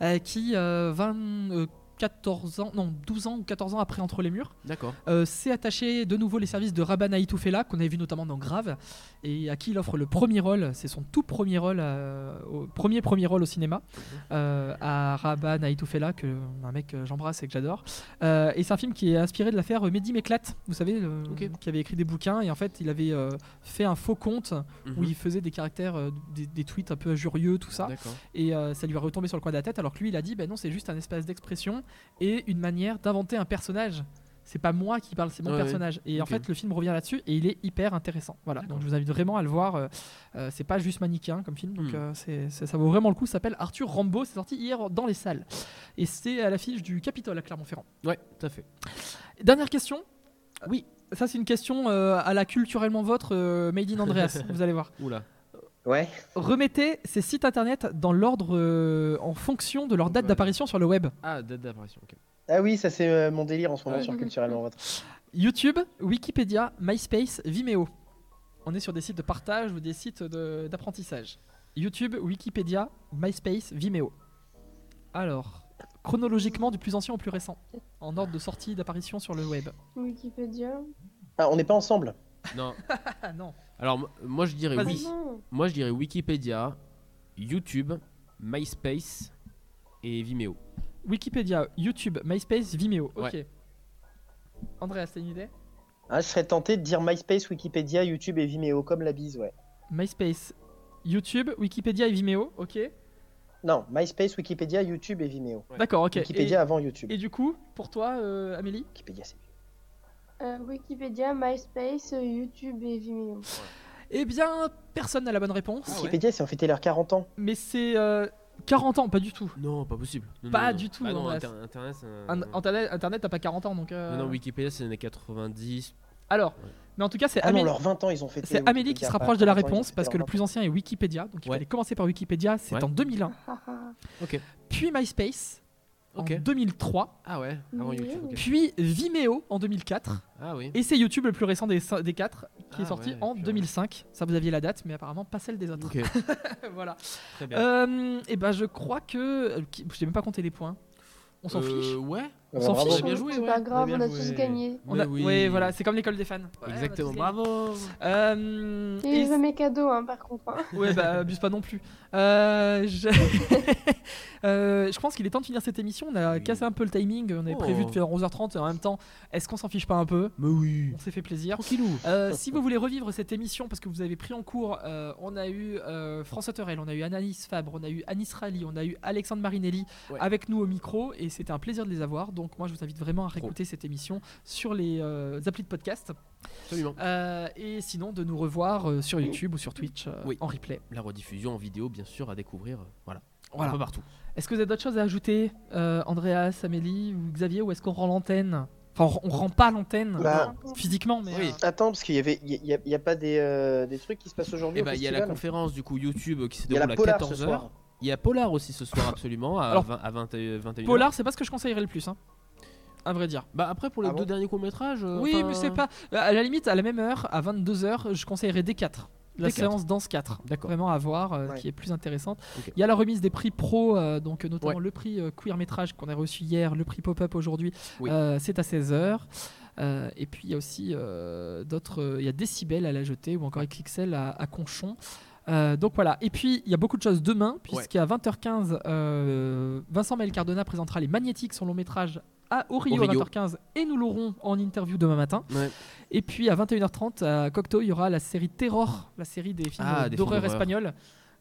euh, qui, euh, 20, euh, 14 ans, non, 12 ans ou 14 ans après Entre les Murs, D'accord. euh, s'est attaché de nouveau les services de Rabban Aitoufela, qu'on avait vu notamment dans Grave, et à qui il offre le premier rôle, c'est son tout premier rôle, euh, au, premier premier rôle au cinéma, euh, à Rabban Aitoufela, que un mec que j'embrasse et que j'adore. Et c'est un film qui est inspiré de l'affaire Mehdi Méclate, vous savez, le- qui avait écrit des bouquins, et en fait il avait fait un faux compte où Mhm. il faisait des caractères, des, des tweets un peu injurieux, tout ça. Et ça lui a retombé sur le coin de la tête, alors que lui, il a dit, ben non, c'est juste un espace d'expression et une manière d'inventer un personnage. C'est pas moi qui parle, c'est mon Ouais, personnage. Et en fait, le film revient là-dessus et il est hyper intéressant. Voilà. Donc, je vous invite vraiment à le voir. euh, euh, c'est pas juste manichéen comme film, donc Hmm. euh, ça vaut vraiment le coup. Ça s'appelle Arthur Rambaud. C'est sorti hier dans les salles et c'est à l'affiche du Capitole à Clermont-Ferrand. Ouais, tout à fait. Dernière question. Oui. Ça, c'est une question euh, à la culturellement vôtre, Made in Andreas. vous allez voir. Oula. Ouais. Remettez ces sites internet dans l'ordre euh, en fonction de leur date Ouais. d'apparition sur le web. Ah, date d'apparition. ok. Ah oui, ça c'est euh, mon délire en ce moment Ouais. sur Culturellement Votre. YouTube, Wikipédia, MySpace, Vimeo. On est sur des sites de partage ou des sites de- d'apprentissage. YouTube, Wikipédia, MySpace, Vimeo. Alors, chronologiquement du plus ancien au plus récent, en ordre de sortie d'apparition sur le web. Wikipédia. Ah, on n'est pas ensemble. Non. Ah non. Alors, moi, je dirais oui. Moi, je dirais Wikipédia, YouTube, MySpace et Vimeo. Wikipédia, YouTube, MySpace, Vimeo. Ok. Ouais. Andreas, t'as une idée? Ah, je serais tenté de dire MySpace, Wikipédia, YouTube et Vimeo, comme la bise, ouais. MySpace, YouTube, Wikipédia et Vimeo. Ok. Non, MySpace, Wikipédia, YouTube et Vimeo. Ouais. D'accord, ok. Wikipédia avant YouTube. Et, et du coup, pour toi, euh, Amélie? Wikipédia, c'est mieux. Euh, Wikipédia, MySpace, euh, YouTube et Vimeo. Eh bien, personne n'a la bonne réponse. Ah ouais. Wikipédia, c'est en fêté leurs 40 ans. Mais c'est euh, 40 ans, pas du tout. Non, pas possible. Non, Pas non, non. du tout, Bah non, inter- Internet, un- Internet, Internet t'as pas 40 ans, donc... euh, Non, non, Wikipédia, c'est les années 90. Alors, Ouais. mais en tout cas, c'est Ah non, Amélie, leurs 20 ans, ils ont fêté. c'est Amélie qui Wikipédia, se pas rapproche de la 40 ans, ils ont réponse fêté parce que le 20 plus ancien est Wikipédia, donc il Ouais. fallait commencer par Wikipédia, c'est Ouais. en 2001. Ah, ah. Puis MySpace Ok. en 2003, Ah ouais, avant. YouTube. puis Vimeo en 2004, Ah oui. et c'est YouTube le plus récent des, des quatre qui est Ah sorti ouais, en purée. 2005. Ça, vous aviez la date, mais apparemment pas celle des autres. Ok, voilà. très bien. Euh, et ben, je crois que. Je n'ai même pas compté les points. On s'en Euh, fiche. Ouais. On s'en bravo. fiche. bien joué, C'est ouais. pas grave, On a tous joué. gagné. On a- oui. ouais, voilà, c'est comme l'école des fans. Ouais, Exactement, bravo. Euh, Et et je veux mes cadeaux, hein, par contre. hein. Ouais, bah, abuse pas non plus. Euh, je... Euh, je pense qu'il est temps de finir cette émission. On a Oui. cassé un peu le timing. On avait Oh. prévu de faire 11h30 et en même temps, est-ce qu'on s'en fiche pas un peu? Mais oui. On s'est fait plaisir. Tranquillou. Euh, si vous voulez revivre cette émission parce que vous avez pris en cours, euh, on a eu euh, France Autorel, on a eu Anaïs Fabre, on a eu Anis Rally, on a eu Alexandre Marinelli Ouais. avec nous au micro et c'était un plaisir de les avoir. Donc moi je vous invite vraiment à réécouter cette émission sur les euh, applis de podcast Absolument. Euh, et sinon de nous revoir euh, sur YouTube ou sur Twitch euh, Oui. en replay. La rediffusion en vidéo, bien sûr, à découvrir. euh, Voilà. Voilà. Un peu partout. Est-ce que vous avez d'autres choses à ajouter, euh, Andreas, Amélie ou Xavier, ou est-ce qu'on rend l'antenne? Enfin, on rend pas l'antenne Bah, physiquement, mais Oui. euh, Attends, parce qu'il y avait, il y, a- il y a pas des, euh, des trucs qui se passent aujourd'hui au bah, il y a la conférence du coup YouTube qui se déroule à Polar ce 14h. Il y a Polar aussi ce soir, absolument, à, Alors, 20, à 20, euh, 21h. Polar, c'est pas ce que je conseillerais le plus, hein, à vrai dire. Bah après, pour les Ah deux bon derniers courts-métrages. euh, Oui, mais c'est pas. À la limite, à la même heure, à 22h, je conseillerais D4. La D4. séance Danse 4. D'accord. Vraiment à voir, euh, Ouais. qui est plus intéressante. Il y a la remise des prix pro, euh, donc notamment Ouais. le prix euh, Queer Métrage qu'on a reçu hier, le prix Pop-Up aujourd'hui. Oui. Euh, c'est à 16h. et puis il y a aussi euh, d'autres. euh, Il y a Décibel à la jetée ou encore XXL à, à Conchon. Euh, donc voilà. Et puis il y a beaucoup de choses demain, puisqu'à 20h15, euh, Vincent Maël Cardona présentera les Magnétiques, son long métrage. À, au Rio, Au à Rio. 20h15 et nous l'aurons en interview demain matin. Ouais. Et puis à 21h30 à Cocteau, il y aura la série Terror, la série des films Ah, d'horreur espagnole,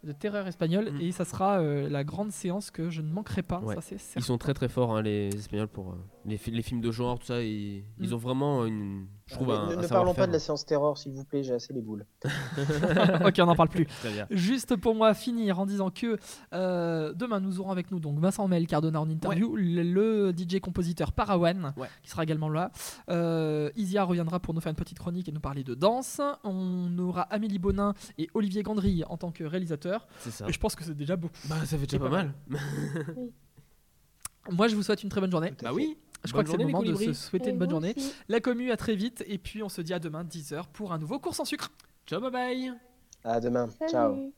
de terreur espagnole, Mm. et ça sera euh, la grande séance que je ne manquerai pas. Ouais. Ça, c'est Ils sont très très forts, hein, les Espagnols, pour euh, les, fi- les films de genre, tout ça. Ils, ils Mm. ont vraiment une. Je trouve Mais un, ne, un ne parlons pas de la séance terror, s'il vous plaît, j'ai assez les boules. ok, on n'en parle plus. Très bien. Juste pour moi finir en disant que euh, demain nous aurons avec nous donc Vincent Mel Cardona en interview, le, le DJ compositeur Parawan Ouais. qui sera également là. Euh, Isia reviendra pour nous faire une petite chronique et nous parler de danse. On aura Amélie Bonin et Olivier Gandry en tant que réalisateur. C'est ça. Et je pense que c'est déjà beaucoup. Bah, ça fait déjà pas pas mal. Moi je vous souhaite une très bonne journée. Bah fait. oui. Je crois que c'est le moment de se souhaiter une bonne journée. La commu, à très vite. Et puis, on se dit à demain, 10h, pour un nouveau cours sans sucre. Ciao, bye bye. À demain. Ciao.